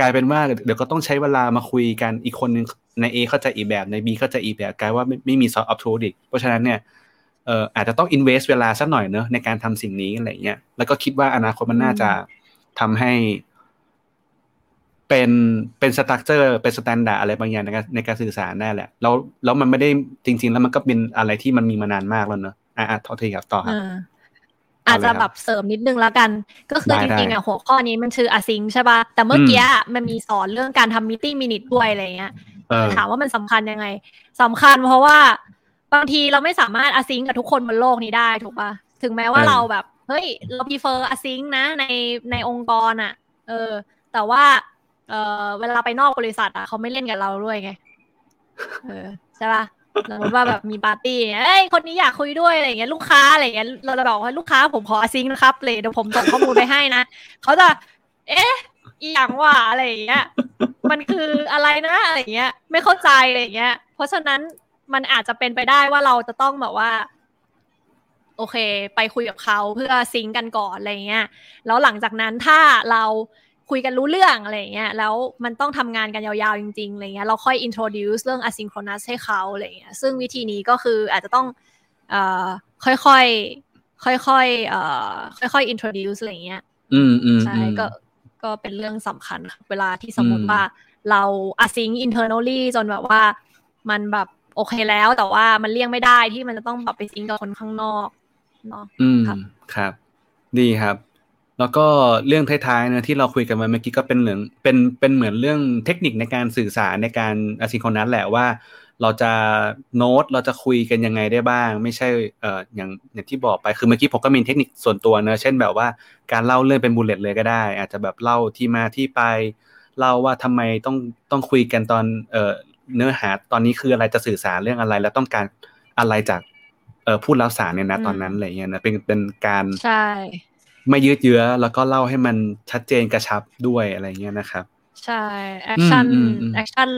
[SPEAKER 1] กลายเป็นว่าเดี๋ยวก็ต้องใช้เวลามาคุยกันอีกคนนึงใน A เข้าใจอีกแบบใน B เข้าใจอีกแบบกลายว่าไม่ไม่มีซอฟต์อัพทูดิกเพราะฉะนั้นเนี่ยเอ่ออาจจะต้อง invest เวลาสักหน่อยเนอะในการทำสิ่งนี้อะไรเงี้ยแล้วก็คิดว่าอนาคตมันน่าจะทำให้ เป็นเป็น structure เป็น standard อะไรบางอย่างในการในการสื่อสารได้แหละแล้วแล้วมันไม่ได้จริง ๆ แล้วมันก็เป็นอะไรที่มันมีมานานมากแล้วเนอะอะอะทอทีครับต่อครับ
[SPEAKER 2] อ่าอาจจะแบบเสริมนิดนึงแล้วกัน ก็คือ
[SPEAKER 1] ได้
[SPEAKER 2] จริงๆ
[SPEAKER 1] ได้
[SPEAKER 2] อะหัวข้อนี้มันคือ async ใช่ป่ะ แต่เมื่อกี้อะมันมีสอนเรื่องการทำ meeting minute ด้วยอะไรเงี้ย
[SPEAKER 1] เออ
[SPEAKER 2] ถามว่ามันสำคัญยังไงสำคัญเพราะว่าบางทีเราไม่สามารถ async กับทุกคนบนโลกนี้ได้ถูกป่ะ ถึงแม้ว่า
[SPEAKER 1] เออ
[SPEAKER 2] เราแบบ เฮ้ย เรา prefer async นะในในองค์กรอะ เออ แต่ว่า เออเวลาไปนอกบริษัทอะเขาไม่เล่นกับเราด้วยไง เออใช่ป่ะสมมติว่าแบบมีปาร์ตี้เนี่ยเอ้ยคนนี้อยากคุยด้วยอะไรอย่างเงี้ยลูกค้าอะไรอย่างเงี้ยเราจะบอกว่าลูกค้าผมขอซิงค์นะครับเลยเดี๋ยวผมส่งข้อมูลไปให้นะเขาจะ เอ๊ะอีหยังว่าอะไรอย่างเงี้ย มันคืออะไรนะอะไรอย่างเงี้ย ไม่เข้าใจอะไรอย่างเงี้ย เพราะฉะนั้นมันอาจจะเป็นไปได้ว่าเราจะต้องแบบว่า โอเค ไปคุยกับเขาเพื่อซิงก์กันก่อนอะไรเงี้ยแล้วหลังจากนั้นถ้าเรา คุยกันรู้เรื่องอะไรเงี้ยแล้วมันต้องทำงานกันยาวๆจริงๆอะไรเงี้ยเราค่อย introduce เรื่อง asynchronous ให้เขาอะไรเงี้ยซึ่งวิธีนี้ก็คืออาจจะต้องเอ่อค่อยๆค่อยๆเอ่อค่อยๆ introduce อะไรเงี้ย
[SPEAKER 1] อืมอืม
[SPEAKER 2] ใช่
[SPEAKER 1] อืม
[SPEAKER 2] ก็ก็เป็นเรื่องสำคัญค่ะเวลาที่สมมติ
[SPEAKER 1] อืม
[SPEAKER 2] ว่าเรา async internally จนแบบว่ามันแบบโอเคแล้วแต่ว่ามันเลี่ยงไม่ได้ที่มันจะต้องแบบไปซิงกับคนข้างนอกเนาะ
[SPEAKER 1] อืม
[SPEAKER 2] ครับ
[SPEAKER 1] ครับ ดีครับ แล้วก็เรื่องท้ายๆเนะที่เราคุยกันมาเมื่อกี้ก็เป็นเหมือนเป็นเป็นเหมือนเรื่องเทคนิคในการสื่อสารในการอ y n โ h นัสแหละว่า เราจะโน้ตเราจะคุยกันยังไงได้บ้าง ไม่ใช่เอ่ออย่างอย่างที่บอกไปคือเมื่อกี้ผมก็มีเทคนิคส่วนตัวเนอะเช่นแบบว่าการเล่าเรื่องเป็นบูลเลตเลยก็ได้ อาจจะแบบเล่าที่มาที่ไปเล่าว่าทำไมต้องต้องคุยกันตอนเอ่อเนื้อหาตอนนี้คืออะไรจะสื่อสารเรื่องอะไร แล้วต้องการอะไรจากเอ่อผู้รับสารเนี่ยนะตอนนั้นอะไรเงี้ยนะเป็นเป็นการ
[SPEAKER 2] ใช่
[SPEAKER 1] ไม่ยืดเยื้อแล้วก็เล่าให้มันชัดเจนกระชับด้วยอะไรเงี้ยนะครับ
[SPEAKER 2] ใช่ action
[SPEAKER 1] อืมอืม
[SPEAKER 2] action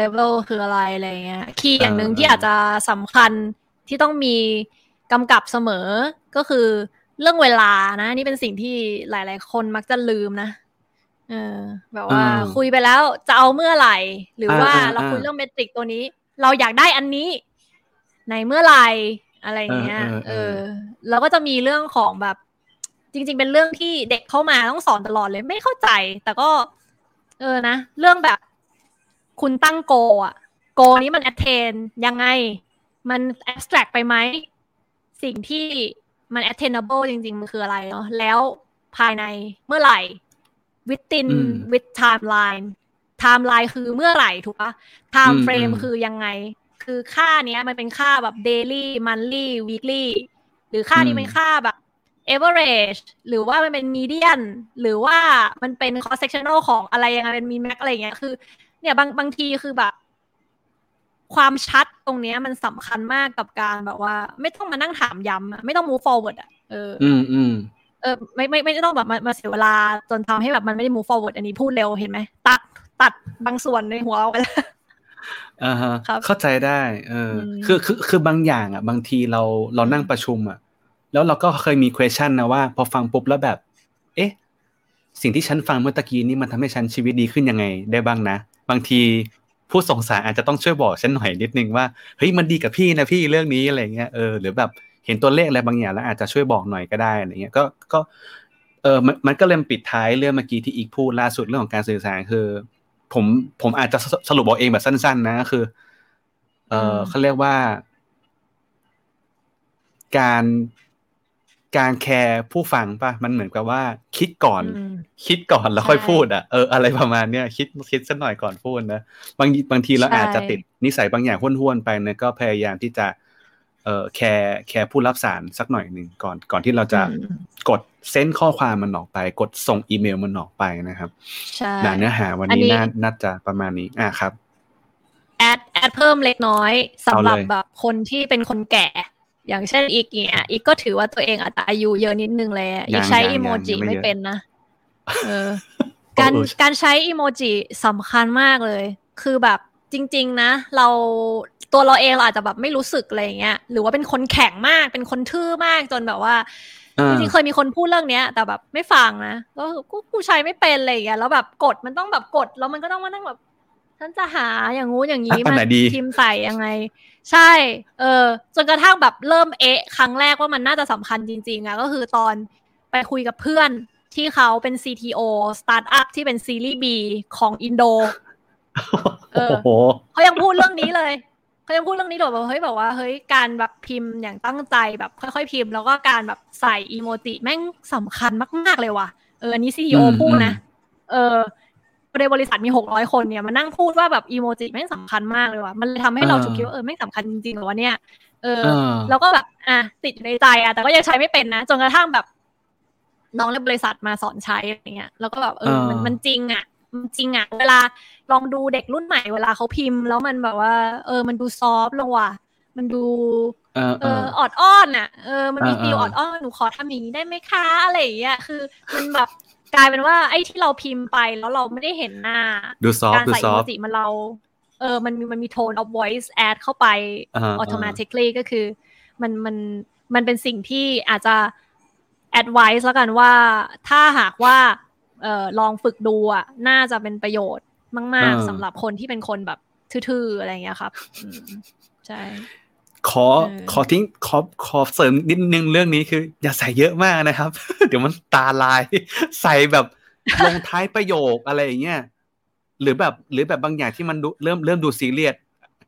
[SPEAKER 2] level คืออะไรอะไรเงี้ยคีย์อย่างหนึ่ง
[SPEAKER 1] เออ
[SPEAKER 2] ที่อาจจะสำคัญที่ต้องมีกำกับเสมอก็คือเรื่องเวลานะ นี่เป็นสิ่งที่หลาย ๆ คนมักจะลืมนะเออแบบว่า
[SPEAKER 1] อ่า
[SPEAKER 2] คุยไปแล้วจะเอาเมื่อไหร่ หรือว่า
[SPEAKER 1] อ่าอ่า
[SPEAKER 2] เราคุยเรื่องเมตริกตัวนี้ เราอยากได้อันนี้ ในเมื่อไหร่อะไรเงี้ย
[SPEAKER 1] เออเออเออ
[SPEAKER 2] เออแล้วก็จะมีเรื่องของแบบ จริง ๆ เป็นเรื่องที่เด็กเข้ามาต้องสอนตลอดเลยไม่เข้าใจ แต่ก็ เออนะ เรื่องแบบ คุณตั้งโกอะโกนี้มัน attain ยังไง มัน abstract ไปไหม สิ่งที่มัน attainable จริง ๆ มันคืออะไรเนาะแล้วภายในเมื่อไหร่ within
[SPEAKER 1] อืม
[SPEAKER 2] with timeline timeline คือเมื่อไหร่ถูกปะ time
[SPEAKER 1] อืม
[SPEAKER 2] frame
[SPEAKER 1] อืม
[SPEAKER 2] คือยังไง คือค่าเนี้ยมันเป็นค่าแบบ daily monthly weekly หรือค่านี้เป็นค่าแบบ average หรือว่ามันเป็น median หรือว่ามันเป็น cross sectional ของอะไรยังไงเป็น min max อะไรอย่างเงี้ยคือ เนี่ยบางบางทีคือแบบ ความชัดตรงเนี้ยมันสำคัญมากกับการแบบว่า ไม่ต้องมานั่งถามย้ำอะไม่ต้อง move forward อะเอออ
[SPEAKER 1] อืมอืม
[SPEAKER 2] เออไม่ไม่ไม่ต้องแบบมามาเสียเวลาจนทำให้แบบมันไม่ได้ move forward อันนี้พูดเร็วเห็นไหมตัดตัดบางส่วนในหัวออกไปแล้ว
[SPEAKER 1] อ่าฮะ
[SPEAKER 2] ครับ
[SPEAKER 1] เข้าใจได้ เอออ
[SPEAKER 2] ม
[SPEAKER 1] คือคือคือบางอย่างอะ บางทีเราเรานั่งประชุมอะ แล้วเราก็เคยมี question นะว่า พอฟังปุ๊บแล้วแบบ เอ๊ะ สิ่งที่ฉันฟังเมื่อตะกี้นี้มันทำให้ฉันชีวิตดีขึ้นยังไงได้บ้างนะ บางทีผู้ส่งสารอาจจะต้องช่วยบอกฉันหน่อยนิดนึงว่าเฮ้ยมันดีกับพี่นะพี่เรื่องนี้อะไรเงี้ยเออหรือแบบเห็นตัวเลขอะไรบางอย่างแล้วอาจจะช่วยบอกหน่อยก็ได้อะไรเงี้ยก็ก็เออมันมันก็เลยปิดท้ายเรื่องเมื่อกี้ที่อีกพูดล่าสุดเรื่องของการสื่อสารคือ ผมผมอาจจะสสรุปเอาเองแบบสั้น ๆ นะคือ เออ
[SPEAKER 2] อืม
[SPEAKER 1] เขาเรียกว่า การ การแคร์ผู้ฟังป่ะ มันเหมือนกับว่า คิดก่อน
[SPEAKER 2] อืม
[SPEAKER 1] คิดก่อนแล้วค่อย
[SPEAKER 2] ใช่
[SPEAKER 1] พูดอะเอออะไรประมาณเนี้ยคิดคิดสักหน่อยก่อนพูดนะบางบางทีเรา
[SPEAKER 2] ใช่
[SPEAKER 1] อาจจะติดนิสัยบางอย่างห้วนๆไปนะก็พยายามที่จะเอ่อแคร์แคร์ผู้รับสารสักหน่อยหนึ่งก่อนก่อนที่เราจะ
[SPEAKER 2] อืม
[SPEAKER 1] กด send ข้อความมันออกไป กดส่งอีเมลมันออกไปนะครับ
[SPEAKER 2] ใช่
[SPEAKER 1] นะเนื้อหาวัน
[SPEAKER 2] อัน
[SPEAKER 1] นี้
[SPEAKER 2] นี้
[SPEAKER 1] น่าน่าจะประมาณนี้อะครับ
[SPEAKER 2] แอดแอดเพิ่มเล็กน้อยสำหรับ
[SPEAKER 1] เอาเลย
[SPEAKER 2] แบบคนที่เป็นคนแก่ อย่างเช่นอีกเนี่ยอีกก็ถือว่าตัวเองอาจจะอายุเยอะนิดนึงเลยอะอีกใช้
[SPEAKER 1] ยัง
[SPEAKER 2] อีโมจิ
[SPEAKER 1] ยังไม่
[SPEAKER 2] ไม่
[SPEAKER 1] เยอะ
[SPEAKER 2] เป็นนะเออการ
[SPEAKER 1] เออ
[SPEAKER 2] การใช้อีโมจิสำคัญมากเลย คือแบบจริง ๆ นะ เราตัวเราเองเราอาจจะแบบไม่รู้สึกอะไรอย่างเงี้ยหรือว่าเป็นคนแข็งมากเป็นคนทื่อมากจนแบบว่า
[SPEAKER 1] อ่า
[SPEAKER 2] จริงๆเคยมีคนพูดเรื่องเนี้ย แต่แบบไม่ฟังนะก็กูกูใช้ไม่เป็นอะไรอย่างเงี้ยแล้วแบบกดมันต้องแบบกดแล้วมันก็ต้องมานั่งแบบฉันจะหาอย่างงู้นอย่างนี้
[SPEAKER 1] อะอันไหนดี
[SPEAKER 2] พิมพ์ใส่ยังไง ใช่ เออ จนกระทั่งแบบเริ่มเอะ ครั้งแรกว่ามันน่าจะสำคัญจริงๆอะก็คือตอนไปคุยกับเพื่อนที่เขาเป็น CTO สตาร์ทอัพที่เป็นซีรีส์ B ของอินโด เออ
[SPEAKER 1] โอ้โห
[SPEAKER 2] เขายังพูดเรื่องนี้เลยเขายังพูดเรื่องนี้เลยว่าเฮ้ยแบบว่าเฮ้ยการแบบพิมพ์อย่างตั้งใจแบบค่อยๆพิมพ์ แล้วก็การแบบใส่อีโมจิแม่งสำคัญมากๆเลยว่ะ เอออันนี้ซีอีโอ
[SPEAKER 1] อืม
[SPEAKER 2] พูดนะ
[SPEAKER 1] อืม
[SPEAKER 2] เออ ในบริษัทมีหกร้อยคนเนี่ยมานั่งพูดว่าแบบอีโมจิแม่งสำคัญมากเลยว่ะมันเลยทำให้เรา
[SPEAKER 1] เออ
[SPEAKER 2] ฉุกคิดว่าเออแม่งสำคัญจริงๆเหรอวะเนี่ยเออ
[SPEAKER 1] เออ
[SPEAKER 2] แล้วก็แบบอะติดอยู่ในใจอะแต่ก็ยังใช้ไม่เป็นนะจนกระทั่งแบบ น้องในบริษัทมาสอนใช้อะไรเงี้ยแล้วก็แบบเออมัน
[SPEAKER 1] เออ
[SPEAKER 2] มันจริงอะมันจริงอะเวลาลองดูเด็กรุ่นใหม่เวลาเขาพิมพ์ แล้วมันแบบว่า เออ มันดูซอฟต์ลงว่ะมันดู
[SPEAKER 1] เออ
[SPEAKER 2] เอ
[SPEAKER 1] เอ
[SPEAKER 2] อ
[SPEAKER 1] อ
[SPEAKER 2] ออดอ้อนอะเออมันมี
[SPEAKER 1] เออ
[SPEAKER 2] ฟีล
[SPEAKER 1] เออ
[SPEAKER 2] ออดอ้อนหนูขอทำอย่างนี้ได้ไหมคะอะไรอย่างเงี้ยคือ มันแบบ กลายเป็นว่าไอ้ที่เราพิมพ์ไปแล้วเราไม่ได้เห็นหน้า
[SPEAKER 1] ดูซอฟ
[SPEAKER 2] การ
[SPEAKER 1] ดู
[SPEAKER 2] ใส่
[SPEAKER 1] ซ
[SPEAKER 2] อี
[SPEAKER 1] อ
[SPEAKER 2] โม
[SPEAKER 1] ฟ
[SPEAKER 2] จิมันเรา เออมันมีมันมี tone of voice add เข้าไป
[SPEAKER 1] อ่า
[SPEAKER 2] automatically ก็คือ มันมันมันเป็นสิ่งที่อาจจะ advice แล้วกันว่าถ้าหากว่าเออลองฝึกดูอะน่าจะเป็นประโยชน์มาก ๆสำหรับคนที่เป็นคนแบบทื่อๆอะไรอย่างเงี้ยครับอืมใช่
[SPEAKER 1] ขอ
[SPEAKER 2] เออ
[SPEAKER 1] ขอทิ้งขอขอเสริมนิดนึงเรื่องนี้คือ อย่าใส่เยอะมากนะครับ เดี๋ยวมันตาลาย ใส่แบบลงท้ายประโยคอะไรอย่างเงี้ยหรือแบบหรือแบบบางอย่างที่มันดูเริ่มเริ่มดูซีเรียส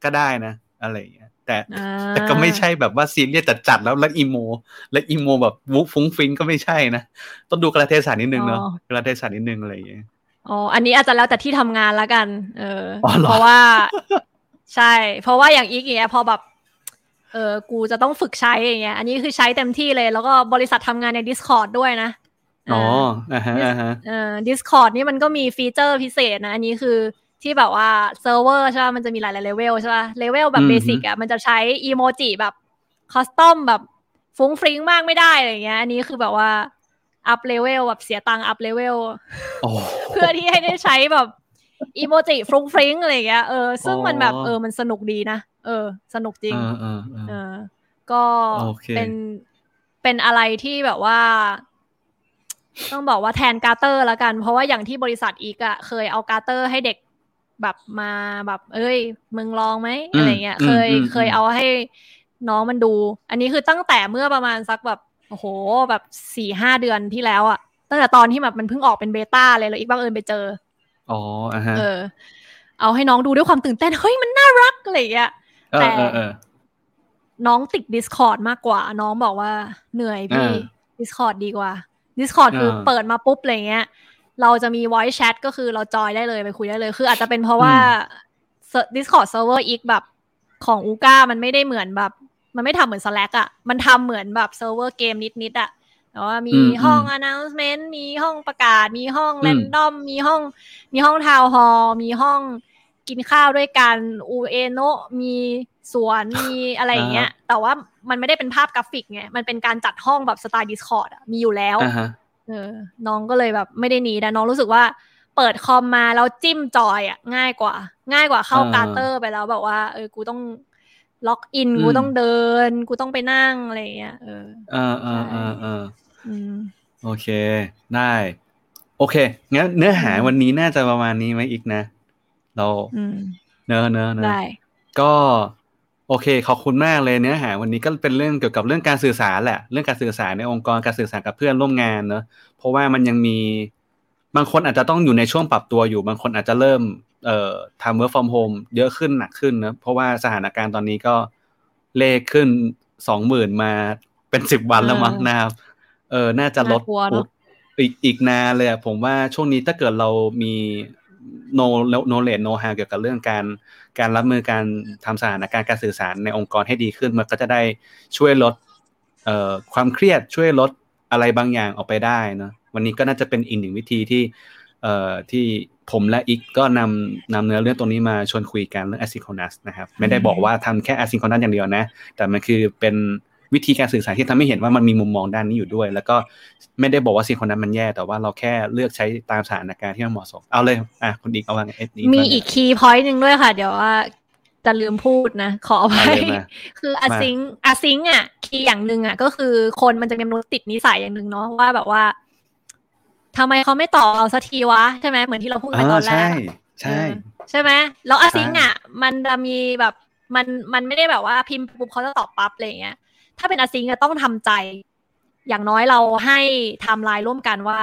[SPEAKER 1] ก็ได้นะ อะไรอย่างเงี้ยแต่
[SPEAKER 2] อ่า
[SPEAKER 1] แต่ก็ไม่ใช่แบบว่าซีเรียสจัดๆแล้วแล้วอีโม แล้วอีโมแบบวุฟุ้งฟิงก็ไม่ใช่นะ ต้องดูกระเทศะนิดนึงเนาะกระเทศะนิดนึงอะไรอย่างเงี้ย
[SPEAKER 2] อ๋ออันนี้อาจจะแล้วแต่ที่ทำงานละกัน เอออ
[SPEAKER 1] อเหรอ
[SPEAKER 2] เพราะว่า ใช่ เพราะว่าอย่างอีกอย่างเงี้ยพอแบบ เออกูจะต้องฝึกใช้อย่างเงี้ยอันนี้คือใช้เต็มที่เลยแล้วก็บริษัททำงานใน Discord ด้วยนะเอ๋
[SPEAKER 1] ออ่าฮะอ่าฮะ
[SPEAKER 2] เออ Discord นี่มันก็มี feature พิเศษนะ อันนี้คือที่แบบว่าเซิร์ฟเวอร์ใช่ป่ะมันจะมีหลายๆเลเวลใช่ป่ะเลเวลแบบ
[SPEAKER 1] อืม
[SPEAKER 2] basic อะมันจะใช้อีโมจิแบบ custom แบบฟุ้งฟริ้งมากไม่ได้อะไรอย่างเงี้ยอันนี้คือแบบว่า up level แบบเสียตังค์ up level
[SPEAKER 1] โอ้
[SPEAKER 2] เพื่อที่ให้ได้ใช้แบบ อีโมจิฟรุ้งฟริ้งอะไรอย่างเงี้ยเออซึ่งมันแบบ
[SPEAKER 1] อ๋อ
[SPEAKER 2] เออมันสนุกดีนะเออ สนุกจริง
[SPEAKER 1] เออเออเออ
[SPEAKER 2] เออก็
[SPEAKER 1] โอเค
[SPEAKER 2] เป็นเป็นอะไรที่แบบว่า ต้องบอกว่าแทน Gather ละกัน เพราะว่าอย่างที่บริษัทอีกอะเคยเอา Gather ให้เด็กแบบมาแบบ เอ้ยมึงลองไหมอะไรเงี้ย เคยเคยเอาให้น้องมันดู อันนี้คือตั้งแต่เมื่อประมาณสักแบบโอ้โหแบบสี่ห้าเดือนที่แล้วอะตั้งแต่ตอนที่แบบมันเพิ่งออกเป็นเบต้าเลยแล้วอีกบังเอิญไปเจอ
[SPEAKER 1] อ๋ออ่าฮะ
[SPEAKER 2] เออ เอาให้น้องดูด้วยความตื่นเต้น เฮ้ยมันน่ารักอะไรอย่างเงี้ย
[SPEAKER 1] เออ
[SPEAKER 2] แต่
[SPEAKER 1] เออเออ
[SPEAKER 2] น้องติด Discord มากกว่า น้องบอกว่าเหนื่อยพี่
[SPEAKER 1] อ่า
[SPEAKER 2] Discord ดีกว่า Discord คืออาเปิดมาปุ๊บอะไรเงี้ย เราจะมี voice chat ก็คือเราจอยได้เลยไปคุยได้เลย คืออาจจะเป็นเพราะว่า Discord server อีกแบบของอูก้ามันไม่ได้เหมือนแบบ มันไม่ทำเหมือน Slack อะมันทำเหมือนแบบเซิร์ฟเวอร์เกมนิดๆอะ แต่ว่ามี
[SPEAKER 1] อืม
[SPEAKER 2] ห้อง
[SPEAKER 1] อืม
[SPEAKER 2] announcement มีห้องประกาศ มีห้อง
[SPEAKER 1] อืม
[SPEAKER 2] random มีห้อง มีห้อง town hall มีห้องกินข้าวด้วยกันอูเอโนะมีสวนมีอะไรอย่างเงี้ย แต่ว่ามันไม่ได้เป็นภาพกราฟิกไง มันเป็นการจัดห้องแบบสไตล์ Discord อะมีอยู่แล้ว
[SPEAKER 1] อ่าฮะ
[SPEAKER 2] เออ น้องก็เลยแบบไม่ได้หนีแต่น้องรู้สึกว่าเปิดคอมมาแล้วจิ้มจอยอะง่ายกว่า ง่ายกว่าเข้า
[SPEAKER 1] อ่า
[SPEAKER 2] Gather ไปแล้วแบบว่า เออ กูต้องล็อกอิน
[SPEAKER 1] อืม
[SPEAKER 2] กูต้องเดิน กูต้องไปนั่งอะไรอย่างเงี้ย เออ
[SPEAKER 1] เออเออเออเออ
[SPEAKER 2] อืม
[SPEAKER 1] โอเค ได้ โอเคงั้นเนื้อหา
[SPEAKER 2] อืม
[SPEAKER 1] วันนี้น่าจะประมาณนี้ไหมอีกนะ เรา
[SPEAKER 2] อืม
[SPEAKER 1] เนอะเนอะเนอะ
[SPEAKER 2] ได้
[SPEAKER 1] ก็โอเคขอบคุณมากเลยเนื้อหา วันนี้ก็เป็นเรื่องเกี่ยวกับเรื่องการสื่อสารแหละ เรื่องการสื่อสารในองค์กรการสื่อสารกับเพื่อนร่วมงานเนอะเพราะว่ามันยังมีบางคนอาจจะต้องอยู่ในช่วงปรับตัวอยู่ บางคนอาจจะเริ่มเอ่อทำ work from home เยอะขึ้นหนักขึ้นนะเพราะว่าสถานการณ์ตอนนี้ก็เลขขึ้นสองหมื่นมาเป็นสิบวันแล้วมั้ง
[SPEAKER 2] เออ
[SPEAKER 1] นะครับ เออน่าจะลด
[SPEAKER 2] น่ากลัวเนอะ
[SPEAKER 1] อีกอีกนานเลยอะผมว่าช่วงนี้ถ้าเกิดเรามี no knowledge know how เกี่ยวกับเรื่องการการรับมือการทำสถานการณ์การสื่อสารในองค์กรให้ดีขึ้น มันก็จะได้ช่วยลดเอ่อความเครียดช่วยลดอะไรบางอย่างออกไปได้เนอะวันนี้ก็น่าจะเป็นอีกหนึ่งวิธีที่เอ่อที่ผมและอีกก็นำนำเนื้อเรื่องตรงนี้มาชวนคุยกันเรื่อง asynchronous นะครับ ไม่ได้บอกว่าทำแค่ asynchronous อย่างเดียวนะ แต่มันคือเป็น วิธีการสื่อสารที่ทำให้เห็นว่ามันมีมุมมองด้านนี้อยู่ด้วย แล้วก็ไม่ได้บอกว่าสิ่งคนนั้นมันแย่ แต่ว่าเราแค่เลือกใช้ตามสถานการณ์ที่มันเหมาะสม เอาเลย อะคุณอีกเอาว่าไงเอ็ดนี้
[SPEAKER 2] มีอีกคีย์พอยต์หนึ่งด้วยค่ะ เดี๋ยวว่าจะลืมพูดนะ ขออ
[SPEAKER 1] เอา
[SPEAKER 2] ภัย
[SPEAKER 1] เลยมา
[SPEAKER 2] คือ async async อะ key อย่างหนึ่งอะ ก็คือคนมันจะมีมนุษย์ติดนิสัยอย่างหนึ่งเนาะว่าแบบว่าทำไมเขาไม่ตอบเราสักทีวะใช่ไหมเหมือนที่เราพูดไปตอนแรก
[SPEAKER 1] ใช่
[SPEAKER 2] เออใช่ไหมแล้ว async อะ มันจะมีแบบมันมันไม่ได้แบบว่าพิมพ์ปุ๊บเขาจะตอบปั๊บอะไรอย่างเงี้ย ถ้าเป็น async ก็ต้องทำใจ อย่างน้อยเราให้ไทม์ไลน์ร่วมกันว่า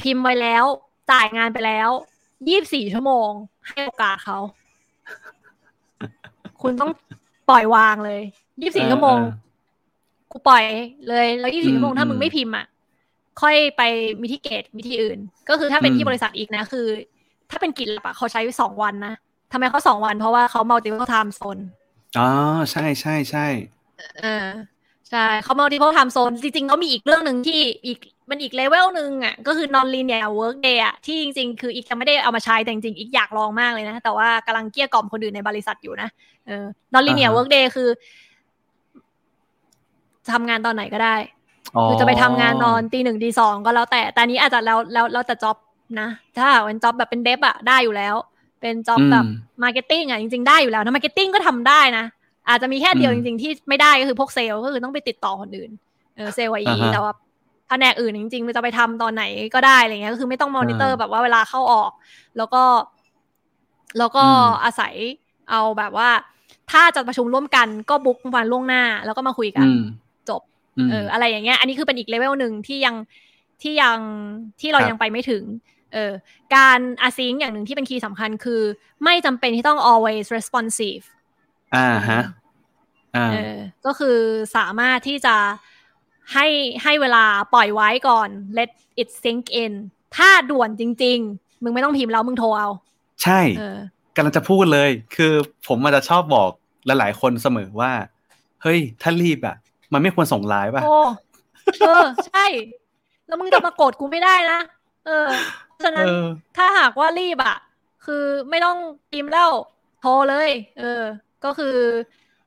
[SPEAKER 2] พิมพ์ไว้แล้วจ่ายงานไปแล้วยี่บสี่ชั่วโมง ให้โอกาสเขา คุณต้องปล่อยวางเลยยี่สี่ชั่วโมง
[SPEAKER 1] เออ
[SPEAKER 2] กูปล่อยเลยแล้วยี่สี่ชั่วโมง
[SPEAKER 1] อืม
[SPEAKER 2] ถ้ามึง
[SPEAKER 1] อืม
[SPEAKER 2] ไม่พิมพ์อะค่อยไปมิทิเกตวิธีอื่น ก็คือถ้าเป็น
[SPEAKER 1] อืม
[SPEAKER 2] ที่บริษัทอีกนะ คือ ถ้าเป็นกิจลับอะเขาใช้สองวันนะทำไมเขาสองวันเพราะว่าเขา multiple time zone
[SPEAKER 1] อ๋อ ใช่ใช่ใช่
[SPEAKER 2] เออใช่เขา multiple time zone จริงๆเขามีอีกเรื่องหนึ่งที่อีกมันอีกเลเวลหนึ่งอะก็คือ non linear work day อะที่จริง ๆ คืออีกยังไม่ได้เอามาใช้แต่จริงๆอีกอยากลองมากเลยนะ แต่ว่ากำลังเกลี้ยกล่อมคนอื่นในบริษัทอยู่นะเออ non linear work day คือทำงานตอนไหนก็ได้คือจะไปทำงานนอนตีหนึ่งตีสองก็แล้วแต่แต่อันนี้อาจจะแล้วแล้วแล้วแต่ job นะ ถ้าเป็น job แบบเป็น dev อะได้อยู่แล้ว เป็น job อื
[SPEAKER 1] ม
[SPEAKER 2] แบบ marketing อะจริงๆได้อยู่แล้วนะ marketing ก็ทำได้นะ อาจจะมีแค่เดียว
[SPEAKER 1] อื
[SPEAKER 2] จ
[SPEAKER 1] ม
[SPEAKER 2] ริงๆที่ไม่ได้ก็คือพวกเซลล์ก็คือต้องไปติดต่อคนอื่นเออเซลล์ไอ
[SPEAKER 1] อ่าฮะ
[SPEAKER 2] แต่ว่าแผนกอื่นจริงๆมันจะไปทำตอนไหนก็ได้อะไรเงี้ยก็คือไม่ต้องมอนิเตอร์
[SPEAKER 1] อ่า
[SPEAKER 2] แบบว่าเวลาเข้าออก แล้วก็ แล้วก็
[SPEAKER 1] อืม
[SPEAKER 2] อาศัยเอาแบบว่า ถ้าจะประชุมร่วมกันก็บุ๊กวันล่วงหน้า แล้วก็มาคุยกัน
[SPEAKER 1] อืม
[SPEAKER 2] จบ
[SPEAKER 1] ม
[SPEAKER 2] เอออะไรอย่างเงี้ย อันนี้คือเป็นอีกเลเวลหนึ่งที่ยังที่ยังที่เรา
[SPEAKER 1] ครับ
[SPEAKER 2] ยังไปไม่ถึงเออการอาซิงอย่างหนึ่งที่เป็นคีย์สำคัญคือ ไม่จำเป็นที่ต้อง always responsive
[SPEAKER 1] อ่าฮะอ่า
[SPEAKER 2] เออก็คือสามารถที่จะให้ให้เวลาปล่อยไว้ก่อน let it sink in ถ้าด่วนจริง ๆ มึงไม่ต้องพิมพ์แล้วมึงโทรเอา
[SPEAKER 1] ใช่
[SPEAKER 2] เออ
[SPEAKER 1] กำลังจะพูดเลย คือผมอาจจะชอบบอกหลายๆคนเสมอว่า เฮ้ย ถ้ารีบอะ มันไม่ควรส่งไลน์ป่ะ
[SPEAKER 2] โอ้เออ ใช่ แล้วมึงจะมาโกรธกูไม่ได้นะ เออ เพราะฉะนั้น
[SPEAKER 1] เออ
[SPEAKER 2] ถ้าหากว่ารีบอะ คือไม่ต้องพิมพ์แล้ว โทรเลย เออ ก็คือ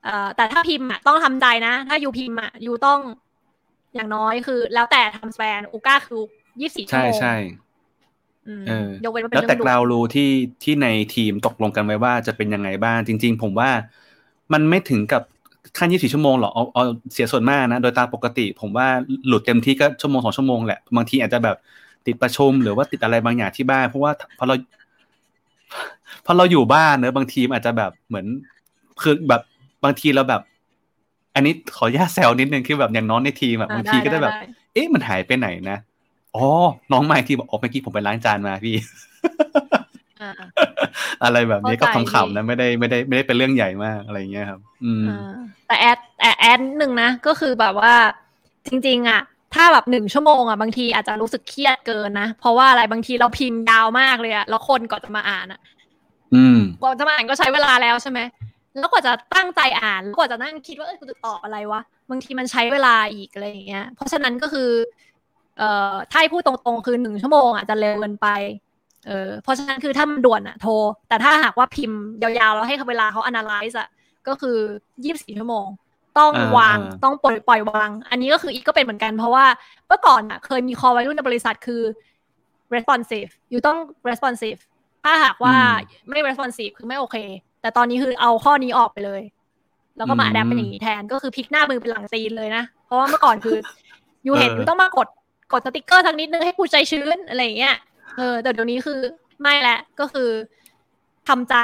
[SPEAKER 2] เอ่อแต่ถ้าพิมพ์อะต้องทำใจนะ ถ้ายูพิมพ์อะยูต้องอย่างน้อยคือ แล้วแต่ทำสแปนอูก้าคือยี่สิบสี่ชั่ว
[SPEAKER 1] ใช่
[SPEAKER 2] โมง
[SPEAKER 1] ใช่
[SPEAKER 2] อืม
[SPEAKER 1] เออ
[SPEAKER 2] ยกเว้นว่าเป็น
[SPEAKER 1] แล้วแต่
[SPEAKER 2] เรื่องด่วน
[SPEAKER 1] เรารู้ที่ที่ในทีมตกลงกันไว้ว่าจะเป็นยังไงบ้างจริง ๆ ผมว่ามันไม่ถึงกับขั้น24ชั่วโมงหรอกเอาเอาเสียส่วนมากนะ โดยตามปกติ ผมว่าหลุดเต็มที่ก็ชั่วโมงสองชั่วโมงแหละ บางทีอาจจะแบบติดประชุมหรือว่าติดอะไรบางอย่างที่บ้านเพราะว่าพอเราพอเราอยู่บ้านเนอะบางทีมนอาจจะแบบเหมือน คือแบบบางทีเราแบบ อันนี้ขออนุญาตแซวนิดนึงคือแบบอย่างน้องในทีมแบบ
[SPEAKER 2] อ่า
[SPEAKER 1] บางทีก็จะแบบ
[SPEAKER 2] ได้ได้
[SPEAKER 1] เอ๊ะมันหายไปไหนนะอ๋อน้องใหม่ที่บอกอ๋อเมื่อกี้ผมไปล้างจานมาพี่
[SPEAKER 2] อ่า
[SPEAKER 1] อะไรแบบนี้ก็
[SPEAKER 2] เข้าใจ
[SPEAKER 1] ขำๆนะไม่ได้ไม่ได้ไม่ได้เป็นเรื่องใหญ่มากอะไรอย่างเงี้ยครับ อืม
[SPEAKER 2] อ่าแต่แอดแต่แอดหนึ่งนะก็คือแบบว่า จริง ๆ อะ ถ้าแบบหนึ่งชั่วโมงอะบางทีอาจจะรู้สึกเครียดเกินนะเพราะว่าอะไรบางทีเราพิมพ์ยาวมากเลยอะแล้วคนก่อนจะมาอ่านอะ
[SPEAKER 1] อืม
[SPEAKER 2] ก่อนจะมาอ่านก็ใช้เวลาแล้วใช่ไหม แล้วกว่าจะตั้งใจอ่านแล้วกว่าจะนั่งคิดว่าเออกูจะตอบอะไรวะบางทีมันใช้เวลาอีกอะไรอย่างเงี้ย เพราะฉะนั้นก็คือ เอ่อถ้าให้พูดตรงๆคือหนึ่งชั่วโมงอะจะเร็วเกินไปเออเพราะฉะนั้นคือถ้ามันด่วนอะโทร แต่ถ้าหากว่าพิมพ์ยาวๆแล้วให้เวลาเขา analyze อะก็คือยี่สิบสี่ชั่วโมง ต้อง
[SPEAKER 1] อ่าวา
[SPEAKER 2] ง
[SPEAKER 1] อ่า
[SPEAKER 2] ต้องปล่อยปล่อยวาง อันนี้ก็คืออีกก็เป็นเหมือนกันเพราะว่าเมื่อก่อนอะเคยมีคอวัยรุ่นในบริษัทคือ responsive อยู่ต้อง responsive ถ้าหากว่าไม่ responsive คือไม่โอเค แต่ตอนนี้คือเอาข้อนี้ออกไปเลย แล้วก็มา
[SPEAKER 1] อืม
[SPEAKER 2] adapt เป็นอย่างนี้แทนก็คือพลิกหน้ามือเป็นหลังตีนเลยนะ เพราะว่าเมื่อก่อนคือยูเห็น
[SPEAKER 1] เออ
[SPEAKER 2] ยูต้องมากดกดสติกเกอร์สักนิดนึงให้กูใจชื้นอะไรอย่างเงี้ยเออแต่เดี๋ยวนี้คือไม่แหละก็คือทำใจ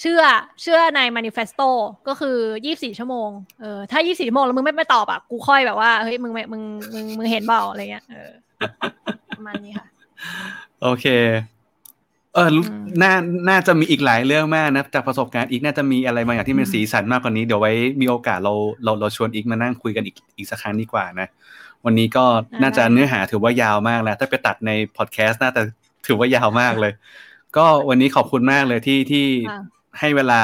[SPEAKER 2] เชื่อเชื่อใน manifesto ก็คือ24ชั่วโมง เออถ้า24ชั่วโมงแล้วมึงไม่ไม่ตอบอะกูค่อยแบบว่าเฮ้ยมึงไม่มึงมึงมึงเห็นเปล่าอะไรเงี้ยเออประมาณนี้ค่ะ
[SPEAKER 1] โอเคเออรู้
[SPEAKER 2] อืม
[SPEAKER 1] น่าน่าจะมีอีกหลายเรื่องมากนะ จากประสบการณ์อีกน่าจะมีอะไรบางอย่างที่เป็น
[SPEAKER 2] อืม
[SPEAKER 1] สีสันมากกว่านี้ เดี๋ยวไว้มีโอกาสเราเราเราชวนอีกมานั่งคุยกันอีกอีกสักครั้งดีกว่านะ วันนี้ก็น่าจะเนื้อหาถือว่ายาวมากแล้ว ถ้าไปตัดในพอดแคสต์น่าจะถือว่ายาวมากเลย ก็วันนี้ขอบคุณมากเลยที่ที่
[SPEAKER 2] ค่ะ
[SPEAKER 1] ให้เวลา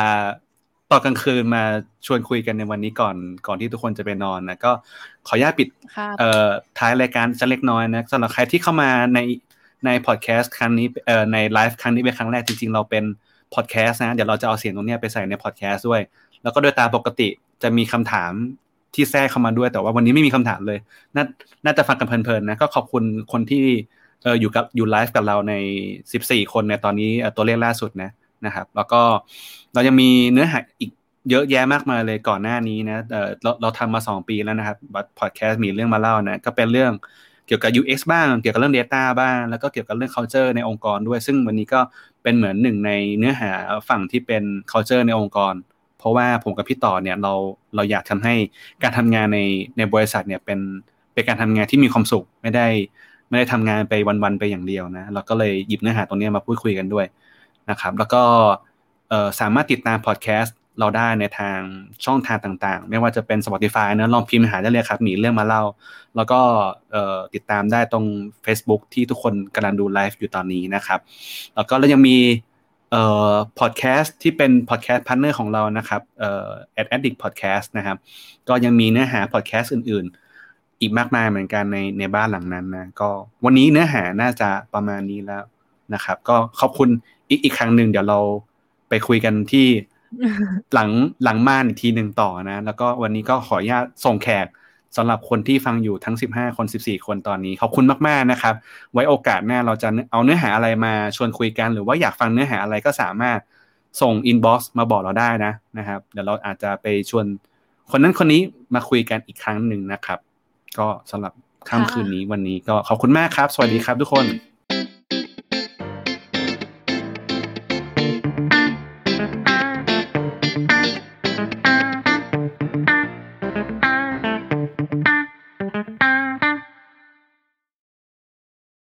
[SPEAKER 1] ตอนกลางคืนมาชวนคุยกันในวันนี้ก่อนก่อนที่ทุกคนจะไปนอนนะก็ขออนุญาตปิด
[SPEAKER 2] ครับ
[SPEAKER 1] เอ่อท้ายรายการสักเล็กน้อยนะสำหรับใครที่เข้ามาใน ในพอดแคสต์ครั้งนี้เอ่อในไลฟ์ครั้งนี้เป็นครั้งแรกจริงๆ เราเป็นพอดแคสต์นะ เดี๋ยวเราจะเอาเสียงตรงนี้ไปใส่ในพอดแคสต์ด้วย แล้วก็โดยตามปกติจะมีคำถามที่แทรกเข้ามาด้วย แต่ว่าวันนี้ไม่มีคำถามเลยน่าน่าจะฟังกันเพลินๆนะก็ขอบคุณคนที่เอออยู่กับอยู่ไลฟ์กับเราใน 14 คนในตอนนี้ตัวเลขล่าสุดนะนะครับ แล้วก็เรายังมีเนื้อหาอีกเยอะแยะมากมายเลยก่อนหน้านี้นะเออเราเราทำมา 2 ปีแล้วนะครับบัตพอดแคสต์มีเรื่องมาเล่านะก็เป็นเรื่อง เกี่ยวกับ UX บ้าง เกี่ยวกับเรื่อง Data บ้าง แล้วก็เกี่ยวกับเรื่อง culture ในองค์กรด้วย ซึ่งวันนี้ก็เป็นเหมือนหนึ่งในเนื้อหาฝั่งที่เป็น culture ในองค์กร เพราะว่าผมกับพี่ต่อเนี่ยเราเราอยากทำให้การทำงานในในบริษัทเนี่ยเป็นเป็นการทำงานที่มีความสุขไม่ได้ไม่ได้ทำงานไปวันๆไปอย่างเดียวนะเราก็เลยหยิบเนื้อหาตรงนี้มาพูดคุยกันด้วยนะครับ แล้วก็สามารถติดตามพอดแคสต์ เราได้ในทางช่องทางต่างๆ ไม่ว่าจะเป็น Spotify นะลองพิมพ์หาได้เลยครับ มีเรื่องมาเล่า แล้วก็ติดตามได้ตรง Facebook ที่ทุกคนกำลังดูไลฟ์อยู่ตอนนี้นะครับ แล้วก็เรายังมีเอ่อพอดแคสต์ที่เป็นพอดแคสต์ partner ของเรานะครับเอ่อ Ad Addict Podcast นะครับ ก็ยังมีเนื้อหาพอดแคสต์อื่น ๆ อีกมากมายเหมือนกันในในบ้านหลังนั้นนะก็วันนี้เนื้อหาน่าจะประมาณนี้แล้วนะครับ ก็ขอบคุณอีกอีกครั้งหนึ่งเดี๋ยวเราไปคุยกันที่ หลังหลังม่านอีกทีหนึ่งต่อนะ แล้วก็วันนี้ก็ขออนุญาตส่งแขกสำหรับคนที่ฟังอยู่ทั้ง 15 คน 14 คนตอนนี้ขอบคุณมาก ๆ นะครับ ไว้โอกาสหน้าเราจะเอาเนื้อหาอะไรมาชวนคุยกัน หรือว่าอยากฟังเนื้อหาอะไรก็สามารถส่ง inbox มาบอกเราได้นะนะครับ เดี๋ยวเราอาจจะไปชวนคนนั้นคนนี้มาคุยกันอีกครั้งหนึ่งนะครับ ก็สำหรับค่ำคืนนี้วันนี้ก็ขอบคุณมากครับ สวัสดีครับทุกคน